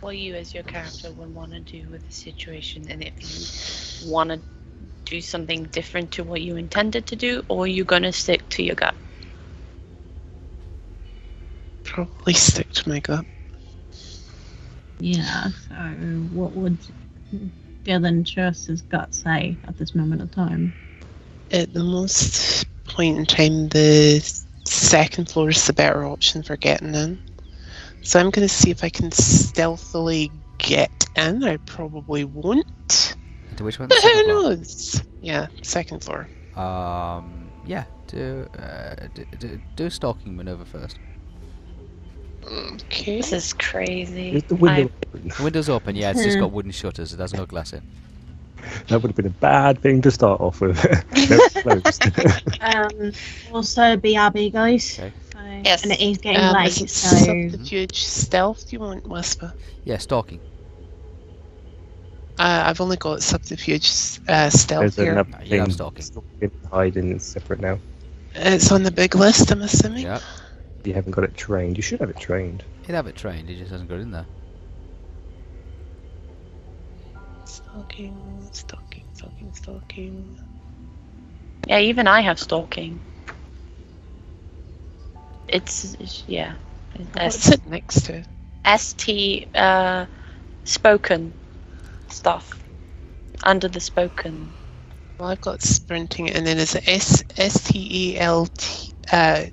what you as your character would want to do with the situation and if you want to do something different to what you intended to do or you're going to stick to your gut Probably stick to my gut. Yeah. So, what would Dylan Church's gut say at this moment of time? At the most point in time, the second floor is the better option for getting in. So I'm going to see if I can stealthily get in. I probably won't. to which one? But who Second knows? Yeah, second floor. Um, yeah. Do, uh, do, do, do a stalking maneuver first. Okay. this is crazy Is the window open? The window's open. Yeah, it's just got wooden shutters. It has no glass in. That would have been a bad thing to start off with. No, it's closed. Um. Also, BRB guys. Okay. So, Yes. And it is getting Um, late, is it so subterfuge stealth? Do you want Whisper? Yeah, stalking. Uh, I've only got subterfuge uh, stealth There's here. another Uh, you have thing. stalking. Stalking, Hiding is separate now. It's on the big list, I'm assuming. Yeah. You haven't got it trained. You should have it trained. He'd have it trained. He just hasn't got it in there. Stalking, stalking, stalking, stalking. yeah even i have stalking it's, it's yeah What's it next to? st uh spoken stuff under the spoken Well, I've got sprinting, and then it's S S T A L T uh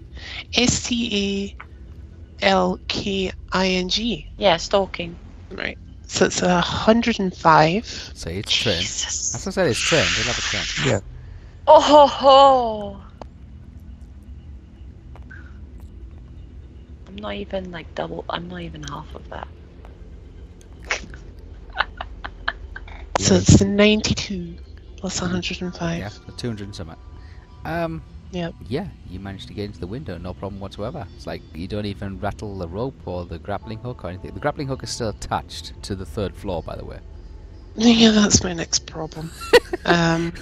S T A L K I N G. yeah stalking Right. So it's a hundred and five. So it's trained. Jesus. That's what I said. It's trained. He'll have it trained. Oh ho ho! I'm not even like double. I'm not even half of that. So Yeah. it's the ninety-two plus a hundred and five. Yeah, 200 and something. Um, Yep. yeah, you managed to get into the window, no problem whatsoever. It's like you don't even rattle the rope or the grappling hook or anything. The grappling hook is still attached to the third floor, by the way. Yeah, that's my next problem. um,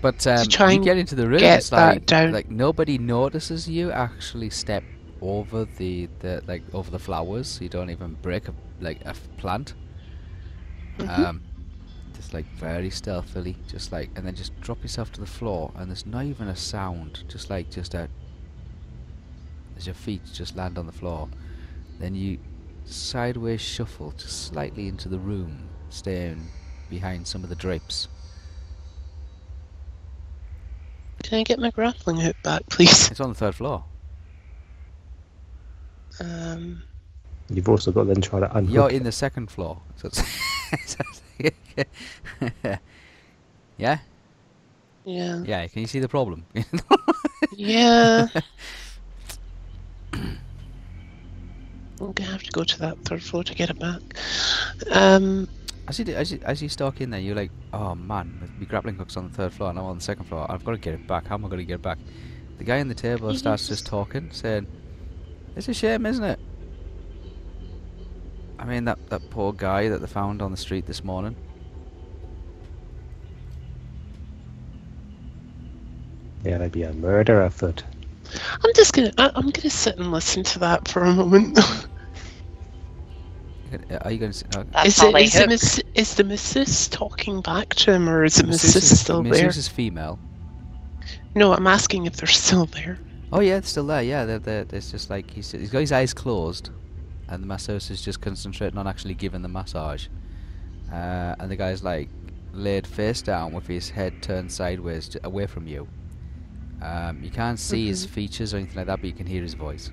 but um, try you get into the room, get it's like, down. like nobody notices you actually step over the, the like over the flowers. You don't even break a, like a plant. Mhm. Um, just like very stealthily, just like, and then just drop yourself to the floor, and there's not even a sound. Just like just a as your feet just land on the floor, then you sideways shuffle just slightly into the room, staying behind some of the drapes. can I get my grappling hook back, please? It's on the third floor. Um, You've also got to then try to unhook. You're it. in the second floor. So it's yeah, yeah. yeah. Can you see the problem? Yeah. I'm gonna have to go to that third floor to get it back. Um, as you as you as you stalk in there, you're like, oh man, the grappling hook's on the third floor, and I'm on the second floor. I've got to get it back. How am I going to get it back? The guy on the table starts just talking, saying, "It's a shame, isn't it? I mean, that that poor guy that they found on the street this morning. Yeah, there'd be a murder afoot. I'm just gonna I, I'm gonna sit and listen to that for a moment. Are you going to? Uh, That's Is, how it, they is, the hook. mas- is the masseuse talking back to him, or is the masseuse masseuse is- still masseuse there? is female. No, I'm asking if they're still there. Oh yeah, it's still there. Yeah, they're, they're, it's just like he's he's got his eyes closed, and the masseuse is just concentrating on actually giving the massage. Uh, and the guy's like laid face down with his head turned sideways to, away from you. Um, you can't see his features or anything like that, but you can hear his voice.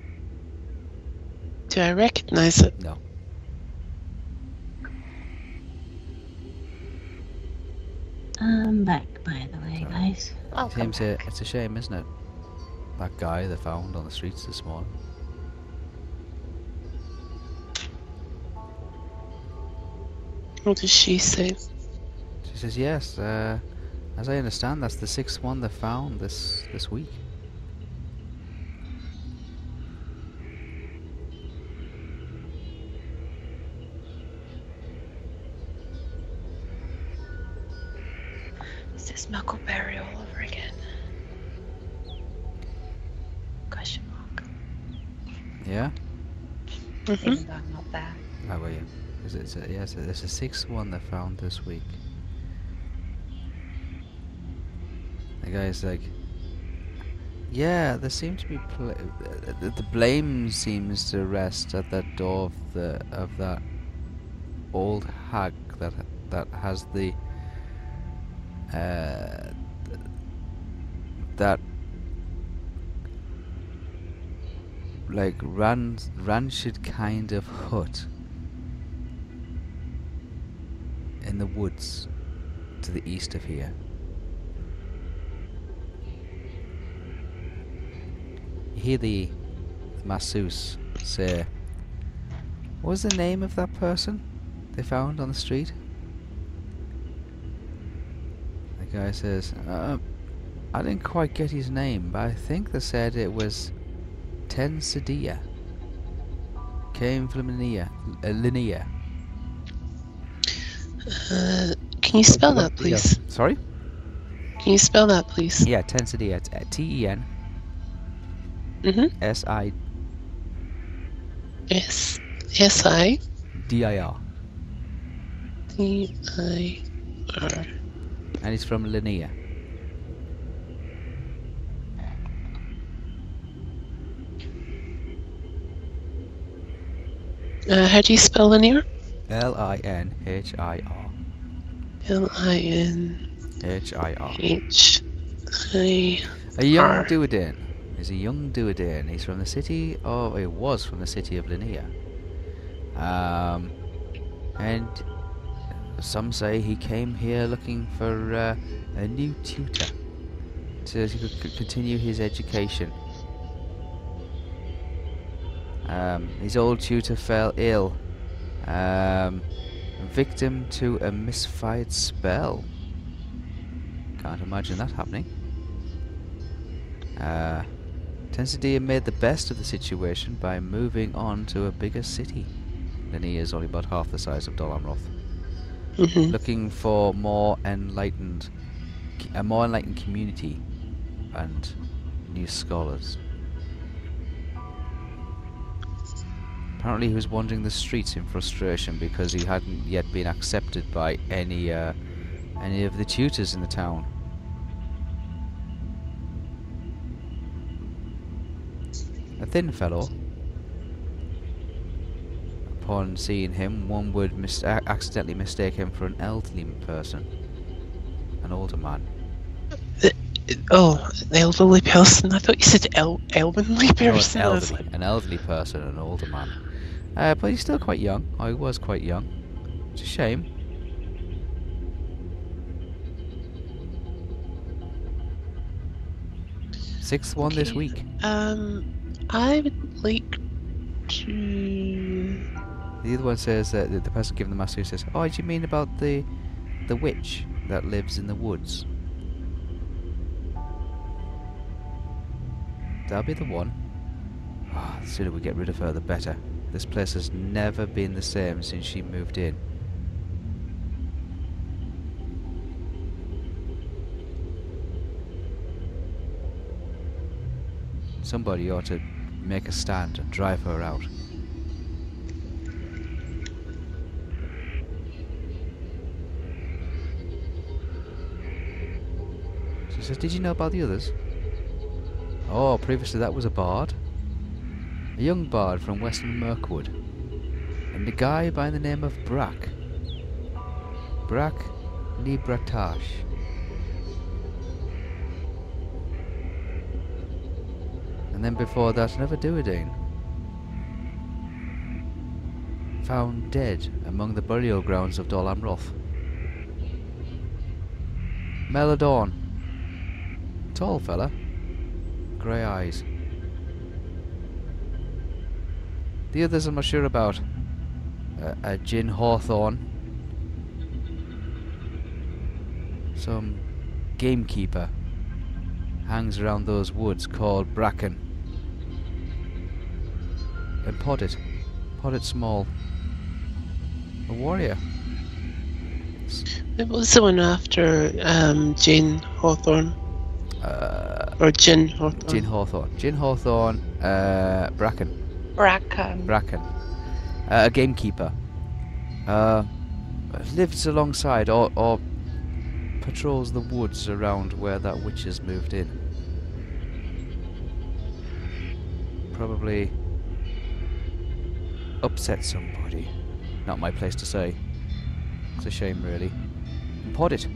Do I recognize it? No. I'm back, by the way, guys. Welcome Seems a, back. it's a shame, isn't it? That guy they found on the streets this morning. What does she say? She says yes. Uh, as I understand, that's the sixth one they found this this week. Is this Muckleberry all over again? Question mark. Yeah. Mhm. Even though I'm not there. How are you? Is it, is it, yes, there's a sixth one they found this week. The guy's like, yeah, there seems to be the, the blame seems to rest at the door of the of that old hag that that has the uh, th- that like ran rancid kind of hut in the woods to the east of here. You hear the masseuse say, What was the name of that person they found on the street? The guy says, uh, I didn't quite get his name, but I think they said it was Tensidia. Came from Linhir. Linhir. Uh, can you spell that, please? Sorry? Can you spell that, please? Yeah, Ten Sadia. It's, uh, T E N Mhm. S I S S I D I R. D I R. And it's from Linhir. Uh, how do you spell Linhir? L I N H I R. L I N H I R. H I. A young R. Duodin. He's a young Duodin. He's from the city of. He was from the city of Linhir. Um, and some say he came here looking for uh, a new tutor to, continue his education. Um, his old tutor fell ill, um, victim to a misfired spell. Can't imagine that happening. Uh, Tensidia made the best of the situation by moving on to a bigger city. Linhir is only about half the size of Dol Amroth. Mhm. Looking for more enlightened, a more enlightened community, and new scholars. Apparently, he was wandering the streets in frustration because he hadn't yet been accepted by any uh, any of the tutors in the town. A thin fellow. Upon seeing him, one would mis- accidentally mistake him for an elderly person, an older man. Oh, an elderly person. I thought you said el- elderly No, an person. Elderly, an elderly person, an older man. Uh, but he's still quite young. Oh, was quite young. It's a shame. Sixth one this week. Um, I would like to. The other one says that the person giving the master says, "Oh, do you mean about the the witch that lives in the woods?" That'll be the one. Ah, the sooner we get rid of her, the better. This place has never been the same since she moved in. Somebody ought to make a stand and drive her out. She says, did you know about the others? Oh, previously that was a bard. A young bard from Western Mirkwood. And a guy by the name of Brack. Brack Nibratash. And then before that, another Duodane. Found dead among the burial grounds of Dol Amroth. Melodorn. Tall fella. Grey eyes. The others I'm not sure about. Uh, uh, Jin Hawthorne. Some gamekeeper hangs around those woods called Bracken. And Podit. Podit Small. A warrior. It was the one after um, Jane Hawthorne Uh, or Jin Hawthorne. Jin Hawthorne. Jin Hawthorne. Uh, Bracken. Bracken. Bracken. Uh, a gamekeeper. Uh, lives alongside or, or patrols the woods around where that witch has moved in. Probably upset somebody. Not my place to say. It's a shame, really. And.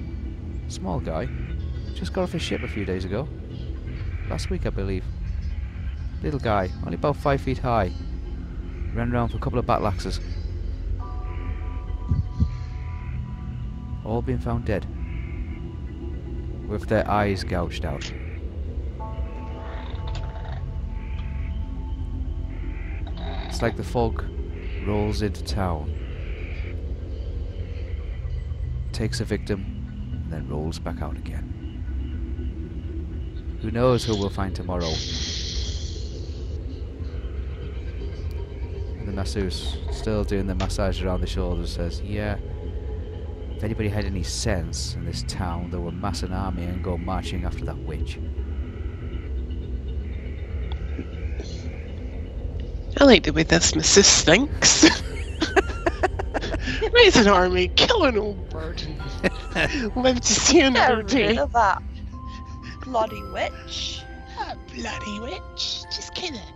Small guy. Just got off his ship a few days ago. Last week, I believe. Little guy, only about five feet high. Ran around for a couple of battle axes. All been found dead. With their eyes gouged out. It's like the fog rolls into town. Takes a victim, and then rolls back out again. Who knows who we'll find tomorrow? The masseuse, still doing the massage around the shoulders, says, Yeah, if anybody had any sense in this town, they would mass an army and go marching after that witch. I like the way this masseuse thinks. Raise an army, kill an old bird, and live to see another Get rid day. of that bloody witch. That bloody witch. Just kill it.